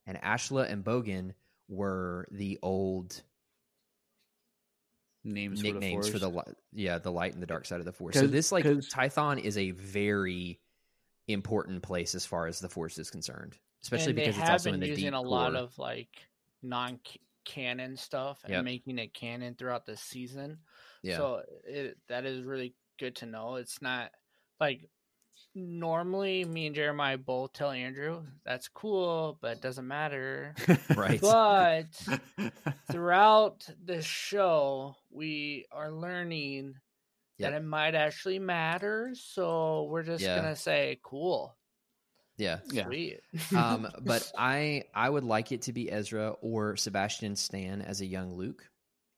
and Ashla and Bogan were the old Names nicknames for the, Force. li- yeah the light and the dark side of the force. So this like Tython is a very important place as far as the force is concerned, especially and they because it's have also been in the using deep a lot core. of like non-canon stuff and Yep. making it canon throughout the season. yeah So it, that is really good to know. It's not like normally me and Jeremiah both tell Andrew that's cool, but it doesn't matter. right But throughout the show, we are learning Yep. that it might actually matter. So we're just Yeah. gonna say cool, yeah. Yeah. sweet. Um, but I I would like it to be Ezra or Sebastian Stan as a young Luke.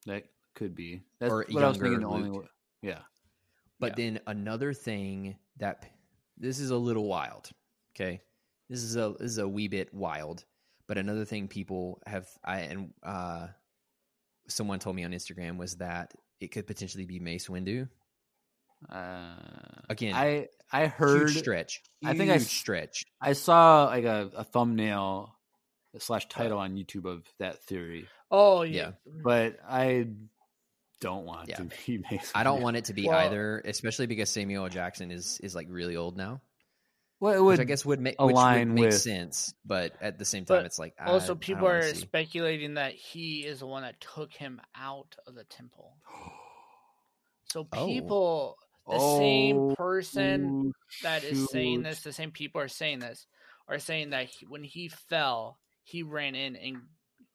that could be. That's Or what I was younger thinking. The only Luke. way- yeah. But then another thing that this is a little wild. Okay, this is a this is a wee bit wild. But another thing people have I and uh, someone told me on Instagram was that it could potentially be Mace Windu. Uh, Again, I I heard. Huge stretch. I think I Huge stretch. I saw like a, a thumbnail slash title on YouTube of that theory, Oh Yeah. yeah, but I don't want Yeah. to be Mace. I don't want it to be Well- either, especially because Samuel Jackson is is like really old now. Well, it which would I guess would make which align would make with- sense, but at the same time, it's like I- Also, I don't people wanna are see. speculating that he is the one that took him out of the temple. So Oh. People, the Oh, same person Ooh, that is saying this, the same people are saying this, are saying that he, when he fell, he ran in and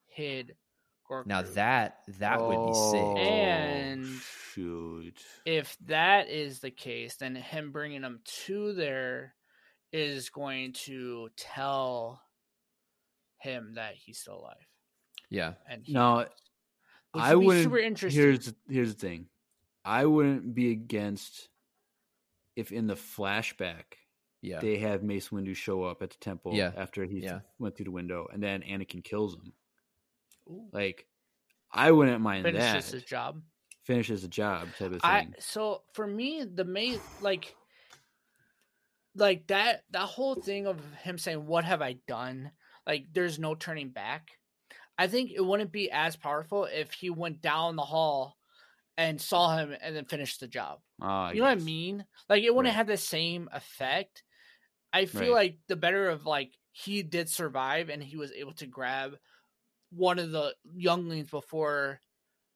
hid. Gork. Now that that would be sick. Oh, And- shoot. if that is the case, then him bringing him to there is going to tell him that he's still alive. Yeah, And he No, I would be wouldn't. super interesting. Here's here's the thing. I wouldn't be against if in the flashback yeah, they have Mace Windu show up at the temple Yeah. after he Yeah. went through the window, and then Anakin kills him. Ooh. Like, I wouldn't mind finishes that. Finishes his job. Finishes the job type of I thing. so for me the main like like that that whole thing of him saying what have I done like there's no turning back. I think it wouldn't be as powerful if he went down the hall and saw him and then finished the job. Ah, you know what I mean? Like it wouldn't Right. have the same effect. I feel Right. like the better of like he did survive and he was able to grab one of the younglings before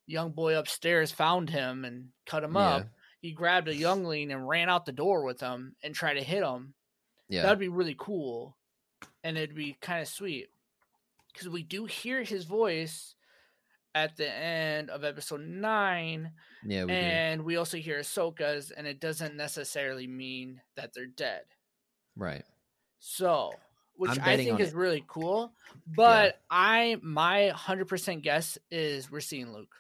young boy upstairs found him and cut him up. He grabbed a youngling and ran out the door with him and tried to hit him. yeah, That'd be really cool, and it'd be kind of sweet because we do hear his voice at the end of episode nine, yeah. We do. and we also hear Ahsoka's, and it doesn't necessarily mean that they're dead. Right. So, which I think is it. really cool. But I, my hundred percent guess is we're seeing Luke.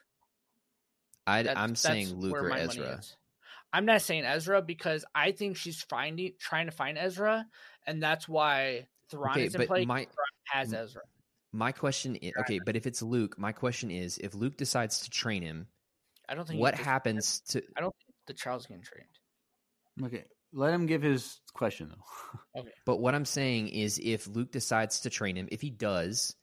I, that's saying Luke or Ezra. I'm not saying Ezra because I think she's finding trying to find Ezra, and that's why Thrawn Okay, is in but play. my has Ezra. My question is okay, but if it's Luke, my question is if Luke decides to train him, I don't think what happens to I don't think the child's getting trained. Okay, let him give his question though. okay. But what I'm saying is, if Luke decides to train him, if he does,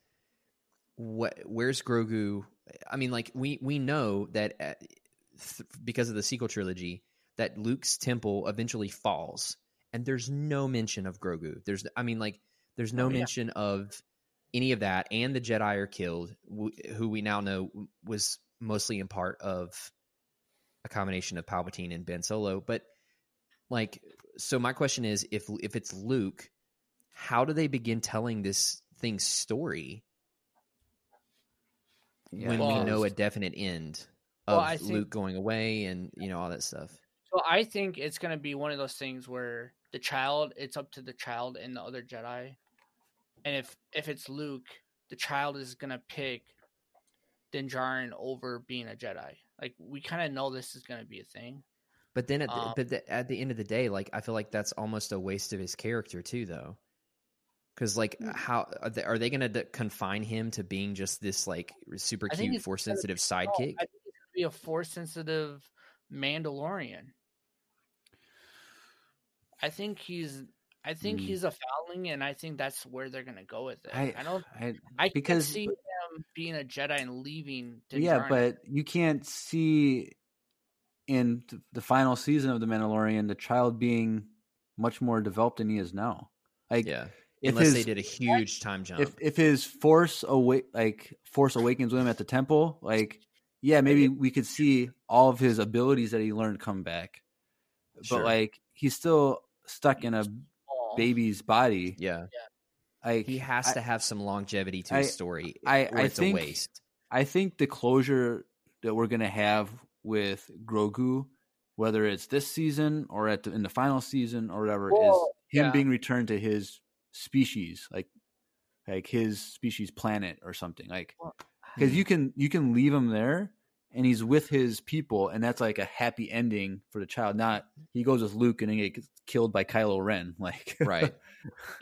what? Where's Grogu I mean, like we we know that uh, th- because of the sequel trilogy, that Luke's temple eventually falls, and there's no mention of Grogu. There's, I mean, like there's no Oh, yeah. mention of any of that, and the Jedi are killed, wh- who we now know was mostly in part of a combination of Palpatine and Ben Solo. But like, so my question is, if if it's Luke, how do they begin telling this thing's story Yeah, when we know a definite end of I think- Luke going away and you know all that stuff? So I think it's gonna be one of those things where the child, it's up to the child and the other Jedi, and if if it's Luke, the child is gonna pick Din Djarin over being a Jedi. Like we kind of know this is gonna be a thing. But then at the, Um, but the, at the end of the day, like I feel like that's almost a waste of his character too, though. Because like, Mm. how are they, are they going to confine him to being just this like super cute, force sensitive No, sidekick? I think it's gonna be a force sensitive Mandalorian. I think he's. I think Mm. he's a foundling, and I think that's where they're gonna go with it. I, I, don't. I, I because- see him being a Jedi and leaving. Yeah, Djarin. but you can't see in the final season of the Mandalorian the child being much more developed than he is now. Like, yeah, unless his, they did a huge time jump. if if his force awake like force awakens with him at the temple like yeah maybe we could see all of his abilities that he learned come back Sure. but like he's still stuck in a baby's body yeah, like he has I, to have some longevity to I- his story. I- or I it's think- a waste. I think the closure that we're gonna have with grogu whether it's this season or at the, in the final season or whatever Well, is him yeah. being returned to his species like like his species planet or something like because Hmm. you can you can leave him there and he's with his people and that's like a happy ending for the child not he goes with luke and then gets killed by kylo ren like right.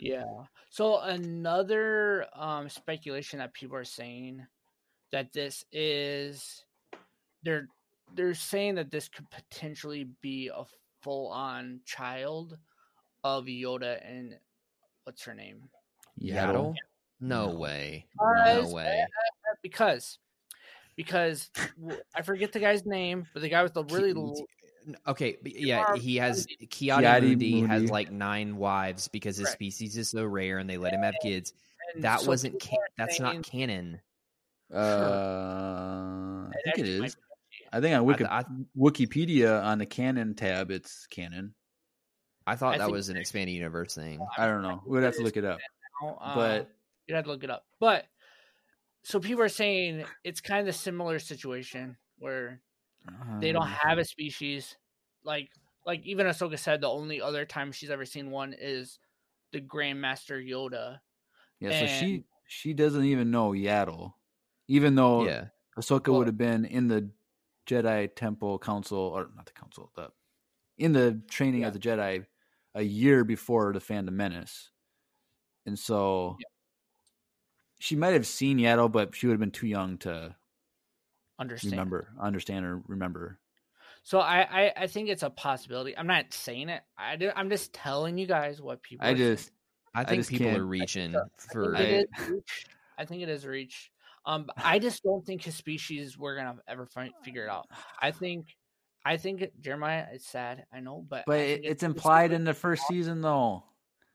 Yeah. So another um, speculation that people are saying that this is they're they're saying that this could potentially be a full on child of Yoda and what's her name? Yaddle? No, No. way. Guys, no way. Because because I forget the guy's name, but the guy with the really Ki- l- Okay, yeah, he has Ki-Adi Kiadi Mundi has like nine wives because his Correct. species is so rare and they let him have kids. and That so wasn't people ca- that's not canon. uh i think it actually might is be i think on I, th- wikipedia on the canon tab it's canon I thought I that was an expanded universe thing. i don't know we'd have to look it up now, uh, but You'd have to look it up. But so people are saying it's kind of a similar situation where they don't um, have a species. Like like even Ahsoka said, the only other time she's ever seen one is the Grandmaster Yoda. yeah so she she doesn't even know yaddle even though Yeah. Ahsoka Well- would have been in the Jedi Temple Council, or not the Council, the in the training Yeah. of the Jedi a year before the Phantom Menace, and so she might have seen Yaddle, but she would have been too young to Understand? remember, understand, or remember. So I, I I think it's a possibility. I'm not saying it. I do, I'm just telling you guys what people. I are just, I think just people can't- are reaching I for think I- it is reach. I think it is reach. Um, I just don't think his species we're gonna ever fi- figure it out. I think, I think Jeremiah. It's sad, I know, but but it, think it's implied in the first season, though.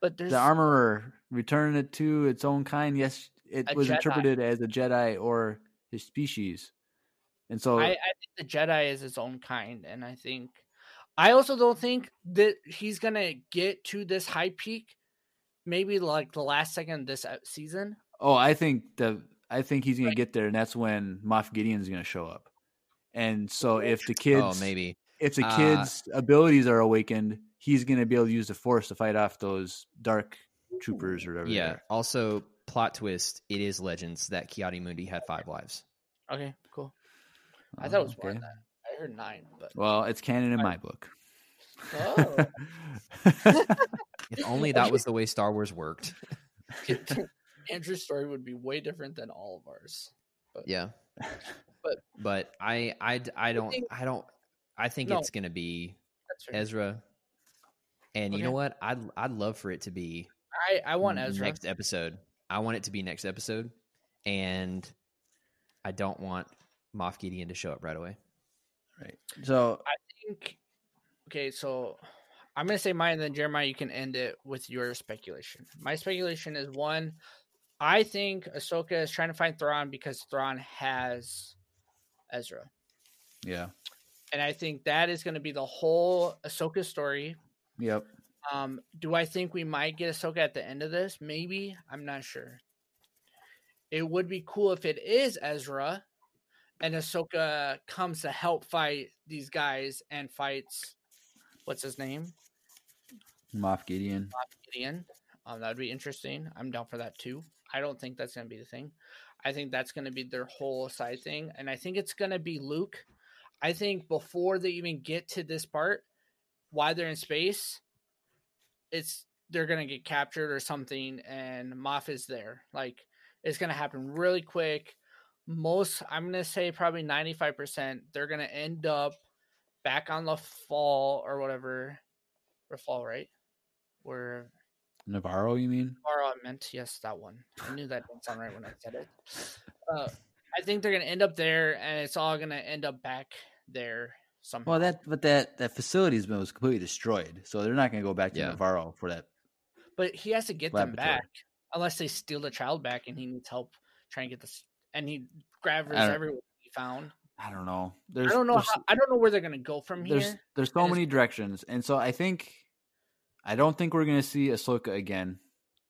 But there's The armorer returning it to its own kind. Yes, it A was Jedi. interpreted as a Jedi or his species, and so I, I think the Jedi is its own kind, and I think I also don't think that he's gonna get to this high peak. Maybe like the last second of this uh, season. Oh, I think the I think he's gonna Right. get there, and that's when Moff Gideon's gonna show up. And so if the kids, oh maybe if the Uh, kids' abilities are awakened, he's gonna be able to use the Force to fight off those dark troopers or whatever. yeah. Also, plot twist: it is legends that Ki-Adi-Mundi had five lives. Okay, cool. I Oh, thought it was more okay. than that. I heard nine, but Well, it's canon in I- my book. oh, If only that was the way Star Wars worked. Andrew's story would be way different than all of ours. Yeah. But- but I I I don't I don't I think No. it's gonna be Ezra. And you know what? I'd I'd love for it to be I I want Ezra. next episode. I want it to be next episode, and I don't want Moff Gideon to show up right away. Right. So I think. Okay, so I'm gonna say mine, and then Jeremiah, you can end it with your speculation. My speculation is one. I think Ahsoka is trying to find Thrawn because Thrawn has Ezra, yeah. and I think that is going to be the whole Ahsoka story. Yep. Um, do I think we might get Ahsoka at the end of this? Maybe. I'm not sure. It would be cool if it is Ezra and Ahsoka comes to help fight these guys and fights what's his name? Moff Gideon. Moff Gideon. Um, that would be interesting. I'm down for that too. I don't think that's gonna be the thing. I think that's gonna be their whole side thing, and I think it's gonna be Luke. I think before they even get to this part, why they're in space, it's they're gonna get captured or something, and Moff is there. Like it's gonna happen really quick. Most I'm gonna say probably 95 percent they're gonna end up back on the fall or whatever, or fall right, where Nevarro, you mean? Nevarro, I meant yes, that one. I knew that didn't sound right when I said it. Uh, I think they're gonna end up there, and it's all gonna end up back there somehow. Well, that but that that facility's been was completely destroyed, so they're not going to go back to Yeah. Nevarro for that. but he has to get them back, unless they steal the child back, and he needs help trying to get this. And he grabs I don't- everywhere he found. I don't know. There's, I don't know. There's, How, I don't know where they're gonna go from there's, here. there's so many directions, and so I think I don't think we're going to see Ahsoka again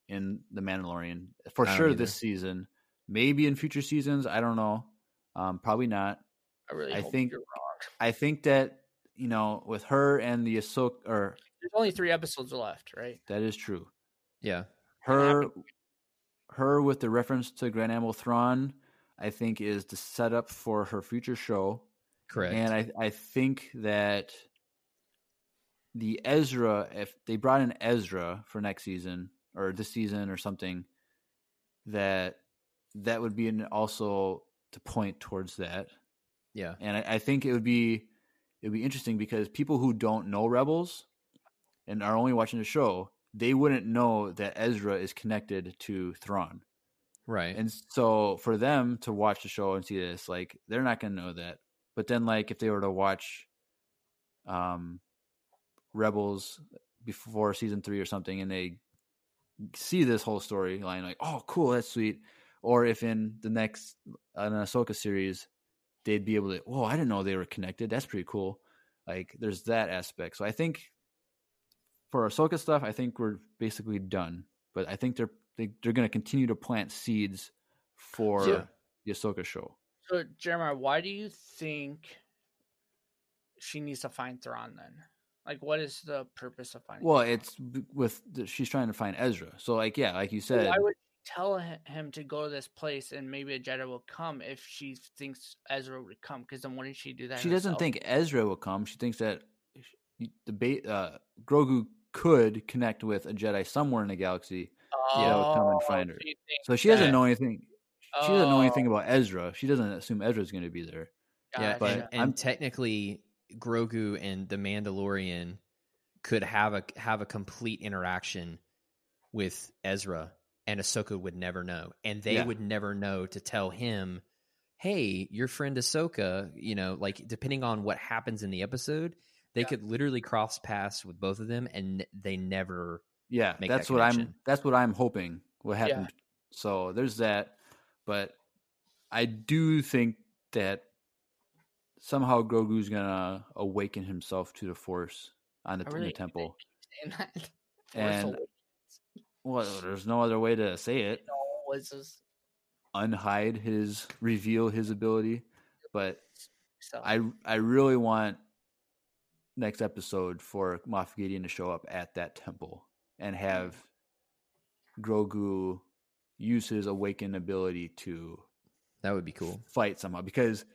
in the Mandalorian for sure either. this season. Maybe in future seasons. I don't know. Um, probably not. I really. I hope think- you're wrong. I think that you know with her and the Ahsoka, or There's only three episodes left, right? that is true. Yeah. her her with the reference to Grand Admiral Thrawn, I think is the setup for her future show. Correct. And I I think that the Ezra, if they brought in Ezra for next season or this season or something, that that would be an also to point towards that. Yeah. And I, I think it would be it would be interesting because people who don't know Rebels and are only watching the show, they wouldn't know that Ezra is connected to Thrawn. Right. And so for them to watch the show and see this, like they're not gonna know that. But then like if they were to watch um Rebels before season three or something and they see this whole storyline, like, oh cool, that's sweet. Or if in the next an Ahsoka series they'd be able to, oh, I didn't know they were connected. That's pretty cool. Like there's that aspect. So I think for Ahsoka stuff, I think we're basically done. But I think they're they, they're going to continue to plant seeds for Yeah. the Ahsoka show. So, Jeremiah, why do you think she needs to find Thrawn then? Like, what is the purpose of finding? Well, Thrawn? it's with the, she's trying to find Ezra. So like yeah, like you So said, why would she tell him to go to this place and maybe a Jedi will come if she thinks Ezra would come? Because then wouldn't she do that? she doesn't think Ezra will come. She thinks that the ba- uh, Grogu could connect with a Jedi somewhere in the galaxy. Oh, would come and find her. she So she doesn't know anything. She doesn't know anything Oh, about Ezra. She doesn't assume Ezra's going to be there. yeah. but and, and I'm- technically, Grogu and the Mandalorian could have a have a complete interaction with Ezra, and Ahsoka would never know, and they Yeah. would never know to tell him, "Hey, your friend Ahsoka." You know, like depending on what happens in the episode, they Yeah. could literally cross paths with both of them, and they never. Yeah, Make that's that what I'm. That's what I'm hoping will Yeah. happen. So there's that, but I do think that somehow Grogu's gonna awaken himself to the Force on the, I in really the temple. that. And- Awakens, Well, there's no other way to say it. you know, was just Unhide his, reveal his ability, but so. I I really want next episode for Moff Gideon to show up at that temple and have Grogu use his awakened ability to That would be cool. fight somehow. Because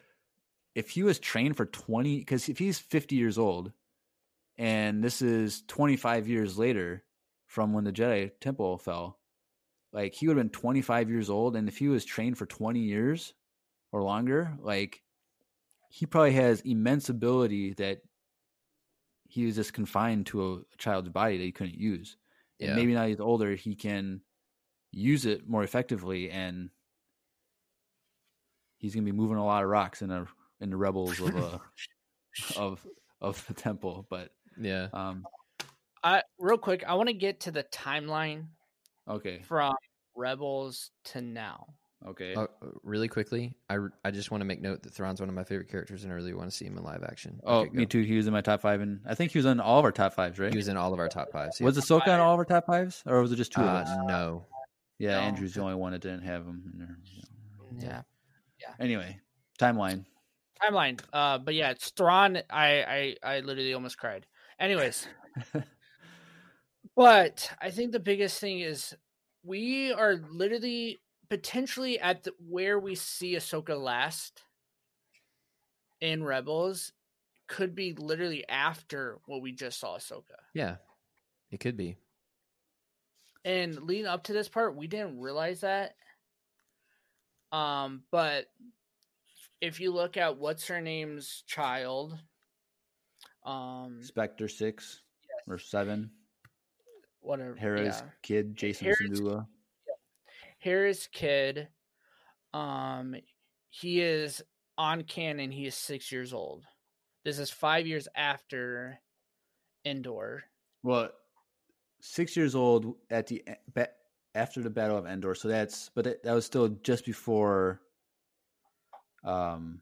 if he was trained for twenty, because if he's fifty years old, and this is twenty five years later from when the Jedi Temple fell, like he would have been twenty five years old, and if he was trained for twenty years or longer, like he probably has immense ability that he was just confined to a, child's body that he couldn't use. And Yeah. maybe now he's older, he can use it more effectively and he's gonna be moving a lot of rocks in a in the rebels of uh of of the temple. But Yeah. um, I real quick, I want to get to the timeline okay, from Rebels to now. okay. Oh, really quickly, I, I just want to make note that Thrawn's one of my favorite characters, and I really want to see him in live action. Oh, Okay, me too. He was in my top five, and I think he was in all of our top fives, right? He was in all of our top fives. yeah. was Ahsoka in all of our top fives, or was it just two of Uh, us? no. Yeah, no. Andrew's the only one that didn't have him. In there. Yeah. Anyway, timeline. Timeline. Uh but yeah, it's Thrawn. I I I literally almost cried. Anyways. but I think the biggest thing is we are literally potentially at the, where we see Ahsoka last in Rebels could be literally after what we just saw Ahsoka. Yeah, it could be. and leading up to this part we didn't realize that um but if you look at what's her name's child um Spectre six or seven. Whatever Hera's yeah. kid, Jacen Syndulla. Hera's kid um he is on canon he is six years old this is five years after Endor Well, six years old at the after the Battle of Endor. So that's but that, that was still just before um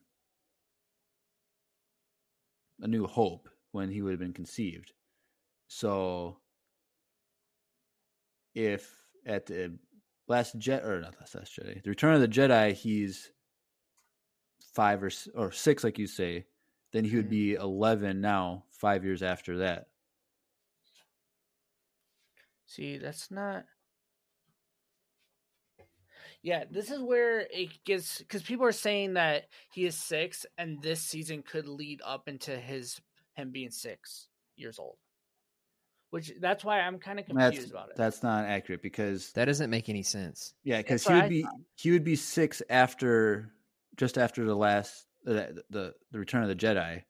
a New Hope when he would have been conceived. So if at the last jet or not last last Jedi, the Return of the Jedi, he's five or or six, like you say, then he would Mhm. be eleven now, five years after that. See, that's not. Yeah, this is where it gets because people are saying that he is six, and this season could lead up into his him being six years old. Which that's why I'm kind of confused That's about it. that's not accurate because That doesn't make any sense. yeah, because he would I be he would be six after just after the last the the, the Return of the Jedi,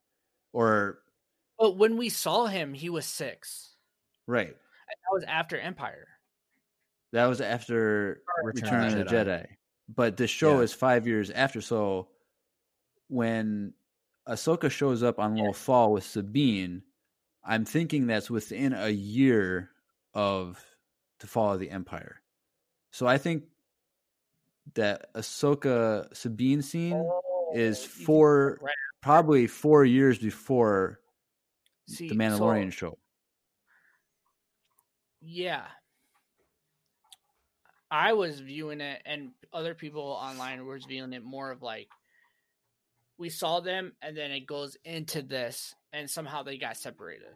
or But when we saw him, he was six. right. And that was after Empire. That was after Return, of the Jedi. But the show Yeah. is five years after. So when Ahsoka shows up on Lothal with Sabine, I'm thinking that's within a year of the fall of the Empire. So I think that Ahsoka Sabine scene is Oh, think four, right probably four years before See, the Mandalorian so- show. Yeah. I was viewing it and other people online were viewing it more of like we saw them and then it goes into this and somehow they got separated.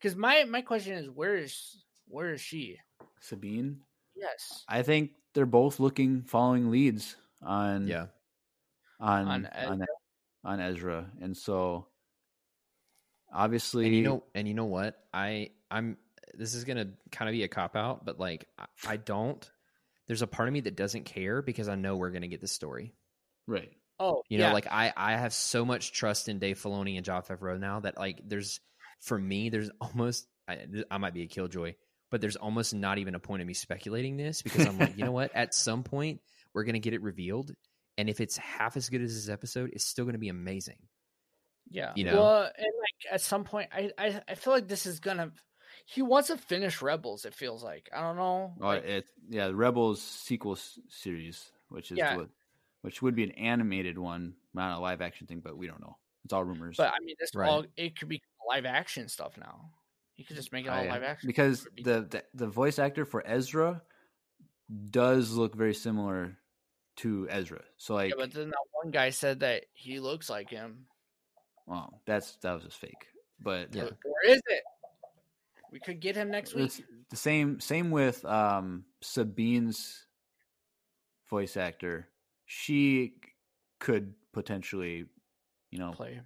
Cuz my my question is where is where is she? Sabine, Yes. I think they're both looking, following leads on Yeah. on On on on, on Ezra, and so obviously, And you know, and you know what? I I'm this is gonna kind of be a cop out, but like I, I don't. There's a part of me that doesn't care because I know we're gonna get this story. right? Oh, You yeah. know, like I I have so much trust in Dave Filoni and Jon Favreau now that like there's for me there's almost I, I might be a killjoy, but there's almost not even a point of me speculating this because I'm like, you know what? At some point we're gonna get it revealed, and if it's half as good as this episode, it's still gonna be amazing. Yeah. you know? Well, and like at some point I I, I feel like this is going to he wants to finish Rebels it feels like. I don't know. Oh, like- it yeah, the Rebels sequel s- series, which is Yeah. what, which would be an animated one, not a live action thing, but we don't know. It's all rumors. But I mean, this Right. all it could be live action stuff now. You could just make it all I- live action because be- the, the the voice actor for Ezra does look very similar to Ezra. So like, yeah, but then that one guy said that he looks like him. well, that's that was just fake. But Yeah. Or- Or is it? We could get him next week. It's the same same with um Sabine's voice actor. She could potentially, you know, Play.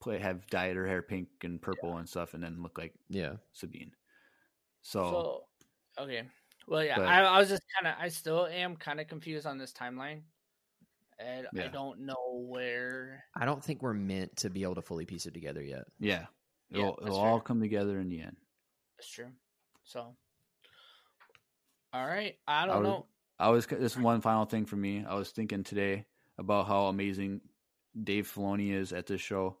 play have dyed her hair pink and purple and stuff, and then look like Yeah. Sabine. So, So okay. Well, yeah, But- I, I was just kind of, I still am kind of confused on this timeline, and I don't know where. I don't think we're meant to be able to fully piece it together yet. yeah, Yeah, it'll, that's it'll all come together in the end. That's true. So, all right, I I don't was- know. I was this one final thing for me. I was thinking today about how amazing Dave Filoni is at this show,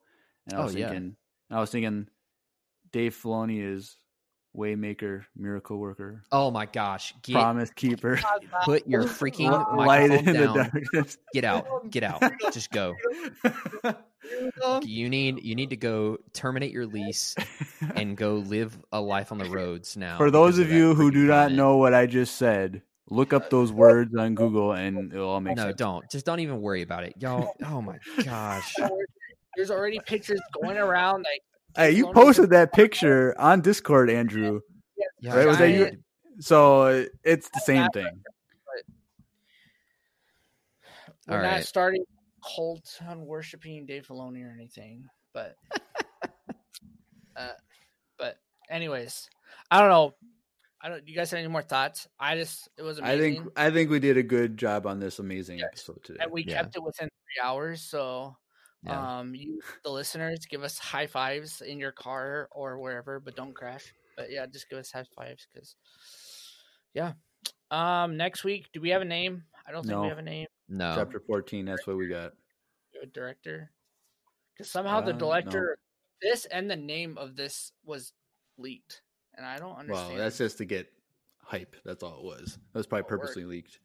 and I Oh, was yeah. thinking, I was thinking, Dave Filoni is waymaker, miracle worker, Oh my gosh! Get, promise keeper, put your freaking light microphone in the down. darkness. Get out! Get out! Just go. You need you need to go terminate your lease and go live a life on the roads now. For those because of you who do not comment. know what I just said, look up those words on Google, and it'll all make no, sense. don't. Just don't even worry about it, y'all. Oh my gosh! There's already pictures going around like Hey, you posted that picture on Discord, Andrew. Yeah, Right, was that you? So it's the same thing. We're All not right. starting cult on worshiping Dave Filoni or anything, but uh, but anyways, I don't know. I don't. Do you guys have any more thoughts? I just it was Amazing. I think I think we did a good job on this amazing Yes. episode today. and we Yeah. kept it within three hours. So, Yeah. um, you the listeners give us high fives in your car or wherever, but don't crash. But yeah, just give us high fives because, yeah. Um, next week, do we have a name? I don't think No. we have a name. No. Chapter fourteen. That's what we got. a director? Because somehow the Uh, no. director, this and the name of this was leaked, and I don't understand. Well, that's just to get hype. That's all it was. It was probably Well, it worked. purposely leaked.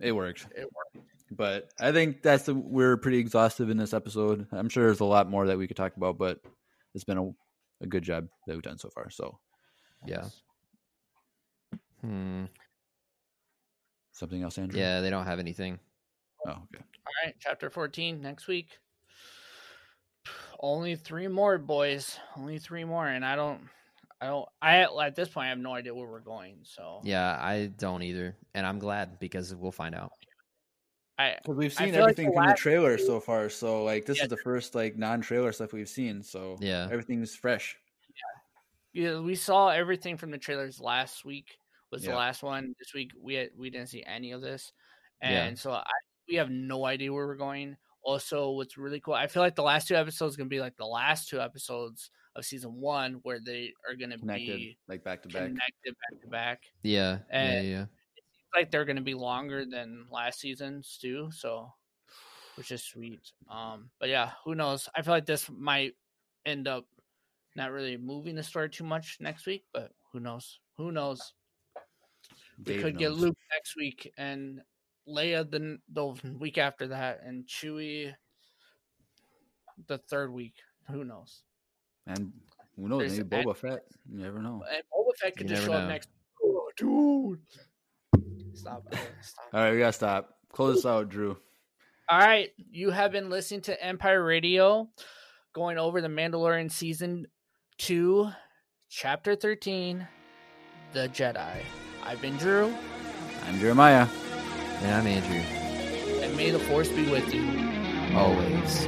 It worked, it worked. but I think that's the, we're pretty exhaustive in this episode. I'm sure there's a lot more that we could talk about, but it's been a, a good job that we've done so far. So Yeah. Hmm. something else, Andrew? Yeah, they don't have anything. Oh, okay. All right, chapter fourteen next week. Only three more, boys. Only three more, and I don't, I don't, I at this point I have no idea where we're going. So Yeah, I don't either, and I'm glad because we'll find out. I Because we've seen feel like everything the from the trailer two- so far. So like this Yeah. is the first like non-trailer stuff we've seen. So Yeah. everything's fresh. yeah, we saw everything from the trailers last week. Was the last one this week? We had, we didn't see any of this, Yeah. and so I, we have no idea where we're going. Also, what's really cool, I feel like the last two episodes gonna be like the last two episodes of season one, where they are gonna be like back to back. connected back to back. Yeah, yeah, And- yeah. like they're going to be longer than last season's too. So, which is sweet. Um, but yeah, who knows? I feel like this might end up not really moving the story too much next week, but who knows? Who knows? We Dave could get knows. Luke next week and Leia the the week after that, and Chewie the third week. Who knows? And who knows? There's- Maybe Boba Fett. You never know. And Boba Fett could You just never show up next. Oh, dude. Stop. okay, Stop. All right, we gotta stop. Close this out, Drew. All right, you have been listening to Empire Radio, going over the Mandalorian season two, chapter thirteen, the Jedi. I've been Drew, I'm Jeremiah. And I'm Andrew. and may the Force be with you. Always.